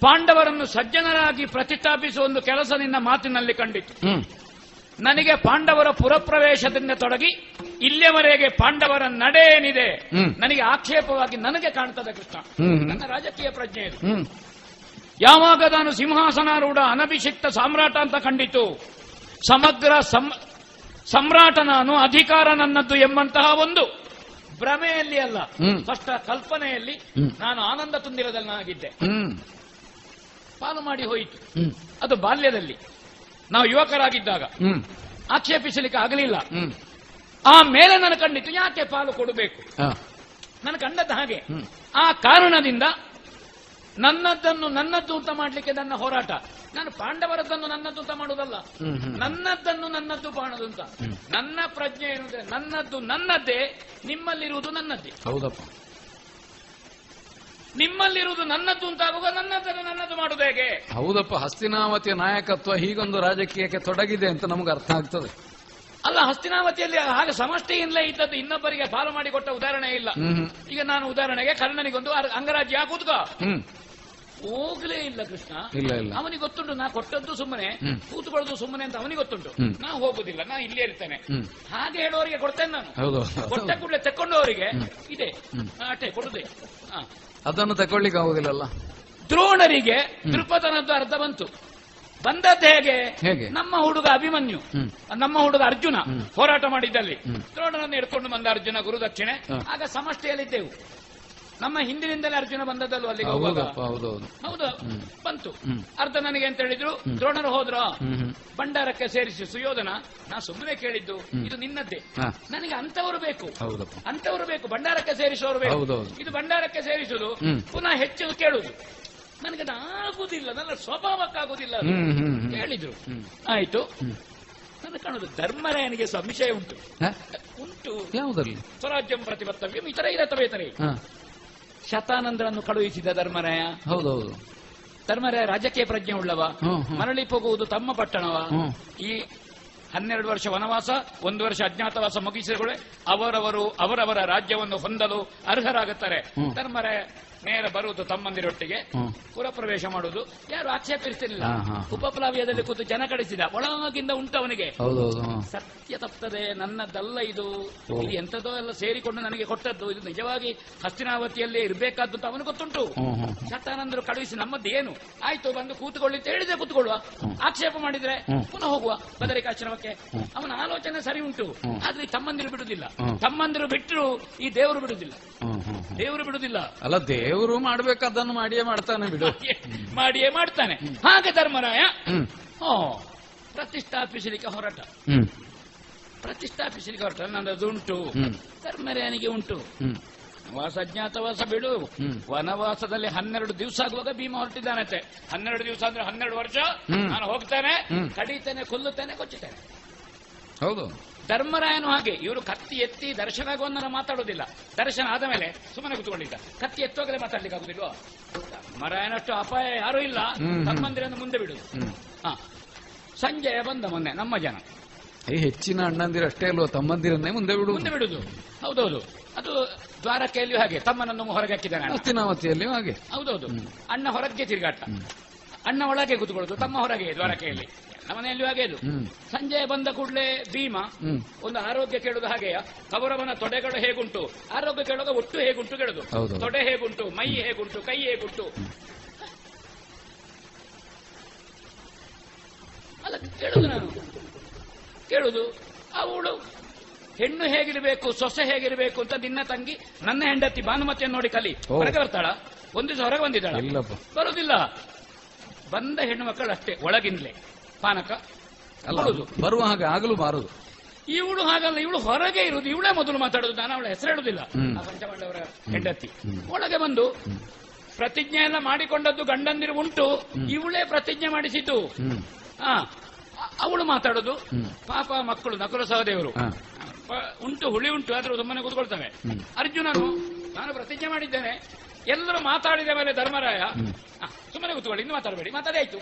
ಪಾಂಡವರನ್ನು ಸಜ್ಜನರಾಗಿ ಪ್ರತಿಷ್ಠಾಪಿಸುವ ಒಂದು ಕೆಲಸ ನಿನ್ನ ಮಾತಿನಲ್ಲಿ ಕಂಡಿತು. ನನಗೆ ಪಾಂಡವರ ಪುರಪ್ರವೇಶದಿಂದ ತೊಡಗಿ ಇಲ್ಲಿಯವರೆಗೆ ಪಾಂಡವರ ನಡೆ ಏನಿದೆ? ನನಗೆ ಆಕ್ಷೇಪವಾಗಿ ನನಗೆ ಕಾಣ್ತದೆ ಕೃಷ್ಣ. ನನ್ನ ರಾಜಕೀಯ ಪ್ರಜ್ಞೆ ಇದು. ಯಾವಾಗ ನಾನು ಸಿಂಹಾಸನಾರೂಢ ಅನಭಿಷಿಕ್ತ ಸಾಮ್ರಾಟ ಅಂತ ಕಂಡಿತು. ಸಮಗ್ರ ಸಮ್ರಾಟ ನಾನು ಅಧಿಕಾರ ನನ್ನದ್ದು ಎಂಬಂತಹ ಒಂದು ಭ್ರಮೆಯಲ್ಲಿ ಅಲ್ಲ. ಸ್ಪಷ್ಟ ಕಲ್ಪನೆಯಲ್ಲಿ ನಾನು ಆನಂದ ತುಂದಿರದಲ್ಲಿ ಹ್ಮ್. ಪಾಲು ಮಾಡಿ ಹೋಯಿತು. ಅದು ಬಾಲ್ಯದಲ್ಲಿ. ನಾವು ಯುವಕರಾಗಿದ್ದಾಗ. ಆಕ್ಷೇಪಿಸಲಿಕ್ಕೆ ಆಗಲಿಲ್ಲ. ಆ ಮೇಲೆ ನಾನು ಕಂಡಿತು ಯಾಕೆ ಪಾಲು ಕೊಡಬೇಕು? ನನ್ನ ನಾನು ಕಂಡದ್ದು ಹಾಗೆ. ಆ ಕಾರಣದಿಂದ ನನ್ನದ್ದನ್ನು ನನ್ನದ್ದು ದೂತ ಮಾಡಲಿಕ್ಕೆ ನನ್ನ ಹೋರಾಟ. ನಾನು ಪಾಂಡವರದ್ದನ್ನು ನನ್ನದ್ದು ದೂತ ಮಾಡುವುದಲ್ಲ. ನನ್ನದ್ದನ್ನು ನನ್ನದ್ದು ಕಾಣುದು ಅಂತ. ನನ್ನ ಪ್ರಜ್ಞೆ ಏನಂದ್ರೆ ನನ್ನದ್ದು ನನ್ನದ್ದೇ ನಿಮ್ಮಲ್ಲಿರುವುದು ನನ್ನದ್ದೇ ಹೌದಪ್ಪ. ನಿಮ್ಮಲ್ಲಿರುವುದು ನನ್ನದ್ದು ಅಂತಾಗುವಾಗ ನನ್ನದನ್ನು ನನ್ನದು ಮಾಡುದು ಹೇಗೆ? ಹೌದಪ್ಪ ಹಸ್ತಿನಾವತಿಯ ನಾಯಕತ್ವ ಹೀಗೊಂದು ರಾಜಕೀಯಕ್ಕೆ ತೊಡಗಿದೆ ಅಂತ ನಮಗೆ ಅರ್ಥ ಆಗ್ತದೆ. ಅಲ್ಲ ಹಸ್ತಿನಾವತಿಯಲ್ಲಿ ಹಾಗೆ ಸಮಷ್ಟಿಯಿಂದಲೇ ಇದ್ದದ್ದು ಇನ್ನೊಬ್ಬರಿಗೆ ಪಾಲು ಮಾಡಿಕೊಟ್ಟ ಉದಾಹರಣೆ ಇಲ್ಲ. ಈಗ ನಾನು ಉದಾಹರಣೆಗೆ ಕರ್ಣನಿಗೊಂದು ಅಂಗರಾಜ್ಯ ಕೂತ್ಕೋ ಹೋಗ್ಲೇ ಇಲ್ಲ ಕೃಷ್ಣ. ಇಲ್ಲ, ಇಲ್ಲ. ಅವನಿಗೆ ಗೊತ್ತುಂಟು ನಾ ಕೊಟ್ಟದ್ದು ಸುಮ್ಮನೆ ಕೂತುಕೊಳ್ಳೋದು ಸುಮ್ಮನೆ ಅಂತ ಅವನಿಗೆ ಗೊತ್ತುಂಟು. ನಾ ಹೋಗುದಿಲ್ಲ ನಾ ಇಲ್ಲೇ ಇರ್ತೇನೆ. ಹಾಗೆ ಹೇಳೋರಿಗೆ ಕೊಡ್ತೇನೆ ನಾನು. ಕೊಟ್ಟ ಕೂಡಲೇ ತಕೊಂಡವರಿಗೆ ಇದೆ. ಅಟ್ಟೆ ಅಷ್ಟೇ ಕೊಡುದೇ. ಅದನ್ನು ತಕೊಳ್ಳಿಕ್ಕೆ ಆಗುದಿಲ್ಲಲ್ಲ ದ್ರೋಣರಿಗೆ ದೃಪದನದ್ದು ಅರ್ಥ ಬಂತು. ಬಂದದ್ದು ಹೇಗೆ? ನಮ್ಮ ಹುಡುಗ ಅಭಿಮನ್ಯು ನಮ್ಮ ಹುಡುಗ ಅರ್ಜುನ ಹೋರಾಟ ಮಾಡಿದ್ದಲ್ಲಿ. ದ್ರೋಣನನ್ನು ಹಿಡ್ಕೊಂಡು ಬಂದ ಅರ್ಜುನ ಗುರುದಕ್ಷಿಣೆ. ಆಗ ಸಮಷ್ಟಿಯಲ್ಲಿದ್ದೆವು. ನಮ್ಮ ಹಿಂದಿನಿಂದಲೇ ಅರ್ಜುನ ಬಂದದ್ದಲ್ಲೂ ಅಲ್ಲಿಗೆ ಹೌದು ಬಂತು. ಅರ್ಧ ನನಗೆ ಅಂತ ಹೇಳಿದ್ರು. ದ್ರೋಣರು ಹೋದ್ರ? ಭಂಡಾರಕ್ಕೆ ಸೇರಿಸಿ ಸುಯೋಧನ ನಾ ಸುಮ್ಮನೆ ಕೇಳಿದ್ದು ಇದು ನಿನ್ನದ್ದೇ. ನನಗೆ ಅಂತವರು ಬೇಕು. ಅಂತವರು ಬೇಕು ಭಂಡಾರಕ್ಕೆ ಸೇರಿಸೋರು ಬೇಕು. ಇದು ಭಂಡಾರಕ್ಕೆ ಸೇರಿಸುದು. ಪುನಃ ಹೆಚ್ಚು ಕೇಳುದು ನನಗೆ ಅದು ಆಗುದಿಲ್ಲ ನನ್ನ ಸ್ವಭಾವಕ್ಕಾಗುದಿಲ್ಲ. ಹೇಳಿದ್ರು. ಆಯ್ತು. ನನ್ನ ಕಾಣುದು ಧರ್ಮರಾಯನಿಗೆ ಸಂಶಯ ಉಂಟು? ಉಂಟು. ಯಾವುದರಲ್ಲಿ? ಸ್ವರಾಜ್ಯಂ ಪ್ರತಿಪತ್ತವ್ಯಂ ಇತರ ಇರತವೇ ಇತರ ಶತಾನಂದರನ್ನು ಕಳುಹಿಸಿದ ಧರ್ಮರಾಯ. ಹೌದೌದು ಧರ್ಮರಾಯ ರಾಜಕೀಯ ಪ್ರಜ್ಞೆ ಉಳ್ಳವ. ಮರಳಿ ಹೋಗುವುದು ತಮ್ಮ ಪಟ್ಟಣವ. ಈ ಹನ್ನೆರಡು ವರ್ಷ ವನವಾಸ ಒಂದು ವರ್ಷ ಅಜ್ಞಾತವಾಸ ಮುಗಿಸಿದ ಅವರವರು ಅವರವರ ರಾಜ್ಯವನ್ನು ಹೊಂದಲು ಅರ್ಹರಾಗುತ್ತಾರೆ. ಧರ್ಮರಾಯ ನೇರ ಬರುವುದು ತಮ್ಮಂದಿರೊಟ್ಟಿಗೆ. ಪುರಪ್ರವೇಶ ಪುರ ಪ್ರವೇಶ ಮಾಡುವುದು ಯಾರು ಆಕ್ಷೇಪಿಸ್ತಿರ್ಲಿಲ್ಲ. ಉಪಪ್ಲಾವ್ಯದಲ್ಲಿ ಕೂತು ಜನ ಕಡಿಸಿದ ಒಳಗಿಂದ ಉಂಟು ಅವನಿಗೆ ಹೌದೌದು ಸತ್ಯ ತಪ್ತದೆ ನನ್ನದಲ್ಲ ಇದು. ಇಲ್ಲಿ ಇದು ಎಂತದೋ ಎಲ್ಲ ಸೇರಿಕೊಂಡು ನನಗೆ ಕೊಟ್ಟದ್ದು. ಇದು ನಿಜವಾಗಿ ಹಸ್ತಿನಾವತಿಯಲ್ಲಿ ಇರಬೇಕಾದ್ದು ಅಂತ ಅವನು ಗೊತ್ತುಂಟು. ಶತಾನಂದರು ಕಳುಹಿಸಿ ನಮ್ಮದ್ದು ಏನು ಆಯ್ತು ಬಂದು ಕೂತುಕೊಳ್ಳಿ ಅಂತ ಹೇಳಿದ್ರೆ ಕೂತ್ಕೊಳ್ಳುವ. ಆಕ್ಷೇಪ ಮಾಡಿದ್ರೆ. ಪುನಃ ಹೋಗುವ ಬದರಿಕಾಶ್ರಮಕ್ಕೆ. ಅವನ ಆಲೋಚನೆ ಸರಿ ಉಂಟು. ಆದ್ರೆ ಈ ತಮ್ಮಂದಿರು ಬಿಡುದಿಲ್ಲ ತಮ್ಮಂದಿರು ಬಿಟ್ಟರು ಈ ದೇವರು ಬಿಡುದಿಲ್ಲ. ದೇವರು ಬಿಡುದಿಲ್ಲ ಅಲ್ಲ ದೇವರು ಮಾಡ್ಬೇಕಾದನ್ನು ಮಾಡಿಯೇ ಮಾಡ್ತಾನೆ ಬಿಡು. ಮಾಡಿಯೇ ಮಾಡ್ತಾನೆ. ಹಾಗೆ ಧರ್ಮರಾಯ. ಹೋ ಪ್ರತಿಷ್ಠಾಪಿಸಲಿಕ್ಕೆ ಹೊರಟ. ಪ್ರತಿಷ್ಠಾಪಿಸಲಿಕ್ಕೆ ಹೊರಟ. ನನ್ನದು ಉಂಟು. ಧರ್ಮರಾಯನಿಗೆ ಉಂಟು. ವಾಸ ಅಜ್ಞಾತವಾಸ ಬಿಡು. ವನವಾಸದಲ್ಲಿ ಹನ್ನೆರಡು ದಿವಸ ಆಗುವಾಗ ಭೀಮ ಹೊರಟಿದ್ದಾನಂತೆ. ಹನ್ನೆರಡು ದಿವಸ ಅಂದ್ರೆ ಹನ್ನೆರಡು ವರ್ಷ. ನಾನು ಹೋಗ್ತಾನೆ ಕಡಿತಾನೆ ಕಡಿತೇನೆ ಕೊಲ್ಲುತ್ತೇನೆ ಕೊಚ್ಚುತ್ತೇನೆ. ಹೌದು. ಧರ್ಮರಾಯನು ಹಾಗೆ ಇವರು ಕತ್ತಿ ಎತ್ತಿ ದರ್ಶನ ಮಾತಾಡೋದಿಲ್ಲ. ದರ್ಶನ ಆದ ಮೇಲೆ ಸುಮ್ಮನೆ ಕೂತ್ಕೊಂಡಿದ್ದ. ಕತ್ತಿ ಎತ್ತೋಗಲೇ ಮಾತಾಡ್ಲಿಕ್ಕೆ ಆಗುದಿಲ್ವೋ? ಧರ್ಮರಾಯನಷ್ಟು ಅಪಾಯ ಯಾರೂ ಇಲ್ಲ. ತಮ್ಮಂದಿರನ್ನು ಮುಂದೆ ಬಿಡು. ಹಾ. ಸಂಜಯ ಬಂದ ಮೊನ್ನೆ ನಮ್ಮ ಜನ. ಏ ಹೆಚ್ಚಿನ ಅಣ್ಣಂದಿರ ಅಷ್ಟೇ ಅಲ್ವಾ? ತಮ್ಮಂದಿರನ್ನೇ ಮುಂದೆ ಬಿಡು. ಮುಂದೆ ಬಿಡುದು. ಹೌದೌದು. ಅದು ದ್ವಾರಕೆಯಲ್ಲಿಯೂ ಹಾಗೆ. ತಮ್ಮನನ್ನು ಹೊರಗೆ ಹಾಕಿದ್ದಾನೆ ಹಾಗೆ. ಹೌದೌದು. ಅಣ್ಣ ಹೊರಗೆ ತಿರುಗಾಟ ಅಣ್ಣ ಒಳಗೆ ಕೂತ್ಕೊಳ್ಳೋದು ತಮ್ಮ ಹೊರಗೆ ದ್ವಾರಕೆಯಲ್ಲಿ ನಮ್ಮ ಮನೆಯಲ್ಲಿ ಹಾಗೆ ಇದು. ಸಂಜೆ ಬಂದ ಕೂಡಲೇ ಭೀಮ ಒಂದು ಆರೋಗ್ಯ ಕೇಳುದು ಹಾಗೆಯ ಕೌರವನ ತೊಡೆಗಳು ಹೇಗುಂಟು? ಆರೋಗ್ಯ ಕೇಳುವಾಗ ಒಟ್ಟು ಹೇಗುಂಟು ಕೇಳುದು. ತೊಡೆ ಹೇಗುಂಟು ಮೈ ಹೇಗುಂಟು ಕೈ ಹೇಗುಂಟು? ಅಲ್ಲ ಕೇಳುದು ನಾನು. ಕೇಳುದು ಅವಳು ಹೆಣ್ಣು ಹೇಗಿರಬೇಕು ಸೊಸೆ ಹೇಗಿರಬೇಕು ಅಂತ ನಿನ್ನ ತಂಗಿ ನನ್ನ ಹೆಂಡತಿ ಭಾನುಮತಿಯನ್ನು ನೋಡಿ ಕಲಿ. ಹೊರಗೆ ಬರ್ತಾಳ? ಒಂದು ದಿವಸ ಹೊರಗೆ ಬಂದಿದ್ದಾಳ? ಬರುದಿಲ್ಲ. ಬಂದ ಹೆಣ್ಣು ಮಕ್ಕಳು ಅಷ್ಟೇ ಒಳಗಿಂದಲೇ. ಪಾನಕ ಬರುವ ಹಾಗೆ ಆಗಲು ಬಾರದು. ಇವಳು ಹಾಗಲ್ಲ ಇವಳು ಹೊರಗೆ ಇರುವುದು ಇವಳೇ ಮೊದಲು ಮಾತಾಡುದು ನಾನು ಅವಳ ಹೆಸರು ಹೇಳುದಿಲ್ಲ ಹ್ಮ್. ಆ ಪಂಚಪಾಂಡವರ ಹೆಂಡತಿ. ಒಳಗೆ ಬಂದು ಪ್ರತಿಜ್ಞೆ ಎಲ್ಲ ಮಾಡಿಕೊಂಡದ್ದು ಗಂಡಂದಿರು ಉಂಟು ಇವಳೇ ಪ್ರತಿಜ್ಞೆ ಮಾಡಿಸಿತು. ಆ, ಅವಳು ಮಾತಾಡೋದು ಪಾಪ ಮಕ್ಕಳು ನಕುಲ ಸಹದೇವರು. ಉಂಟು ಹುಳಿ ಉಂಟು ಆದ್ರೂ ಸುಮ್ಮನೆ ಕೂತ್ಕೊಳ್ತವೆ. ಅರ್ಜುನನು ನಾನು ಪ್ರತಿಜ್ಞೆ ಮಾಡಿದ್ದೇನೆ ಎಲ್ಲರೂ ಮಾತಾಡಿದ ಮೇಲೆ ಧರ್ಮರಾಯ. ಸುಮ್ಮನೆ ಕೂತ್ಕೊಳ್ಳಿ ಇನ್ನು ಮಾತಾಡಬೇಡಿ ಮಾತಾಡಿ ಆಯ್ತು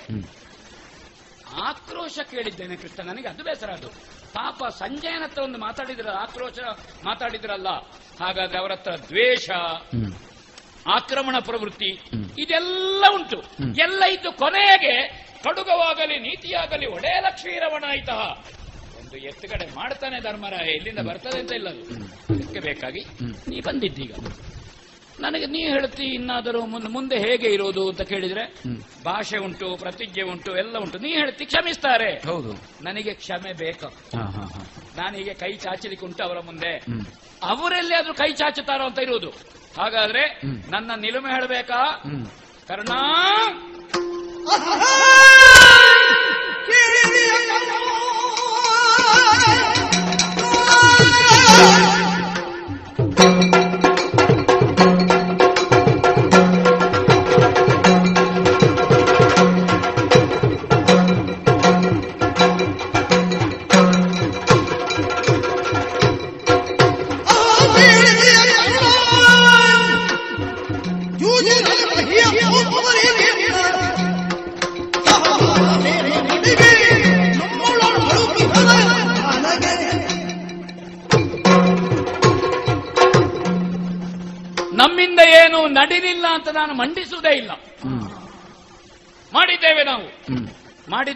ಆಕ್ರೋಶ ಕೇಳಿದ್ದೇನೆ ಕೃಷ್ಣ ನನಗೆ ಅದು ಬೇಸರ ಅದು. ಪಾಪ ಸಂಜಯನ ಹತ್ರ ಒಂದು ಮಾತಾಡಿದ್ರ ಆಕ್ರೋಶ ಮಾತಾಡಿದ್ರಲ್ಲ ಹಾಗಾದ್ರೆ ಅವರ ಹತ್ರ ದ್ವೇಷ ಆಕ್ರಮಣ ಪ್ರವೃತ್ತಿ. ಇದೆಲ್ಲ ಉಂಟು. ಎಲ್ಲ ಇದ್ದು ಕೊನೆಗೆ ಕಡುಗವಾಗಲಿ ನೀತಿಯಾಗಲಿ ಒಡೆಯ ಲಕ್ಷ್ಮೀರಮಣಾಯಿತ ಒಂದು ಎತ್ತುಗಡೆ ಮಾಡ್ತಾನೆ ಧರ್ಮರಾಯ ಎಲ್ಲಿಂದ ಬರ್ತದೆ ಅಂತ ಇಲ್ಲ ಅದು. ಅದಕ್ಕೆ ಬೇಕಾಗಿ ನೀ ಬಂದಿದ್ದೀಗ. ನನಗೆ ನೀ ಹೇಳ್ತಿ ಇನ್ನಾದರೂ ಮುಂದೆ ಮುಂದೆ ಹೇಗೆ ಇರೋದು ಅಂತ ಕೇಳಿದ್ರೆ ಭಾಷೆ ಉಂಟು ಪ್ರತಿಜ್ಞೆ ಉಂಟು ಎಲ್ಲ ಉಂಟು. ನೀ ಹೇಳ್ತಿ ಕ್ಷಮಿಸ್ತಾರೆ. ಹೌದು. ನನಗೆ ಕ್ಷಮೆ ಬೇಕು. ಹಾ ಹಾ ಹಾ. ನಾನು ಹೀಗೆ ಕೈ ಚಾಚಲಿಕ್ಕೆ ಉಂಟು ಅವರ ಮುಂದೆ. ಅವರಲ್ಲಿ ಆದ್ರೂ ಕೈ ಚಾಚುತ್ತಾರೋ ಅಂತ ಇರುವುದು. ಹಾಗಾದ್ರೆ ನನ್ನ ನಿಲುಮೆ ಹೇಳಬೇಕಾ? ಕರ್ಣ!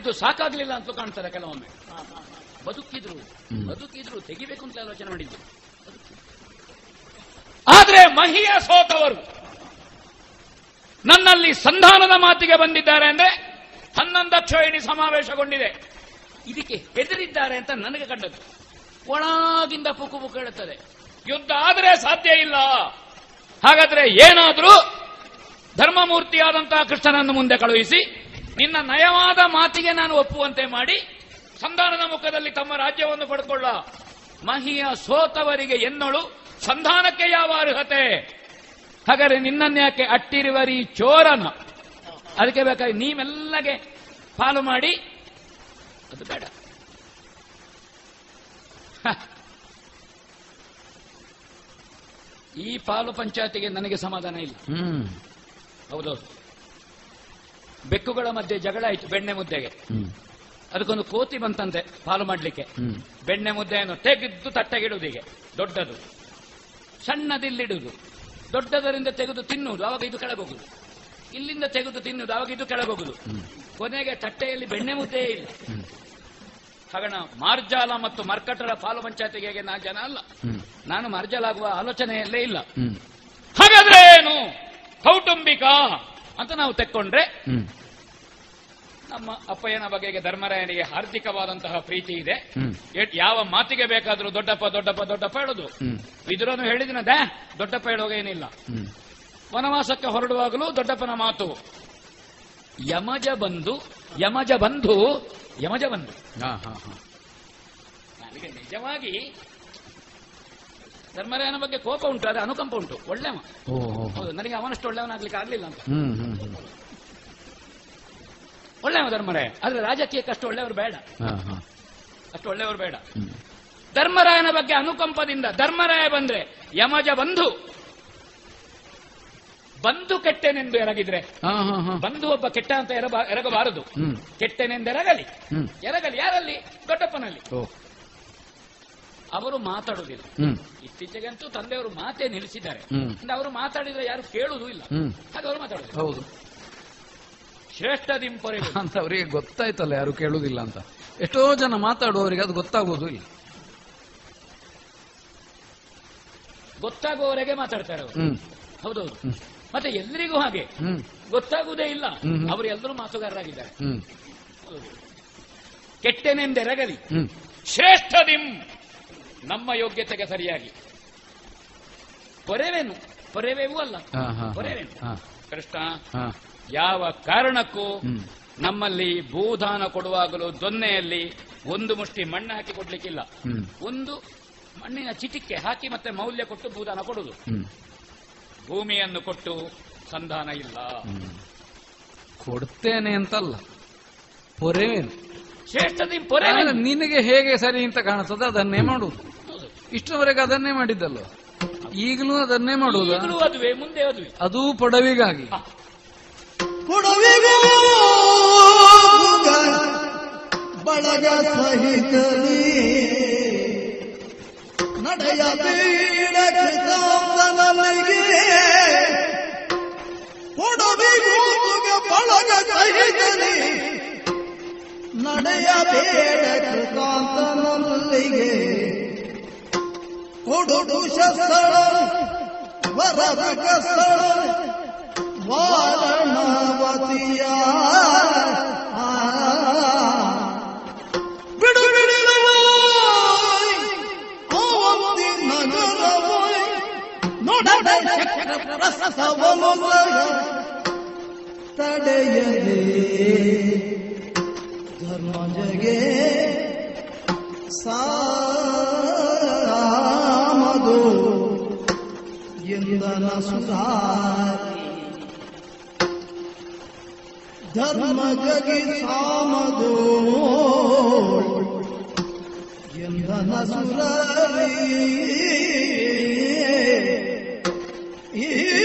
ಮಾಡಿದ್ದು ಸಾಕಾಗ್ಲಿಲ್ಲ ಅಂತ ಕಾಣ್ತಾರೆ ಕೆಲವೊಮ್ಮೆ. ಬದುಕಿದ್ರು ಬದುಕಿದ್ರು ತೆಗಿಬೇಕು ಅಂತ ಆಲೋಚನೆ ಮಾಡಿದ್ರು. ಆದ್ರೆ ಮಹಿಯ ಸೋತವರು ನನ್ನಲ್ಲಿ ಸಂಧಾನದ ಮಾತಿಗೆ ಬಂದಿದ್ದಾರೆ ಅಂದ್ರೆ ಹನ್ನೊಂದಕ್ಷೋಹಿಣಿ ಸಮಾವೇಶಗೊಂಡಿದೆ. ಇದಕ್ಕೆ ಹೆದರಿದ್ದಾರೆ ಅಂತ ನನಗೆ ಕಂಡದ್ದು. ಒಳಗಿಂದ ಪುಕು ಪುಕು ಹೇಳುತ್ತದೆ. ಯುದ್ಧ ಆದರೆ ಸಾಧ್ಯ ಇಲ್ಲ. ಹಾಗಾದ್ರೆ ಏನಾದರೂ ಧರ್ಮಮೂರ್ತಿಯಾದಂತಹ ಕೃಷ್ಣನನ್ನು ಮುಂದೆ ಕಳುಹಿಸಿ ನಿನ್ನ ನಯವಾದ ಮಾತಿಗೆ ನಾನು ಒಪ್ಪುವಂತೆ ಮಾಡಿ ಸಂಧಾನದ ಮುಖದಲ್ಲಿ ತಮ್ಮ ರಾಜ್ಯವನ್ನು ಪಡೆದುಕೊಳ್ಳ. ಮಹಿಯ ಸೋತವರಿಗೆ ಎನ್ನಳು. ಸಂಧಾನಕ್ಕೆ ಯಾವ ಅರ್ಹತೆ? ಹಾಗಾದ್ರೆ ನಿನ್ನನ್ಯಾಕೆ ಅಟ್ಟಿರುವರಿ ಚೋರನ? ಅದಕ್ಕೆ ಬೇಕಾಗಿ ನೀವೆಲ್ಲಗೆ ಪಾಲು ಮಾಡಿ. ಅದು ಬೇಡ. ಈ ಪಾಲು ಪಂಚಾಯತಿಗೆ ನನಗೆ ಸಮಾಧಾನ ಇಲ್ಲ. ಹೌದೌದು. ಬೆಕ್ಕುಗಳ ಮಧ್ಯೆ ಜಗಳ ಆಯ್ತು ಬೆಣ್ಣೆ ಮುದ್ದೆಗೆ. ಅದಕ್ಕೊಂದು ಕೋತಿ ಬಂತಂತೆ ಪಾಲು ಮಾಡ್ಲಿಕ್ಕೆ. ಬೆಣ್ಣೆ ಮುದ್ದೆಯನ್ನು ತೆಗೆದು ತಟ್ಟೆಗಿಡುವುದೀಗೆ ದೊಡ್ಡದು. ಸಣ್ಣದಿಲ್ಲಿಡುವುದು ದೊಡ್ಡದರಿಂದ ತೆಗೆದು ತಿನ್ನುವುದು ಅವಾಗ ಇದು ಕೆಳಗೋಗುದು ಇಲ್ಲಿಂದ ತೆಗೆದು ತಿನ್ನುವುದು ಅವಾಗ ಇದು ಕೆಳಗೋಗುದು ಕೊನೆಗೆ ತಟ್ಟೆಯಲ್ಲಿ ಬೆಣ್ಣೆ ಮುದ್ದೆ ಇಲ್ಲ. ಹಾಗಣ ಮಾರ್ಜಾಲ ಮತ್ತು ಮರ್ಕಟರ ಪಾಲು ಪಂಚಾಯತಿಗೆ ನಾ ಜನ ಅಲ್ಲ. ನಾನು ಮಾರ್ಜಾಲಾಗುವ ಆಲೋಚನೆಯಲ್ಲೇ ಇಲ್ಲ. ಹಾಗಾದ್ರೆ ಏನು ಕೌಟುಂಬಿಕ ಅಂತ ನಾವು ತೆಕ್ಕೊಂಡ್ರೆ ನಮ್ಮ ಅಪ್ಪಯ್ಯನ ಬಗೆಗೆ ಧರ್ಮರಾಯನಿಗೆ ಹಾರ್ದಿಕವಾದಂತಹ ಪ್ರೀತಿ ಇದೆ. ಯಾವ ಮಾತಿಗೆ ಬೇಕಾದ್ರೂ ದೊಡ್ಡಪ್ಪ ದೊಡ್ಡಪ್ಪ ದೊಡ್ಡಪ್ಪ ಹೇಳುದು. ವಿದುರನು ಹೇಳಿದಿನ ದೇ ದೊಡ್ಡಪ್ಪ ಹೇಳುವಾಗ ಏನಿಲ್ಲ. ವನವಾಸಕ್ಕೆ ಹೊರಡುವಾಗಲೂ ದೊಡ್ಡಪ್ಪನ ಮಾತು. ಯಮಜ ಬಂಧು ಯಮಜ ಬಂಧು ಯಮಜ ಬಂಧು. ನನಗೆ ನಿಜವಾಗಿ ಧರ್ಮರಾಯನ ಬಗ್ಗೆ ಕೋಪ ಉಂಟು ಅದೇ ಅನುಕಂಪ ಉಂಟು. ಒಳ್ಳೆವ ಹೌದು ನನಗೆ ಅವನಷ್ಟು ಒಳ್ಳೆಯವನಾಗ್ಲಿಕ್ಕೆ ಆಗ್ಲಿಲ್ಲ ಅಂತ. ಒಳ್ಳೆಯವ ಧರ್ಮರಾಯ. ಆದ್ರೆ ರಾಜಕೀಯಕ್ಕೆ ಅಷ್ಟು ಒಳ್ಳೆಯವರು ಬೇಡ. ಅಷ್ಟು ಒಳ್ಳೆಯವರು ಬೇಡ. ಧರ್ಮರಾಯನ ಬಗ್ಗೆ ಅನುಕಂಪದಿಂದ ಧರ್ಮರಾಯ ಬಂದ್ರೆ ಯಮಜ ಬಂಧು. ಬಂಧು ಕೆಟ್ಟೆನೆಂದು ಎರಗಿದ್ರೆ. ಬಂಧು ಒಬ್ಬ ಕೆಟ್ಟ ಅಂತ ಎರಗಬಾರದು. ಕೆಟ್ಟೆನೆಂದೆರಗಲಿ. ಎರಗಲಿ. ಯಾರಲ್ಲಿ? ದೊಡ್ಡಪ್ಪನಲ್ಲಿ. ಅವರು ಮಾತಾಡುವುದಿಲ್ಲ. ಇತ್ತೀಚೆಗಂತೂ ತಂದೆಯವರು ಮಾತೇ ನಿಲ್ಲಿಸಿದ್ದಾರೆ. ಅವರು ಮಾತಾಡಿದ್ರೆ ಯಾರು ಕೇಳುವುದೂ ಇಲ್ಲ. ಹಾಗೆ ಅವರು ಮಾತಾಡೋದು ಹೌದು. ಶ್ರೇಷ್ಠ ದಿಂಪೊರೆ ಅಂತ ಅವರಿಗೆ ಗೊತ್ತಾಯ್ತಲ್ಲ ಯಾರು ಕೇಳುವುದಿಲ್ಲ ಅಂತ. ಎಷ್ಟೋ ಜನ ಮಾತಾಡುವವರಿಗೆ ಅದು ಗೊತ್ತಾಗುವುದು ಇಲ್ಲ. ಗೊತ್ತಾಗುವವರೆಗೆ ಮಾತಾಡ್ತಾರೆ ಅವರು. ಹೌದೌದು. ಮತ್ತೆ ಎಲ್ರಿಗೂ ಹಾಗೆ. ಗೊತ್ತಾಗುವುದೇ ಇಲ್ಲ. ಅವರು ಎಲ್ಲರೂ ಮಾತುಗಾರರಾಗಿದ್ದಾರೆ. ಕೆಟ್ಟನೆಂದೆರಗಲಿ. ಶ್ರೇಷ್ಠ ಶ್ರೇಷ್ಠದಿಂ ನಮ್ಮ ಯೋಗ್ಯತೆಗೆ ಸರಿಯಾಗಿ. ಪೊರೆವೇನು ಪೊರೆವೇವೂ ಅಲ್ಲ. ಪೊರೆವೇನು. ಕೃಷ್ಣ ಯಾವ ಕಾರಣಕ್ಕೂ ನಮ್ಮಲ್ಲಿ ಭೂದಾನ ಕೊಡುವಾಗಲೂ ದೊನ್ನೆಯಲ್ಲಿ ಒಂದು ಮುಷ್ಟಿ ಮಣ್ಣು ಹಾಕಿ ಕೊಡ್ಲಿಕ್ಕಿಲ್ಲ. ಒಂದು ಮಣ್ಣಿನ ಚಿಟಿಕೆ ಹಾಕಿ ಮತ್ತೆ ಮೌಲ್ಯ ಕೊಟ್ಟು ಭೂದಾನ ಕೊಡುವುದು ಭೂಮಿಯನ್ನು ಕೊಟ್ಟು ಸಂಧಾನ ಇಲ್ಲ. ಕೊಡ್ತೇನೆ ಅಂತಲ್ಲ. ಪೊರೆವೇನು. ಶ್ರೇಷ್ಠದಿ ಪೊರೆ ನಿನಗೆ ಹೇಗೆ ಸರಿ ಅಂತ ಕಾಣಿಸ್ತದೆ ಅದನ್ನೇ ಮಾಡುವುದು ಇಷ್ಟವರೆಗೆ ಅದನ್ನೇ ಮಾಡಿದ್ದಲ್ಲ ಈಗಲೂ ಅದನ್ನೇ ಮಾಡುವುದು ಈಗಲೂ ಅದುವೆ ಮುಂದೆ ಅದುವೆ. ಅದು ಪೊಡವಿಗಾಗಿ. ಕೊಡವಿಗೂ ಬಳಗ ಸಹಿತ ನಡೆಯ ಕೊಡವಿಗೂ ಬಳಗ ಸಹಿತಲಿ ನಡೆಯ ಬೇಡ ಕೃತಾಂತನಲ್ಲಿಗೆ ಕೊಡುಡು ಶಸ್ತ್ರ ವರದ ಕಸ್ತ್ರ ವಾರಣವತಿಯ ಬಿಡು ಬಿಡಿಲವೋಯ್ ಅವಂತಿ ನಗರವೋಯ್ ನೋಡಡ ಚಕ್ರ ಪ್ರಸವಮೊಲ್ಲಗ ತಡೆಯದೆ ಧರ್ಮಜಗೆ ಸಾಮದು ಎಂದನ ಸುಧಾರಿ. ಧರ್ಮ ಜಗಿ ಸಾಮದು ಎಂದನ ಸುರರಿ. ಈ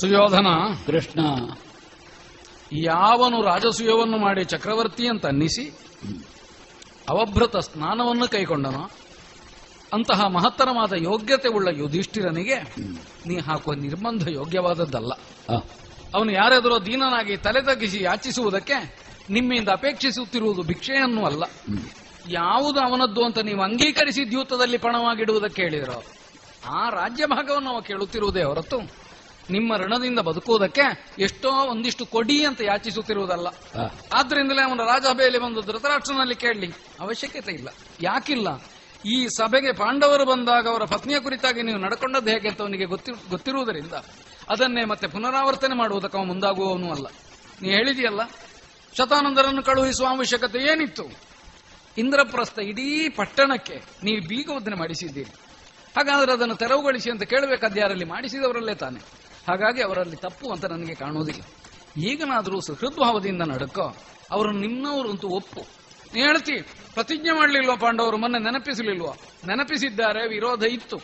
ಸುಯೋಧನ. ಕೃಷ್ಣ. ಯಾವನು ರಾಜಸೂಯವನ್ನು ಮಾಡಿ ಚಕ್ರವರ್ತಿ ಅಂತ ಅನ್ನಿಸಿ ಅವಭೃತ ಸ್ನಾನವನ್ನು ಕೈಗೊಂಡನೋ ಅಂತಹ ಮಹತ್ತರವಾದ ಯೋಗ್ಯತೆ ಉಳ್ಳ ಯುಧಿಷ್ಠಿರನಿಗೆ ನೀ ಹಾಕುವ ನಿರ್ಬಂಧ ಯೋಗ್ಯವಾದದ್ದಲ್ಲ. ಅವನು ಯಾರಾದರೂ ದೀನನಾಗಿ ತಲೆ ತಗ್ಗಿಸಿ ಯಾಚಿಸುವುದಕ್ಕೆ ನಿಮ್ಮಿಂದ ಅಪೇಕ್ಷಿಸುತ್ತಿರುವುದು ಭಿಕ್ಷೆಯನ್ನು ಅಲ್ಲ ಯಾವುದು ಅವನದ್ದು ಅಂತ ನೀವು ಅಂಗೀಕರಿಸಿ ದ್ಯೂತದಲ್ಲಿ ಪಣವಾಗಿಡುವುದಕ್ಕೆ ಹೇಳಿದರು ಆ ರಾಜ್ಯ ಭಾಗವನ್ನು ಅವ ಕೇಳುತ್ತಿರುವುದೇ ಹೊರತು ನಿಮ್ಮ ಋಣದಿಂದ ಬದುಕುವುದಕ್ಕೆ ಎಷ್ಟೋ ಒಂದಿಷ್ಟು ಕೊಡಿ ಅಂತ ಯಾಚಿಸುತ್ತಿರುವುದಲ್ಲ. ಆದ್ರಿಂದಲೇ ಅವನ ರಾಜಸಭೆಯಲ್ಲಿ ಬಂದು ಧೃತರಾಷ್ಟ್ರನಲ್ಲಿ ಕೇಳಲಿ ಅವಶ್ಯಕತೆ ಇಲ್ಲ. ಯಾಕಿಲ್ಲ? ಈ ಸಭೆಗೆ ಪಾಂಡವರು ಬಂದಾಗ ಅವರ ಪತ್ನಿಯ ಕುರಿತಾಗಿ ನೀವು ನಡ್ಕೊಂಡದ್ದು ಹೇಗೆ ಅಂತ ಅವನಿಗೆ ಗೊತ್ತಿ ಗೊತ್ತಿರುವುದರಿಂದ ಅದನ್ನೇ ಮತ್ತೆ ಪುನರಾವರ್ತನೆ ಮಾಡುವುದಕ್ಕೆ ಅವನು ಮುಂದಾಗುವವನು ಅಲ್ಲ. ನೀ ಹೇಳಿದೆಯಲ್ಲ ಶತಾನಂದರನ್ನು ಕಳುಹಿಸುವ ಅವಶ್ಯಕತೆ ಏನಿತ್ತು? ಇಂದ್ರಪ್ರಸ್ಥ ಇಡೀ ಪಟ್ಟಣಕ್ಕೆ ನೀವು ಬೀಗವದನೆ ಮಾಡಿಸಿದ್ದೀರಿ. ಹಾಗಾದ್ರೆ ಅದನ್ನು ತೆರವುಗೊಳಿಸಿ ಅಂತ ಕೇಳಬೇಕಾದ ಯಾರಲ್ಲಿ ಮಾಡಿಸಿದವರಲ್ಲೇ ತಾನೆ. ಹಾಗಾಗಿ ಅವರಲ್ಲಿ ತಪ್ಪು ಅಂತ ನನಗೆ ಕಾಣುವುದಿಲ್ಲ. ಈಗನಾದರೂ ಸುಹೃದ್ಭಾವದಿಂದ ನಡ್ಕೋ. ಅವರು ನಿಮ್ಮವರು ಅಂತೂ ಒಪ್ಪು. ಹೇಳ್ತಿ, ಪ್ರತಿಜ್ಞೆ ಮಾಡಲಿಲ್ವ ಪಾಂಡವರು? ಮೊನ್ನೆ ನೆನಪಿಸಲಿಲ್ವೋ? ನೆನಪಿಸಿದ್ದಾರೆ, ವಿರೋಧ ಇತ್ತು.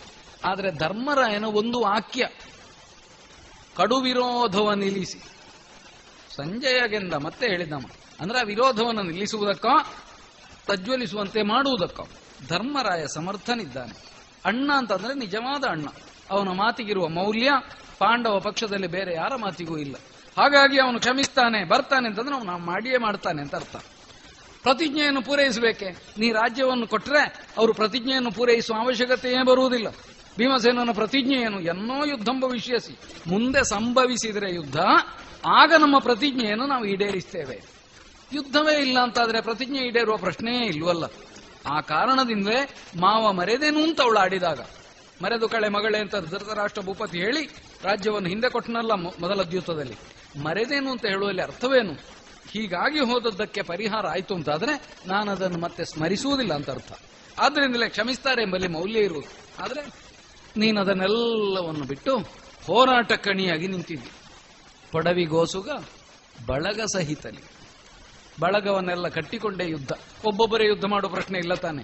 ಆದರೆ ಧರ್ಮರಾಯನ ಒಂದು ವಾಕ್ಯ ಕಡು ವಿರೋಧವ ನಿಲ್ಲಿಸಿ ಸಂಜಯಗೆಂದ ಮತ್ತೆ ಹೇಳಿದಮ್ಮ. ಅಂದ್ರೆ ಆ ವಿರೋಧವನ್ನು ನಿಲ್ಲಿಸುವುದಕ್ಕೋ, ಪ್ರಜ್ವಲಿಸುವಂತೆ ಮಾಡುವುದಕ್ಕೋ. ಧರ್ಮರಾಯ ಸಮರ್ಥನಿದ್ದಾನೆ. ಅಣ್ಣ ಅಂತಂದ್ರೆ ನಿಜವಾದ ಅಣ್ಣ. ಅವನ ಮಾತಿಗಿರುವ ಮೌಲ್ಯ ಪಾಂಡವ ಪಕ್ಷದಲ್ಲಿ ಬೇರೆ ಯಾರ ಮಾತಿಗೂ ಇಲ್ಲ. ಹಾಗಾಗಿ ಅವನು ಕ್ಷಮಿಸ್ತಾನೆ, ಬರ್ತಾನೆ ಅಂತಂದ್ರೆ ಅವನು ಮಾಡಿಯೇ ಮಾಡ್ತಾನೆ ಅಂತ ಅರ್ಥ. ಪ್ರತಿಜ್ಞೆಯನ್ನು ಪೂರೈಸಬೇಕೆ? ನೀ ರಾಜ್ಯವನ್ನು ಕೊಟ್ಟರೆ ಅವರು ಪ್ರತಿಜ್ಞೆಯನ್ನು ಪೂರೈಸುವ ಅವಶ್ಯಕತೆಯೇ ಬರುವುದಿಲ್ಲ. ಭೀಮಸೇನನ ಪ್ರತಿಜ್ಞೆ ಏನು ಎನ್ನೋ ಯುದ್ಧಂ ಭವಿಷ್ಯಸಿ. ಮುಂದೆ ಸಂಭವಿಸಿದರೆ ಯುದ್ಧ, ಆಗ ನಮ್ಮ ಪ್ರತಿಜ್ಞೆಯನ್ನು ನಾವು ಈಡೇರಿಸ್ತೇವೆ. ಯುದ್ಧವೇ ಇಲ್ಲ ಅಂತಾದ್ರೆ ಪ್ರತಿಜ್ಞೆ ಈಡೇರುವ ಪ್ರಶ್ನೆಯೇ ಇಲ್ವಲ್ಲ. ಆ ಕಾರಣದಿಂದಲೇ ಮಾವ ಮರೆದೇನು ಅಂತ ಅವಳು ಆಡಿದಾಗ. ಮರೆದು ಕಳೆ ಮಗಳೇ ಅಂತ ಧೃತರಾಷ್ಟ್ರ ಭೂಪತಿ ಹೇಳಿ ರಾಜ್ಯವನ್ನು ಹಿಂದೆ ಕೊಟ್ಟನಲ್ಲ ಮೊದಲ ದ್ಯೂತದಲ್ಲಿ ಮರೆದೇನು ಅಂತ ಹೇಳುವಲ್ಲಿ ಅರ್ಥವೇನು? ಹೀಗಾಗಿ ಹೋದದ್ದಕ್ಕೆ ಪರಿಹಾರ ಆಯಿತು ಅಂತಾದರೆ ನಾನು ಅದನ್ನು ಮತ್ತೆ ಸ್ಮರಿಸುವುದಿಲ್ಲ ಅಂತ ಅರ್ಥ. ಆದ್ರಿಂದಲೇ ಕ್ಷಮಿಸ್ತಾರೆ ಎಂಬಲ್ಲಿ ಮೌಲ್ಯ ಇರುವುದು. ಆದರೆ ನೀನು ಅದನ್ನೆಲ್ಲವನ್ನು ಬಿಟ್ಟು ಹೋರಾಟ ಕಣಿಯಾಗಿ ನಿಂತಿದ್ದಿ. ಪೊಡವಿಗೋಸುಗ, ಬಳಗ ಸಹಿತಲಿ. ಬಳಗವನ್ನೆಲ್ಲ ಕಟ್ಟಿಕೊಂಡೇ ಯುದ್ಧ. ಒಬ್ಬೊಬ್ಬರೇ ಯುದ್ಧ ಮಾಡೋ ಪ್ರಶ್ನೆ ಇಲ್ಲ ತಾನೆ.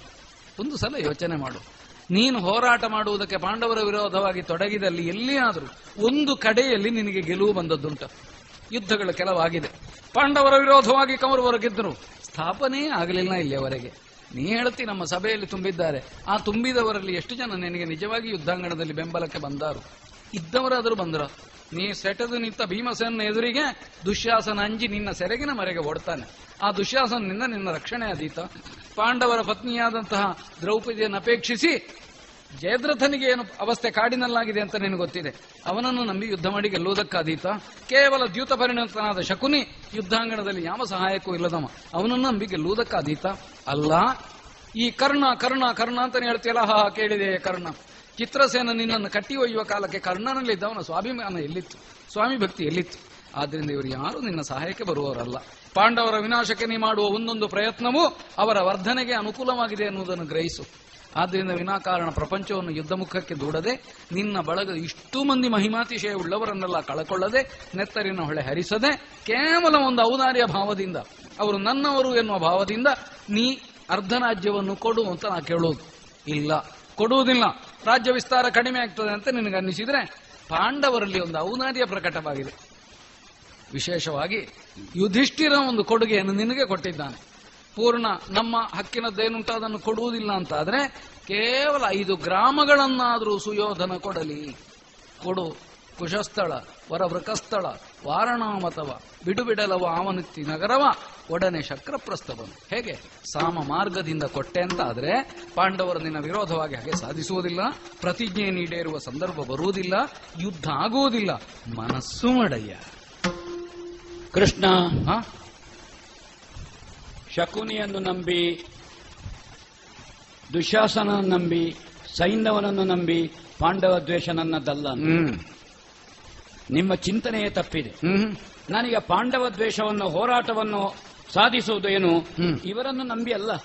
ಒಂದು ಸಲ ಯೋಚನೆ ಮಾಡು. ನೀನು ಹೋರಾಟ ಮಾಡುವುದಕ್ಕೆ ಪಾಂಡವರ ವಿರೋಧವಾಗಿ ತೊಡಗಿದಲ್ಲಿ ಎಲ್ಲಿಯಾದರೂ ಒಂದು ಕಡೆಯಲ್ಲಿ ನಿನಗೆ ಗೆಲುವು ಬಂದದ್ದುಂಟು. ಯುದ್ಧಗಳು ಕೆಲವಾಗಿದೆ. ಪಾಂಡವರ ವಿರೋಧವಾಗಿ ಕೌರವರು ಹೊರಗಿದ್ದರು ಸ್ಥಾಪನೆ ಆಗಲಿಲ್ಲ ಇಲ್ಲಿಯವರೆಗೆ. ನೀ ಹೇಳ್ತಿ ನಮ್ಮ ಸಭೆಯಲ್ಲಿ ತುಂಬಿದ್ದಾರೆ. ಆ ತುಂಬಿದವರಲ್ಲಿ ಎಷ್ಟು ಜನ ನಿನಗೆ ನಿಜವಾಗಿ ಯುದ್ಧಾಂಗಣದಲ್ಲಿ ಬೆಂಬಲಕ್ಕೆ ಬಂದಾರು? ಇದ್ದವರಾದರೂ ಬಂದ್ರ? ನೀ ಸೆಟದು ನಿಂತ ಭೀಮಸೇನ ಎದುರಿಗೆ ದುಶ್ಯಾಸನ ಅಂಜಿ ನಿನ್ನ ಸೆರೆಗಿನ ಮರೆಗೆ ಓಡ್ತಾನೆ ಆ ದುಶ್ಯಾಸನದಿಂದ ನಿನ್ನ ರಕ್ಷಣೆ ಆದೀತ ಪಾಂಡವರ ಪತ್ನಿಯಾದಂತಹ ದ್ರೌಪದಿಯನ್ನು ಅಪೇಕ್ಷಿಸಿ ಜಯದ್ರಥನಿಗೆ ಏನು ಅವಸ್ಥೆ ಕಾಡಿನಲ್ಲಾಗಿದೆ ಅಂತ ನಿನಗೆ ಗೊತ್ತಿದೆ. ಅವನನ್ನು ನಂಬಿ ಯುದ್ಧ ಮಾಡಿ ಗೆಲ್ಲುವುದಕ್ಕಾದೀತ ಕೇವಲ ದ್ಯೂತ ಪರಿಣತನಾದ ಶಕುನಿ ಯುದ್ಧಾಂಗಣದಲ್ಲಿ ಯಾವ ಸಹಾಯಕ್ಕೂ ಇಲ್ಲದವ. ಅವನನ್ನು ನಂಬಿ ಗೆಲ್ಲುವುದಕ್ಕಾದೀತ ಅಲ್ಲ, ಈ ಕರ್ಣ ಕರ್ಣ ಕರ್ಣ ಅಂತಾನೆ ಹೇಳ್ತೀಯಲ್ಲ? ಹಾ, ಕೇಳಿದೆ, ಕರ್ಣ. ಚಿತ್ರಸೇನ ನಿನ್ನನ್ನು ಕಟ್ಟಿ ಒಯ್ಯುವ ಕಾಲಕ್ಕೆ ಕರ್ಣನಲ್ಲಿದ್ದ ಅವನ ಸ್ವಾಭಿಮಾನ ಎಲ್ಲಿತ್ತು? ಸ್ವಾಮಿ ಭಕ್ತಿ ಎಲ್ಲಿತ್ತು? ಆದ್ರಿಂದ ಇವರು ಯಾರು ನಿನ್ನ ಸಹಾಯಕ್ಕೆ ಬರುವವರಲ್ಲ. ಪಾಂಡವರ ವಿನಾಶಕ್ಕೆ ನೀ ಮಾಡುವ ಒಂದೊಂದು ಪ್ರಯತ್ನವೂ ಅವರ ವರ್ಧನೆಗೆ ಅನುಕೂಲವಾಗಿದೆ ಎನ್ನುವುದನ್ನು ಗ್ರಹಿಸು. ಆದ್ದರಿಂದ ವಿನಾಕಾರಣ ಪ್ರಪಂಚವನ್ನು ಯುದ್ಧ ಮುಖಕ್ಕೆ ದೂಡದೆ, ನಿನ್ನ ಬಳಗ ಇಷ್ಟು ಮಂದಿ ಮಹಿಮಾತಿಶಯ ಉಳ್ಳವರನ್ನೆಲ್ಲ ಕಳಕೊಳ್ಳದೆ, ನೆತ್ತರಿನ ಹೊಳೆ ಹರಿಸದೆ, ಕೇವಲ ಒಂದು ಔದಾರ್ಯ ಭಾವದಿಂದ, ಅವರು ನನ್ನವರು ಎನ್ನುವ ಭಾವದಿಂದ ನೀ ಅರ್ಧ ರಾಜ್ಯವನ್ನು ಕೊಡು ಅಂತ ನಾ ಕೇಳೋದು. ಇಲ್ಲ, ಕೊಡುವುದಿಲ್ಲ. ರಾಜ್ಯ ವಿಸ್ತಾರ ಕಡಿಮೆ ಆಗ್ತದೆ ಅಂತ ನಿನಗೆ ಅನ್ನಿಸಿದ್ರೆ ಪಾಂಡವರಲ್ಲಿ ಒಂದು ಔದಾರ್ಯ ಪ್ರಕಟವಾಗಿದೆ. ವಿಶೇಷವಾಗಿ ಯುಧಿಷ್ಠಿರ ಒಂದು ಕೊಡುಗೆಯನ್ನು ನಿನಗೆ ಕೊಟ್ಟಿದ್ದಾನೆ. ಪೂರ್ಣ ನಮ್ಮ ಹಕ್ಕಿನದ್ದೇನುಂಟು ಅದನ್ನು ಕೊಡುವುದಿಲ್ಲ ಅಂತ ಆದ್ರೆ ಕೇವಲ ಐದು ಗ್ರಾಮಗಳನ್ನಾದರೂ ಸುಯೋಧನ ಕೊಡಲಿ. ಕೊಡು, ಕುಶಸ್ಥಳ, ವರವೃಕಸ್ಥಳ, ವಾರಣಾಮತವ, ಬಿಡುಬಿಡಲವ ಆವನತ್ತಿ ನಗರವ ಒಡನೆ ಶಕ್ರಪ್ರಸ್ಥವನು ಹೇಗೆ? ಸಾಮ ಮಾರ್ಗದಿಂದ ಕೊಟ್ಟೆ ಅಂತ ಆದರೆ ಪಾಂಡವರು ನಿನ್ನ ವಿರೋಧವಾಗಿ ಹಾಗೆ ಸಾಧಿಸುವುದಿಲ್ಲ ಪ್ರತಿಜ್ಞೆ ನೀಡೇರುವ ಸಂದರ್ಭ ಬರುವುದಿಲ್ಲ ಯುದ್ಧ ಆಗುವುದಿಲ್ಲ. ಮನಸ್ಸು ಮಡಯ್ಯ. ಕೃಷ್ಣ ಶಕುನಿಯನ್ನು ನಂಬಿ ದುಶಾಸನ ನಂಬಿ ಸೈಂಧವನನ್ನು ನಂಬಿ ಪಾಂಡವ ದ್ವೇಷ ನನ್ನದಲ್ಲ ನಿಮ್ಮ ಚಿಂತನೆಯೇ ತಪ್ಪಿದೆ. ನನಗೆ ಪಾಂಡವ ದ್ವೇಷವನ್ನು ಹೋರಾಟವನ್ನು ಸಾಧಿಸುವುದು ಏನು? ಇವರನ್ನು ನಂಬಿ ಅಲ್ಲ.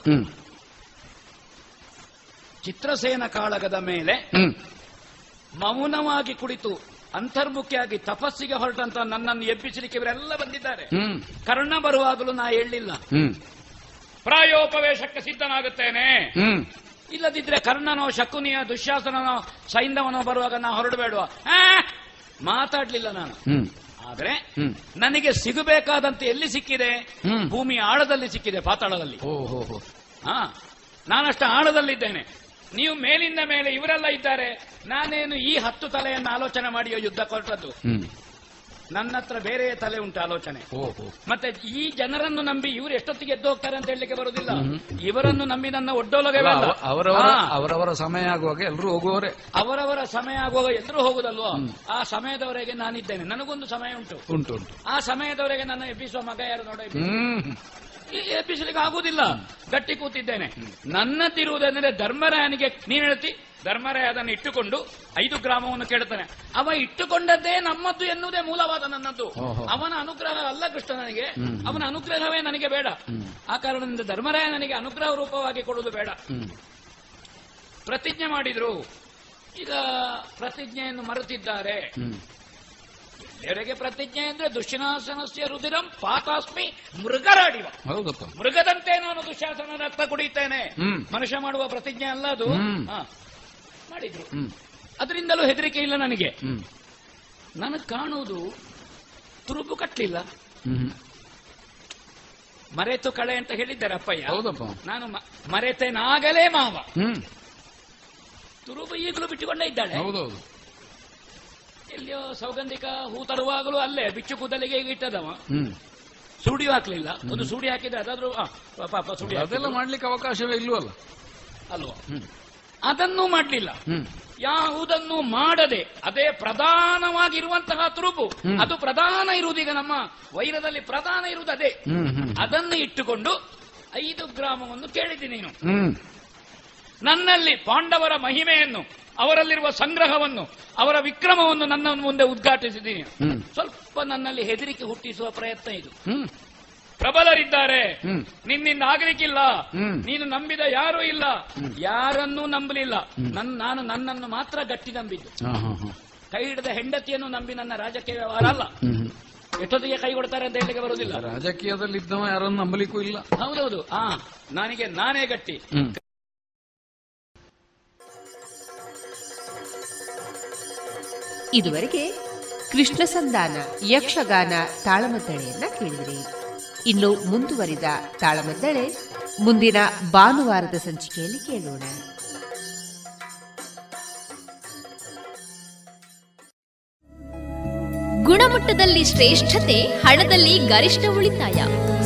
ಚಿತ್ರಸೇನ ಕಾಳಗದ ಮೇಲೆ ಮೌನವಾಗಿ ಕುಳಿತು ಅಂತರ್ಮುಖಿಯಾಗಿ ತಪಸ್ಸಿಗೆ ಹೊರಟಂತ ನನ್ನನ್ನು ಎಬ್ಬಿಸಲಿಕ್ಕೆ ಇವರೆಲ್ಲ ಬಂದಿದ್ದಾರೆ. ಕರ್ಣ ಬರುವಾಗಲೂ ನಾ ಹೇಳಲಿಲ್ಲ. ಪ್ರಾಯೋಪವೇಶಕ್ಕೆ ಸಿದ್ಧನಾಗುತ್ತೇನೆ. ಇಲ್ಲದಿದ್ರೆ ಕರ್ಣನೋ ಶಕುನಿಯ ದುಶ್ಯಾಸನೋ ಸೈಂಧವನೋ ಬರುವಾಗ ನಾ ಹೊರಡಬೇಡುವ? ಮಾತಾಡ್ಲಿಲ್ಲ ನಾನು. ಆದ್ರೆ ನನಗೆ ಸಿಗಬೇಕಾದಂತೆ ಎಲ್ಲಿ ಸಿಕ್ಕಿದೆ? ಭೂಮಿಯ ಆಳದಲ್ಲಿ ಸಿಕ್ಕಿದೆ ಪಾತಾಳದಲ್ಲಿ. ಹಾ ನಾನಷ್ಟು ಆಳದಲ್ಲಿದ್ದೇನೆ. ನೀವು ಮೇಲಿಂದ ಮೇಲೆ ಇವರೆಲ್ಲ ಇದ್ದಾರೆ. ನಾನೇನು ಈ ಹತ್ತು ತಲೆಯನ್ನು ಆಲೋಚನೆ ಮಾಡಿಯೋ ಯುದ್ಧ ಕೊಟ್ಟದ್ದು ನನ್ನ ಹತ್ರ ಬೇರೆ ತಲೆ ಉಂಟು ಆಲೋಚನೆ. ಮತ್ತೆ ಈ ಜನರನ್ನು ನಂಬಿ ಇವರು ಎಷ್ಟೊತ್ತಿಗೆ ಎದ್ದು ಹೋಗ್ತಾರೆ ಅಂತ ಹೇಳಲಿಕ್ಕೆ ಬರುವುದಿಲ್ಲ ಇವರನ್ನು ನಂಬಿ ನನ್ನ ಒಡ್ಡೋಲಗವೇ ಅವರವರ ಸಮಯ ಆಗುವಾಗ ಎಲ್ಲರೂ ಹೋಗುವವರೇ. ಅವರವರ ಸಮಯ ಆಗುವಾಗ ಎಲ್ಲರೂ ಹೋಗುದಲ್ವೋ? ಆ ಸಮಯದವರೆಗೆ ನಾನಿದ್ದೇನೆ. ನನಗೊಂದು ಸಮಯ ಉಂಟು. ಉಂಟು ಉಂಟು. ಆ ಸಮಯದವರೆಗೆ ನನ್ನ ಎಬ್ಬಿಸುವ ಮಗ ಯಾರು ನೋಡ ಎಬ್ಬಿಸಲಿಕ್ಕೆ ಆಗುದಿಲ್ಲ. ಗಟ್ಟಿ ಕೂತಿದ್ದೇನೆ. ನನ್ನದಿರುವುದೆಂದರೆ ಧರ್ಮರಾಯನಿಗೆ ನೀನ್ ಹೇಳ್ತಿ? ಧರ್ಮರಾಯ ಅದನ್ನು ಇಟ್ಟುಕೊಂಡು ಐದು ಗ್ರಾಮವನ್ನು ಕೇಳುತ್ತಾನೆ. ಅವ ಇಟ್ಟುಕೊಂಡದ್ದೇ ನಮ್ಮದ್ದು ಎನ್ನುವುದೇ ಮೂಲವಾದ ನನ್ನದ್ದು ಅವನ ಅನುಗ್ರಹ ಅಲ್ಲ ಕೃಷ್ಣ ನನಗೆ ಅವನ ಅನುಗ್ರಹವೇ ನನಗೆ ಬೇಡ. ಆ ಕಾರಣದಿಂದ ಧರ್ಮರಾಯ ನನಗೆ ಅನುಗ್ರಹ ರೂಪವಾಗಿ ಕೊಡುವುದು ಬೇಡ. ಪ್ರತಿಜ್ಞೆ ಮಾಡಿದ್ರು. ಈಗ ಪ್ರತಿಜ್ಞೆಯನ್ನು ಮರೆತಿದ್ದಾರೆ. ಎಡೆಗೆ ಪ್ರತಿಜ್ಞೆ ಅಂದ್ರೆ ದುಶ್ಶಾಸನಸ್ಯ ರುದಿರಂ ಪಾತಾಸ್ಮಿ ಮೃಗರಾಡಿವ. ಮೃಗದಂತೆ ನಾನು ದುಶ್ಯಾಸನ ರಕ್ತ ಕುಡಿಯುತ್ತೇನೆ. ಮನುಷ್ಯ ಮಾಡುವ ಪ್ರತಿಜ್ಞೆ ಅಲ್ಲ ಅದು. ಮಾಡಿದ್ರು. ಅದರಿಂದಲೂ ಹೆದರಿಕೆ ಇಲ್ಲ ನನಗೆ. ನನಗೆ ಕಾಣುವುದು ತುರುಬು ಕಟ್ಟಲಿಲ್ಲ ಮರೆತು ಕಳೆ ಅಂತ ಹೇಳಿದ್ದಾರೆ ಅಪ್ಪಯ್ಯ. ಹೌದಪ್ಪ. ನಾನು ಮರೆತೇನಾಗಲೇ ಮಾವ. ತುರುಬು ಈಗಲೂ ಬಿಟ್ಟುಕೊಂಡೇ ಇದ್ದಾಳೆ. ಹೌದೌದು. ಎಲ್ಲಿಯೋ ಸೌಗಂಧಿಕ ಹೂ ತರುವಾಗಲೂ ಅಲ್ಲೇ ಬಿಚ್ಚು ಕೂದಲಿಗೆ ಇಟ್ಟದವ. ಸುಡಿಯೂ ಹಾಕ್ಲಿಲ್ಲ. ಒಂದು ಸುಡಿ ಹಾಕಿದ್ರೆ ಅದಾದ್ರೂ ಪಾಪ ಸುಡಿ ಅದೆಲ್ಲ ಮಾಡ್ಲಿಕ್ಕೆ ಅವಕಾಶವೇ ಇಲ್ವಲ್ಲ? ಅಲ್ವಾ? ಅದನ್ನೂ ಮಾಡಲಿಲ್ಲ. ಯಾವುದನ್ನು ಮಾಡದೆ ಅದೇ ಪ್ರಧಾನವಾಗಿರುವಂತಹ ತುರುಪು. ಅದು ಪ್ರಧಾನ ಇರುವುದೀಗ ನಮ್ಮ ವೈರದಲ್ಲಿ ಪ್ರಧಾನ ಇರುವುದು ಅದೇ. ಅದನ್ನು ಇಟ್ಟುಕೊಂಡು ಐದು ಗ್ರಾಮವನ್ನು ಕೇಳಿದ್ದೀನಿ ನೀನು. ನನ್ನಲ್ಲಿ ಪಾಂಡವರ ಮಹಿಮೆಯನ್ನು ಅವರಲ್ಲಿರುವ ಸಂಗ್ರಹವನ್ನು ಅವರ ವಿಕ್ರಮವನ್ನು ನನ್ನ ಮುಂದೆ ಉದ್ಘಾಟಿಸಿದ್ದೀನಿ. ಸ್ವಲ್ಪ ನನ್ನಲ್ಲಿ ಹೆದರಿಕೆ ಹುಟ್ಟಿಸುವ ಪ್ರಯತ್ನ ಇದು. ಪ್ರಬಲರಿದ್ದಾರೆ. ಹ್ಮ್. ನಿನ್ನಿಂದ ಆಗ್ಲಿಕ್ಕಿಲ್ಲ. ಹ್ಮ್. ನೀನು ನಂಬಿದ ಯಾರೂ ಇಲ್ಲ. ಯಾರನ್ನೂ ನಂಬಲಿಲ್ಲ. ನನ್ ನಾನು ನನ್ನನ್ನು ಮಾತ್ರ ಗಟ್ಟಿ ನಂಬಿದ್ದು. ಕೈ ಹಿಡಿದ ಹೆಂಡತಿಯನ್ನು ನಂಬಿ ನನ್ನ ರಾಜಕೀಯ ವ್ಯವಹಾರ ಅಲ್ಲ. ಎಷ್ಟೊತ್ತಿಗೆ ಕೈ ಕೊಡ್ತಾರೆ ಅಂತ ಹೇಳಿಕೆ ಬರುವುದಿಲ್ಲ. ರಾಜಕೀಯದಲ್ಲಿ ಇದ್ದವ ಯಾರನ್ನು ನಂಬಲಿಕ್ಕೂ ಇಲ್ಲ. ಹೌದೌದು. ಆ ನನಗೆ ನಾನೇ ಗಟ್ಟಿ. ಇದುವರೆಗೆ ಕೃಷ್ಣ ಸಂಧಾನ ಯಕ್ಷಗಾನ ತಾಳಮದ್ದಳೆಯನ್ನ ಕೇಳಿದಿರಿ. ಇನ್ನು ಮುಂದುವರಿದ ತಾಳಮದ್ದಳೆ ಮುಂದಿನ ಭಾನುವಾರದ ಸಂಚಿಕೆಯಲ್ಲಿ ಕೇಳೋಣ. ಗುಣಮಟ್ಟದಲ್ಲಿ ಶ್ರೇಷ್ಠತೆ, ಹಣದಲ್ಲಿ ಗರಿಷ್ಠ ಉಳಿತಾಯ.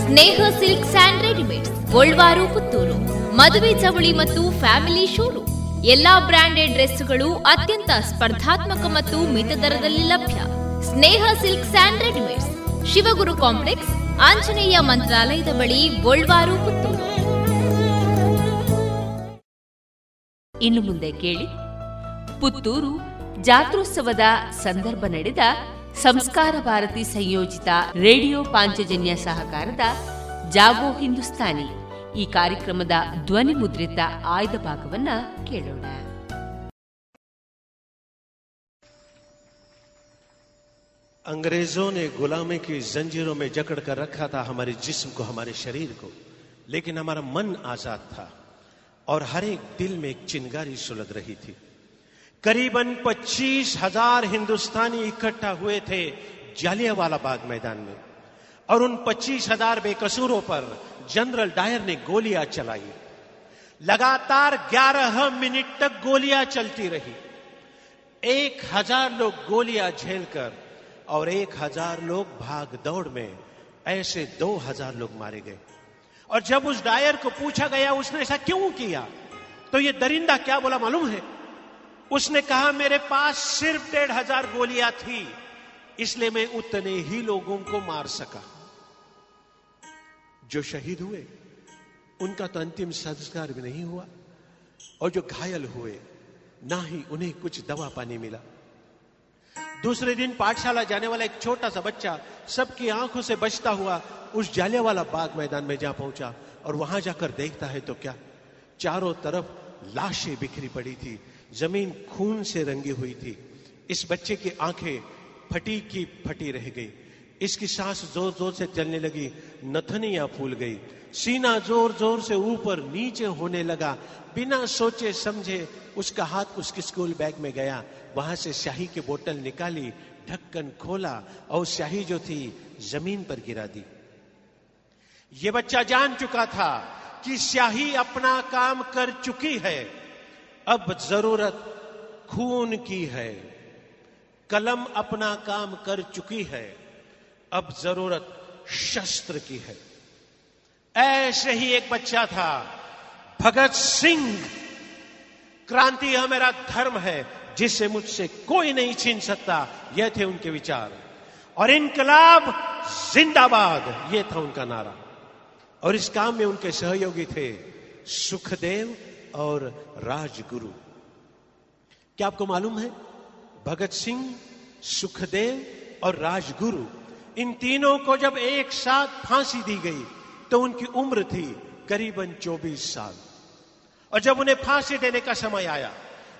Sneha silks and readymade Golwar, Puttur. ಮದುವೆ ಚವಳಿ ಮತ್ತು ಫ್ಯಾಮಿಲಿ ಶೋರೂಮ್. ಎಲ್ಲಾ ಬ್ರಾಂಡೆಡ್ ಡ್ರೆಸ್ಗಳು ಅತ್ಯಂತ ಸ್ಪರ್ಧಾತ್ಮಕ ಮತ್ತು ಮಿತ ದರದಲ್ಲಿ ಲಭ್ಯ. Sneha silk and readymades, Shivaguru complex Anjaneya ಮಂತ್ರಾಲಯದ ಬಳಿ ಗೋಲ್ವಾರು ಪುತ್ತೂರು. ಇನ್ನು ಮುಂದೆ ಕೇಳಿ. ಪುತ್ತೂರು ಜಾತ್ರೋತ್ಸವದ ಸಂದರ್ಭ ನಡೆದ ಸಂಸ್ಕಾರ ಭಾರತಿ ಸಂಯೋಜಿತ ರೇಡಿಯೋ ಪಾಂಚಜನ್ಯ ಸಹಕಾರದ ಜಾಗೋ ಹಿಂದೂಸ್ತಾನಿ ಈ ಕಾರ್ಯಕ್ರಮದ ಧ್ವನಿ ಮುದ್ರಿತ ಆಯ್ದ ಭಾಗವನ್ನ ಕೇಳೋಣ. अंग्रेज़ों ने गुलामी की जंजीरों में जकड़ कर रखा था हमारे जिस्म को, हमारे शरीर को। लेकिन हमारा मन आज़ाद था और हर एक दिल में एक चिंगारी सुलग रही थी। करीबन पच्चीस हज़ार हिंदुस्तानी इकट्ठा हुए थे जालियावाला बाग मैदान में और उन पच्चीस हज़ार बेकसूरों पर जनरल डायर ने गोलियाँ चलाई। लगातार ग्यारह मिनट तक गोलियाँ चलती रही। एक हज़ार लोग गोलियाँ झेलकर और एक हज़ार लोग भाग दौड़ में, ऐसे दो हज़ार लोग मारे गए। और जब उस डायर को पूछा गया, उसने ऐसा क्यों किया? तो ये दरिंदा क्या बोला मालूम है? उसने कहा, मेरे पास सिर्फ़ डेढ़ हज़ार गोलियाँ थी, इसलिए मैं उतने ही लोगों को मार सका। जो शहीद हुए, उनका तो अंतिम संस्कार भी नहीं हुआ, और जो घायल हुए, ना ही उन्हें कुछ दवा पानी मिला। दूसरे दिन पाठशाला जाने वाला एक छोटा सा बच्चा सबकी आँखों से बचता हुआ उस जाले वाला बाग मैदान में जा पहुँचा और वहाँ जाकर देखता है तो क्या? चारों तरफ़ लाशें बिखरी पड़ी थी, ज़मीन खून से रंगी हुई थी। इस बच्चे की आँखें फटी की फटी रह गई। इसकी सांस ज़ोर ज़ोर से चलने लगी, नथनियाँ फूल गई। सीना ज़ोर ज़ोर से ऊपर नीचे होने लगा। बिना सोचे समझे उसका हाथ उसके स्कूल बैग में गया। वहाँ से स्याही की बोतल निकाली, ढक्कन खोला और स्याही जो थी ज़मीन पर गिरा दी। ये बच्चा जान चुका था कि स्याही अपना काम कर चुकी है। अब ज़रूरत खून की है। कलम अपना काम कर चुकी है। अब ज़रूरत शस्त्र की है। ऐसे ही एक बच्चा था। भगत सिंह, क्रांति यह मेरा धर्म है जिससे मुझसे कोई नहीं छीन सकता। यह थे उनके विचार। और इनकलाब जिंदाबाद यह था उनका नारा। और इस काम में उनके सहयोगी थे सुखदेव और राजगुरु। क्या आपको मालूम है, भगत सिंह, सुखदेव और राजगुरु, इन तीनों को जब एक साथ फांसी दी गई तो उनकी उम्र थी करीबन 24 साल। और जब उन्हें फांसी देने का समय आया,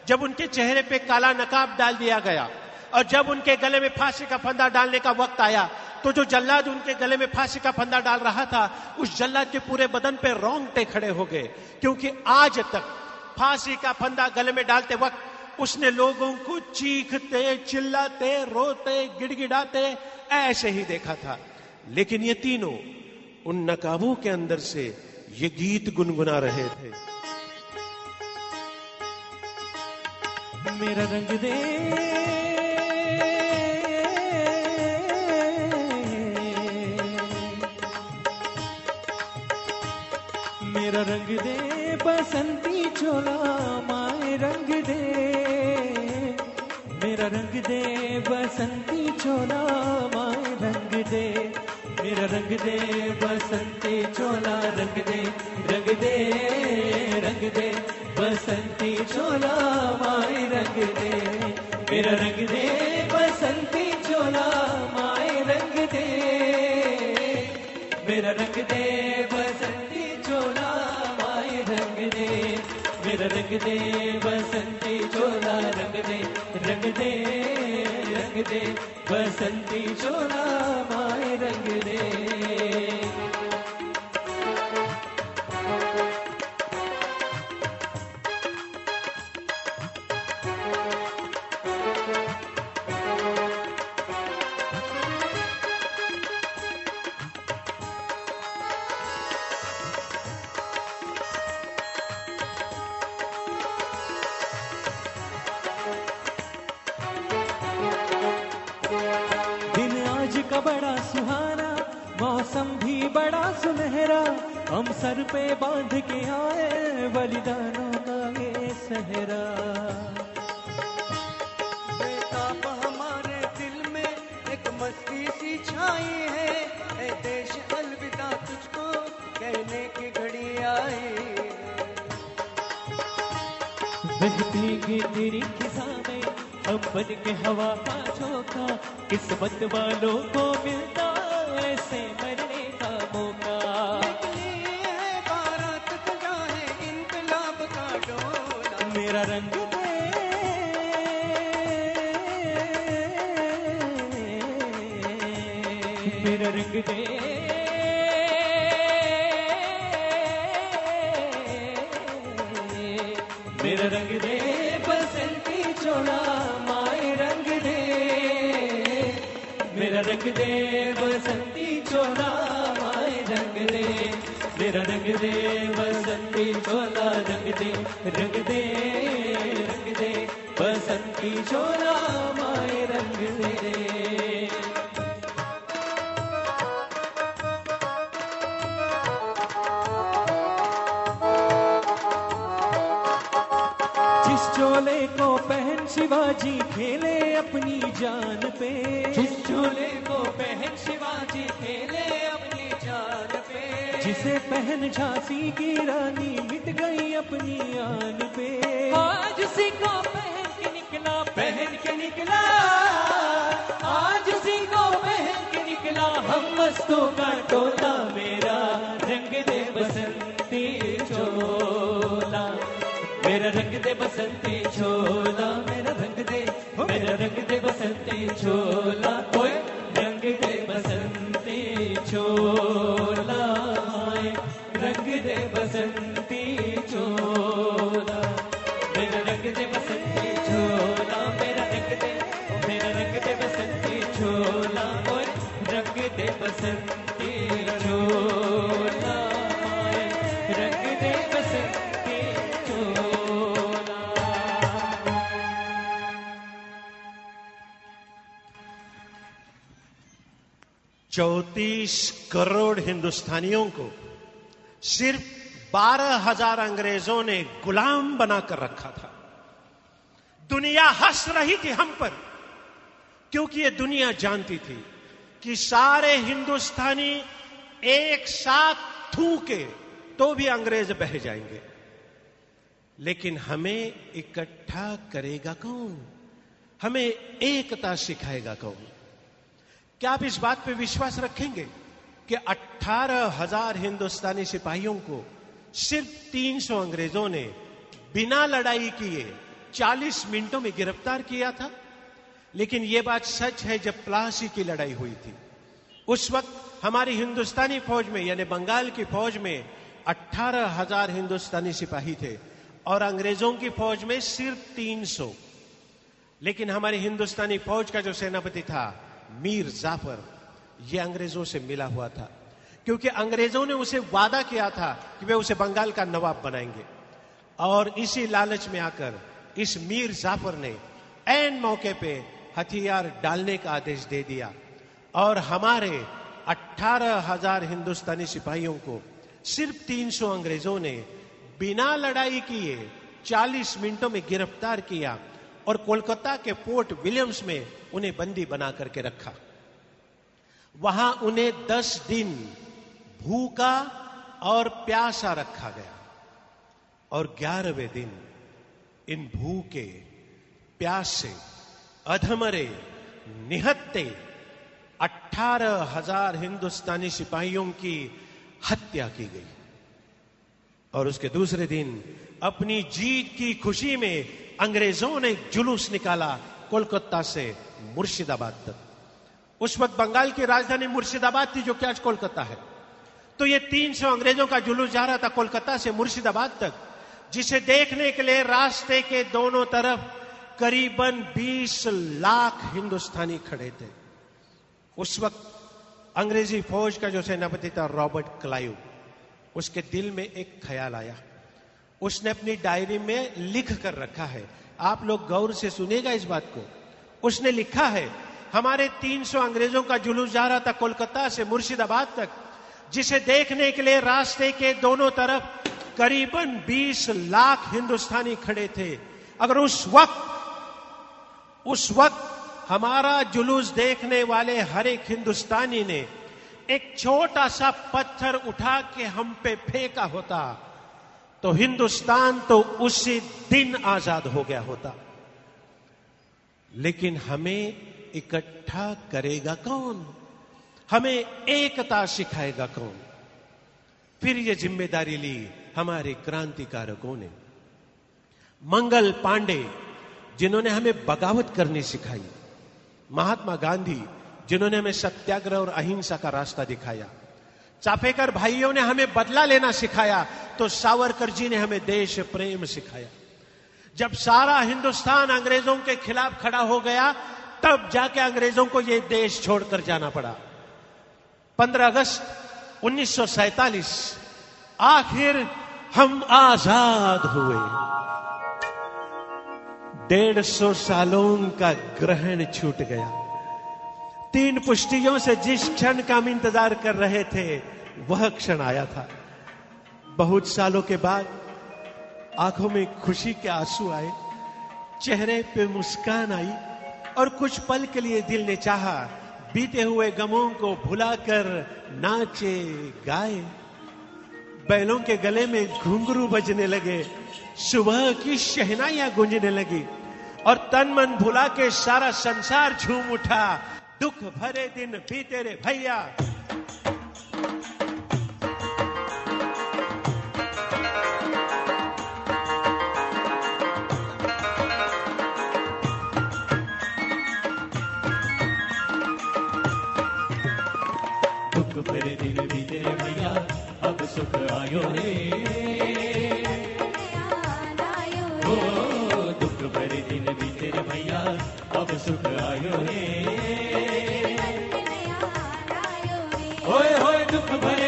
जब उनके चेहरे पे काला नकाब डाल दिया गया, और जब उनके गले में फांसी का फंदा डालने का वक्त आया तो जो जल्लाद उनके गले में फांसी का फंदा डाल रहा था, उस जल्लाद के पूरे बदन पे रोंगटे खड़े हो गए, क्योंकि आज तक फांसी का फंदा गले में डालते वक्त उसने लोगों को चीखते, चिल्लाते, रोते, गिड़गिड़ाते, ऐसे ही देखा था। लेकिन ये तीनों उन नकाबों के अंदर से ये गीत गुनगुना रहे थे। मेरा रंग दे। मेरा रंग दे, बसंती चोला माए रंग दे। मेरा रंग दे, बसंती चोला माए रंग दे। मेरा रंग दे बसंती, चोला रंग दे रंग दे रंग दे। बसंती, चोला, माए रंग दे। मेरा रंग दे बसंती, चोला, माए रंग दे। मेरा रंग दे रंग दे, बसंती चोला रंग दे रंग दे रंग दे, बसंती चोला माए रंग दे। सुनहरा, हम सर पे बाँध के आए, बलिदानों का ये सहरा। बेताब हमारे दिल में एक मस्ती सी छाई है ए देश अलविदा तुझको कहने की घड़ी आई बहती की तेरी में हम बन के हवा का झोंका, किस्मत वालों को मिलता दे। मेरा रंग दे, बसंती चोला, माए रंग दे। मेरा रंग दे, बसंती चोला, माए रंग दे। मेरा रंग दे, बसंती चोला, रंग दे रंग दे रंग दे। बसंती चोला, माए रंग दे। शिवाजी खेले अपनी जान पे। जिस चोले को पहन शिवाजी खेले अपनी जान पे। जिसे पहन झांसी की रानी मिट गई अपनी आन पे। आज को पहन के निकला पहन के निकला। आज को पहन के निकला हम मस्तों का टोला मेरा। रंग दे बसंती चोला मेरा रंग दे बसंती छोला चौतीस करोड़ हिंदुस्तानियों को सिर्फ़ बारह हज़ार अंग्रेज़ों ने गुलाम बनाकर रखा था। दुनिया हंस रही थी हम पर, क्योंकि ये दुनिया जानती थी कि सारे हिंदुस्तानी एक साथ थूके तो भी अंग्रेज़ बह जाएँगे। लेकिन हमें इकट्ठा करेगा कौन? हमें एकता सिखाएगा कौन? क्या आप इस बात पे विश्वास रखेंगे कि अट्ठारह हज़ार हिंदुस्तानी सिपाहियों को सिर्फ़ 300 अंग्रेज़ों ने बिना लड़ाई किए 40 मिनटों में गिरफ़्तार किया था? लेकिन यह बात सच है, जब प्लासी की लड़ाई हुई थी। उस वक्त हमारी हिंदुस्तानी फौज में, यानी बंगाल की फौज में, अट्ठारह हज़ार हिंदुस्तानी सिपाही थे और अंग्रेज़ों की फौज में सिर्फ़ 300 लेकिन हमारी हिंदुस्तानी फौज का जो सेनापति था मीर जाफ़र, ये अंग्रेज़ों से मिला हुआ था। क्योंकि अंग्रेज़ों ने उसे वादा किया था कि वे उसे बंगाल का नवाब बनाएँगे। और इसी लालच में आकर इस मीर जाफ़र ने एन मौके पे हथियार डालने का आदेश दे दिया। और हमारे अठारह हज़ार हिंदुस्तानी सिपाहियों को सिर्फ़ 300 अंग्रेज़ों ने बिना लड़ाई किए 40 मिनटों में गिरफ़्तार किया और कोलकाता के पोर्ट विलियम्स में उन्हें बंदी बना करके रखा। वहाँ उन्हें 10 दिन भूखा और प्यासा रखा गया। और ग्यारहवें दिन इन भूखे, प्यासे, अधमरे, निहत्ते अठारह हज़ार हिंदुस्तानी सिपाहियों की हत्या की गई। और उसके दूसरे दिन अपनी जीत की खुशी में अंग्रेज़ों ने जुलूस निकाला कोलकाता से मुर्शिदाबाद तक। उस वक्त बंगाल की राजधानी मुर्शिदाबाद थी जो कि आज कोलकाता है। तो ये 300 अंग्रेज़ों का जुलूस जा रहा था कोलकाता से मुर्शिदाबाद तक, जिसे देखने के लिए रास्ते के दोनों तरफ़ करीबन 20 लाख हिंदुस्तानी खड़े थे। उस वक्त अंग्रेज़ी फौज का जो सेनापति था, रॉबर्ट क्लाइव, उसके दिल में एक ख्याल आया। उसने अपनी डायरी में लिख कर रखा है। आप लोग गौर से सुनेगा इस बात को। उसने लिखा है, हमारे 300 अंग्रेज़ों का जुलूस जा रहा था कोलकाता से मुर्शिदाबाद तक, जिसे देखने के लिए रास्ते के दोनों तरफ़ करीबन 20 लाख हिंदुस्तानी खड़े थे। अगर उस वक्त उस वक्त हमारा जुलूस देखने वाले हर एक हिंदुस्तानी ने एक छोटा सा पत्थर उठा के हम पे फेंका होता तो हिंदुस्तान तो उसी दिन आज़ाद हो गया होता। लेकिन हमें इकट्ठा करेगा कौन? हमें एकता सिखाएगा कौन? फिर यह ज़िम्मेदारी ली हमारे क्रांतिकारकों ने। मंगल पांडे, जिन्होंने हमें बगावत करनी सिखाई। महात्मा गांधी, जिन्होंने हमें सत्याग्रह और अहिंसा का रास्ता दिखाया। चाफेकर भाइयों ने हमें बदला लेना सिखाया तो सावरकर जी ने हमें देश प्रेम सिखाया। जब सारा हिंदुस्तान अंग्रेज़ों के खिलाफ खड़ा हो गया, तब जाके अंग्रेज़ों को यह देश छोड़कर जाना पड़ा। 15 अगस्त 1947 आखिर हम आज़ाद हुए। डेढ़ सौ सालों का ग्रहण छूट गया। तीन पुष्टियों से जिस क्षण का हम इंतज़ार कर रहे थे, वह क्षण आया था। बहुत सालों के बाद आँखों में खुशी के आँसू आए, चेहरे पे मुस्कान आई और कुछ पल के लिए दिल ने चाहा, बीते हुए गमों को भुलाकर नाचे, गाए। बैलों के गले में घुंघरू बजने लगे, सुबह की शहनाइयाँ गूंजने लगी और तन मन भुला के सारा संसार झूम उठा। दुख भरे दिन भी तेरे भैया। सुख आयो रे ओ दुख भरे दिन बीते रे भैया अब सुख आयो रे होए होए दुख भरे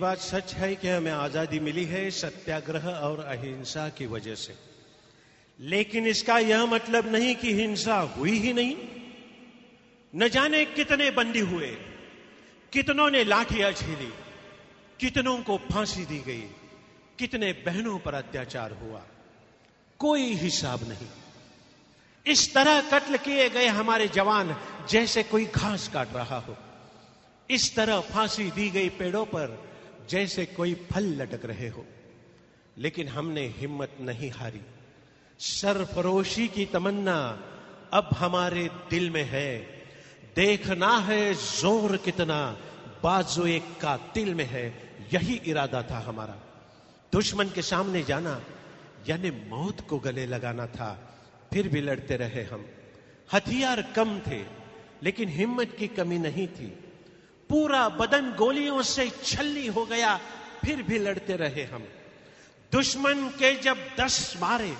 बात सच है कि हमें आज़ादी मिली है सत्याग्रह और अहिंसा की वजह से। लेकिन इसका यह मतलब नहीं कि हिंसा हुई ही नहीं। न जाने कितने बंदी हुए, कितनों ने लाठियाँ झेली, कितनों को फांसी दी गई, कितने बहनों पर अत्याचार हुआ। कोई हिसाब नहीं। इस तरह कत्ल किए गए हमारे जवान जैसे कोई घास काट रहा हो। इस तरह फांसी दी गई पेड़ों पर जैसे कोई फल लटक रहे हो, लेकिन हमने हिम्मत नहीं हारी। सरफरोशी की तमन्ना अब हमारे दिल में है। देखना है ज़ोर कितना, बाजू एक का दिल में है। यही इरादा था हमारा। दुश्मन के सामने जाना, यानी मौत को गले लगाना था। फिर भी लड़ते रहे हम। हथियार कम थे, लेकिन हिम्मत की कमी नहीं थी। पूरा बदन गोलियों से छल्ली हो गया, फिर भी लड़ते रहे हम। दुश्मन के जब दस मारे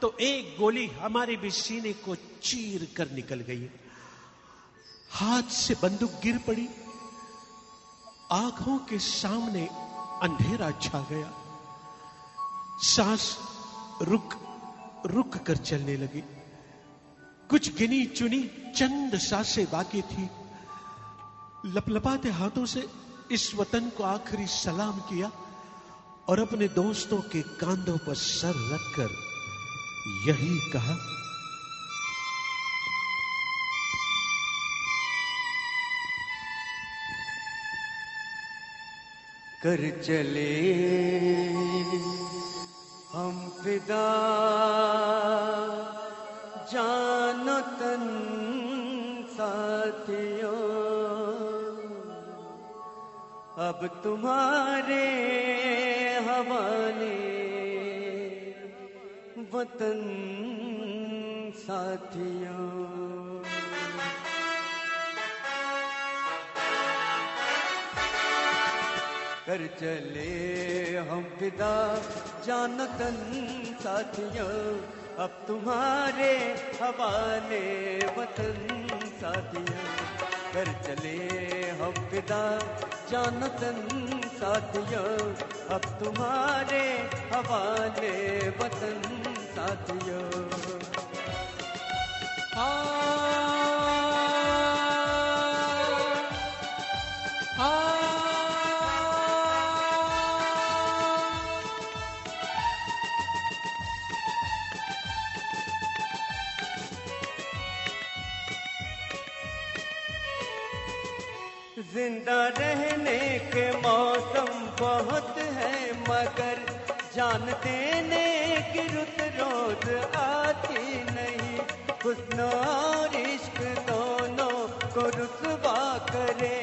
तो एक गोली हमारे भी सीने को चीर कर निकल गई। हाथ से बंदूक गिर पड़ी, आँखों के सामने अंधेरा छा गया। सांस रुक रुक कर चलने लगी। कुछ गिनी चुनी चंद साँसें बाकी थी। लपलपाते हाथों से इस वतन को आखिरी सलाम किया और अपने दोस्तों के कांधों पर सर रखकर यही कहा, कर चले हम फिदा, जानो तन साथियों। अब तुम्हारे हवाले वतन साथियों। कर चले हम फिदा जानतन साथियों। अब तुम्हारे हवाले वतन साथियों। कर चले हम फिदा। जानतन साथियों अब तुम्हारे हवाले वतन साथियों। ज़िंदा रहने के मौसम बहुत है, मगर जान देने की रुत रोज आती नहीं। हुस्न और इश्क दोनों को रुसवा करे,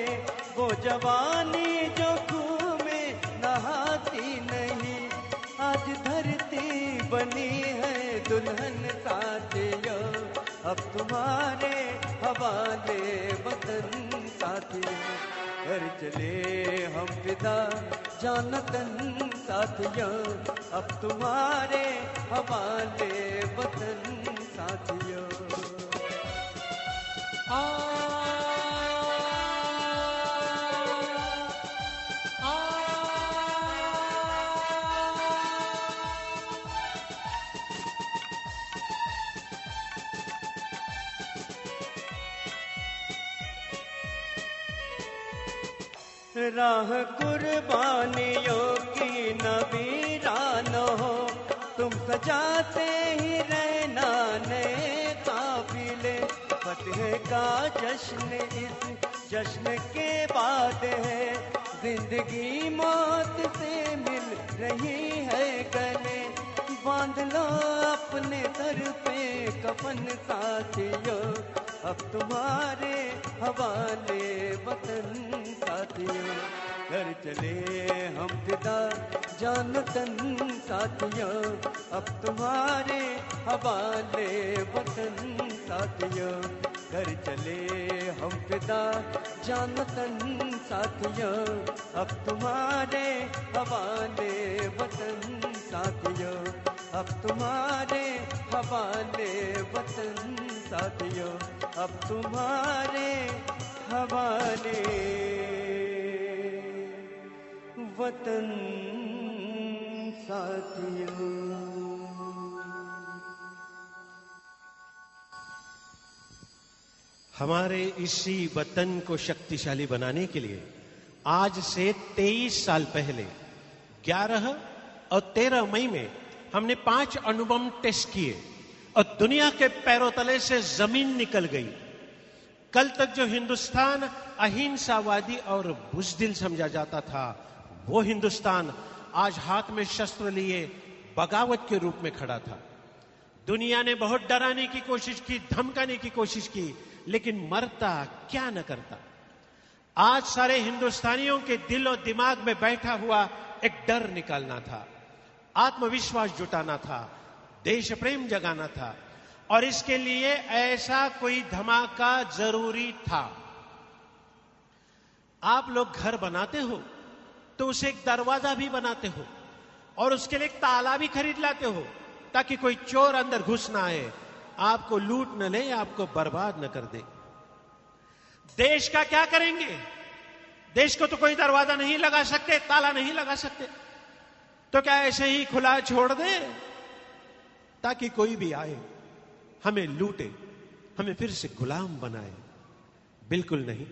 वो जवानी जो खूह में नहाती नहीं। आज धरती बनी है दुल्हन साथियों, अब तुम्हारे हवाले वतन साथियों घर चले हम पिता जानतन साथिया। अब तुम्हारे हवाले वतन राह कुर्बानियों की नवीरान हो। तुम सजाते ही रहना नए काफिले फतेह का जश्न इस जश्न के बाद है। ज़िंदगी मौत से मिल रही है गले। बाँध लो अपने सर पे कफन साथियों अब तुम्हारे हवाले वतन साथियों घर चले हम फिदा जान तन साथियों। अब तुम्हारे हवाले वतन साथियों, घर चले हम फिदा जान तन साथियों। अब तुम्हारे हवाले वतन साथियों, अब तुम्हारे हवाले वतन साथियों, अब तुम्हारे हवाले वतन साथियों। हमारे इसी वतन को शक्तिशाली बनाने के लिए आज से 23 साल पहले 11 और 13 मई में हमने पाँच अनुबम टेस्ट किए। और दुनिया के पैरों तले से ज़मीन निकल गई। कल तक जो हिंदुस्तान अहिंसावादी और बुजदिल समझा जाता था, वो हिंदुस्तान आज हाथ में शस्त्र लिए बगावत के रूप में खड़ा था। दुनिया ने बहुत डराने की कोशिश की, धमकाने की कोशिश की, लेकिन मरता क्या न करता। आज सारे हिंदुस्तानियों के दिल और दिमाग में बैठा हुआ एक डर निकालना था, आत्मविश्वास जुटाना था देश प्रेम जगाना था। और इसके लिए ऐसा कोई धमाका ज़रूरी था। आप लोग घर बनाते हो तो उसे एक दरवाज़ा भी बनाते हो, और उसके लिए एक ताला भी खरीद लाते हो, ताकि कोई चोर अंदर घुस ना आए। आपको लूट न ले, आपको बर्बाद न कर दे। देश का क्या करेंगे? देश को तो कोई दरवाज़ा नहीं लगा सकते, ताला नहीं लगा सकते। तो क्या ऐसे ही खुला छोड़ दे? ताकि कोई भी आए, हमें लूटे, हमें फिर से गुलाम बनाए। बिल्कुल नहीं।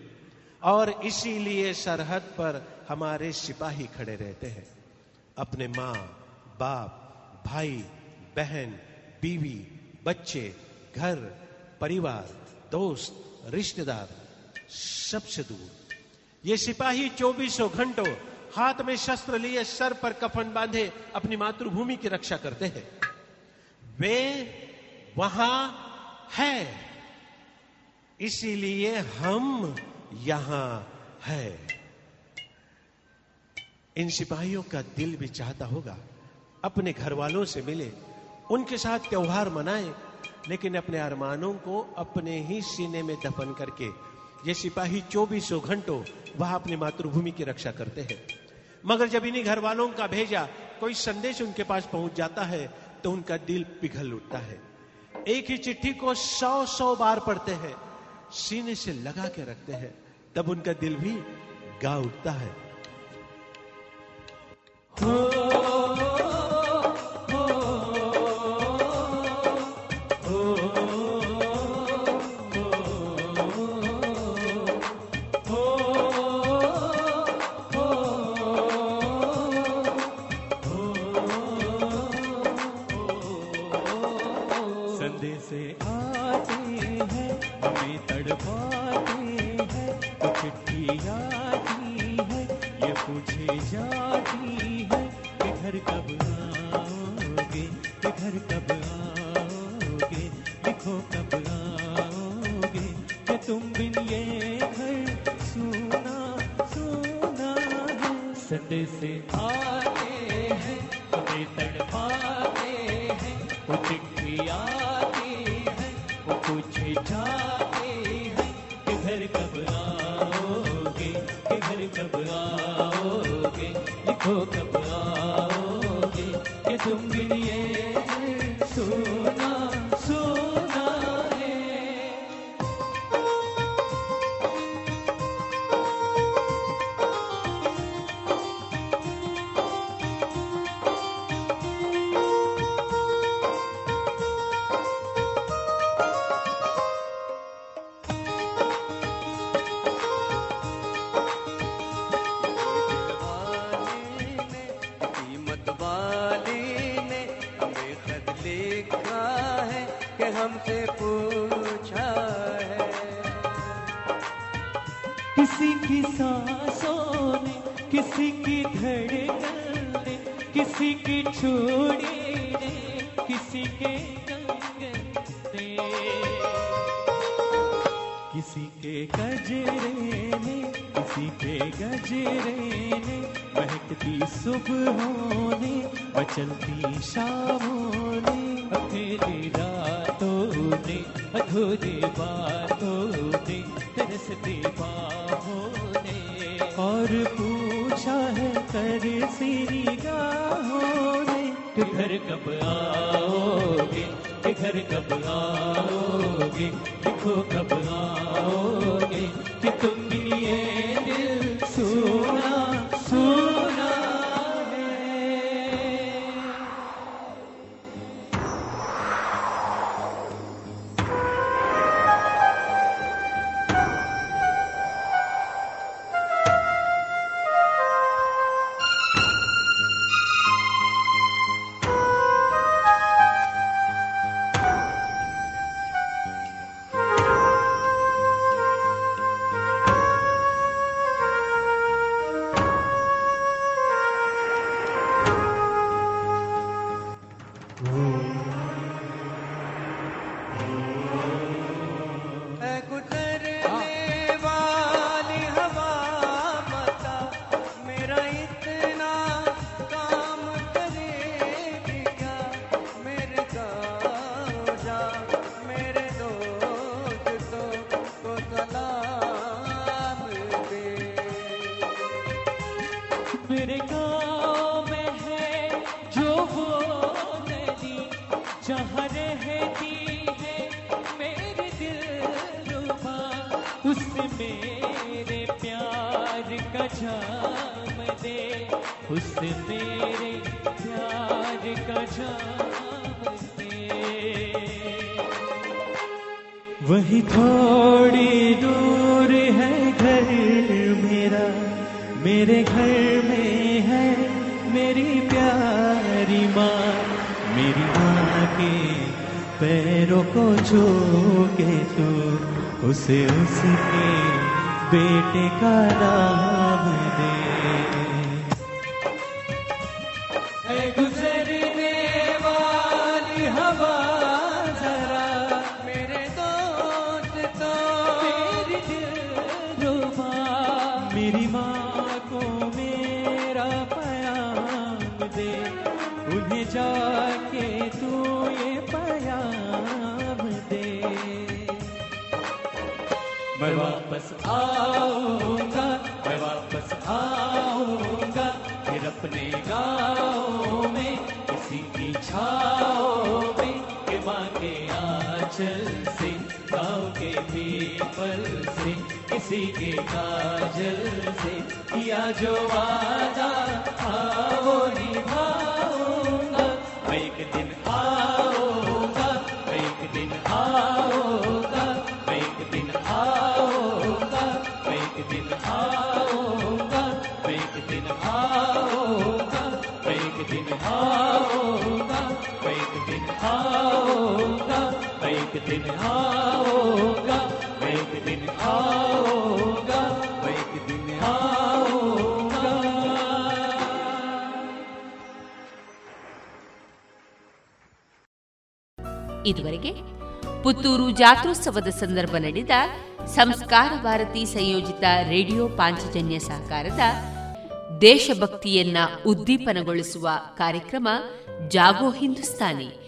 और इसीलिए सरहद पर हमारे सिपाही खड़े रहते हैं। अपने माँ, बाप, भाई, बहन, बीवी, बच्चे, घर, परिवार, दोस्त, रिश्तेदार, सबसे दूर। ये सिपाही चौबीसों घंटों हाथ में शस्त्र लिए, सर पर कफन बांधे, अपनी मातृभूमि की रक्षा करते हैं। वे वहाँ है। इसीलिए हम यहाँ है। इन सिपाहियों का दिल भी चाहता होगा, अपने घर वालों से मिले, उनके साथ त्योहार मनाए, लेकिन अपने अरमानों को अपने ही सीने में दफन करके, ये सिपाही चौबीसों घंटों वह अपनी मातृभूमि की रक्षा करते हैं। मगर जब इन्हीं घर वालों का भेजा, कोई संदेश उनके पास पहुँच जाता है तो उनका दिल पिघल उठता है। एक ही चिट्ठी को सौ सौ बार पढ़ते हैं, सीने से लगा के रखते हैं, तब उनका दिल भी गा उठता है। संदेश मेरी माँ के पैरों को छू के तू तो उसे उसके बेटे का नाम आंचल से गाँव के पीपल से किसी के काजल से किया जो वादा हाँ वो निभाऊँगा ಪುತ್ತೂರು ಜಾತ್ರೋತ್ಸವದ ಸಂದರ್ಭ ನಡೆದ ಸಂಸ್ಕಾರ ಭಾರತಿ ಸಂಯೋಜಿತ ರೇಡಿಯೋ ಪಾಂಚಜನ್ಯ ಸಹಕಾರದ ದೇಶಭಕ್ತಿಯನ್ನ ಉದ್ದೀಪನಗೊಳಿಸುವ ಕಾರ್ಯಕ್ರಮ ಜಾಗೋ ಹಿಂದೂಸ್ತಾನಿ.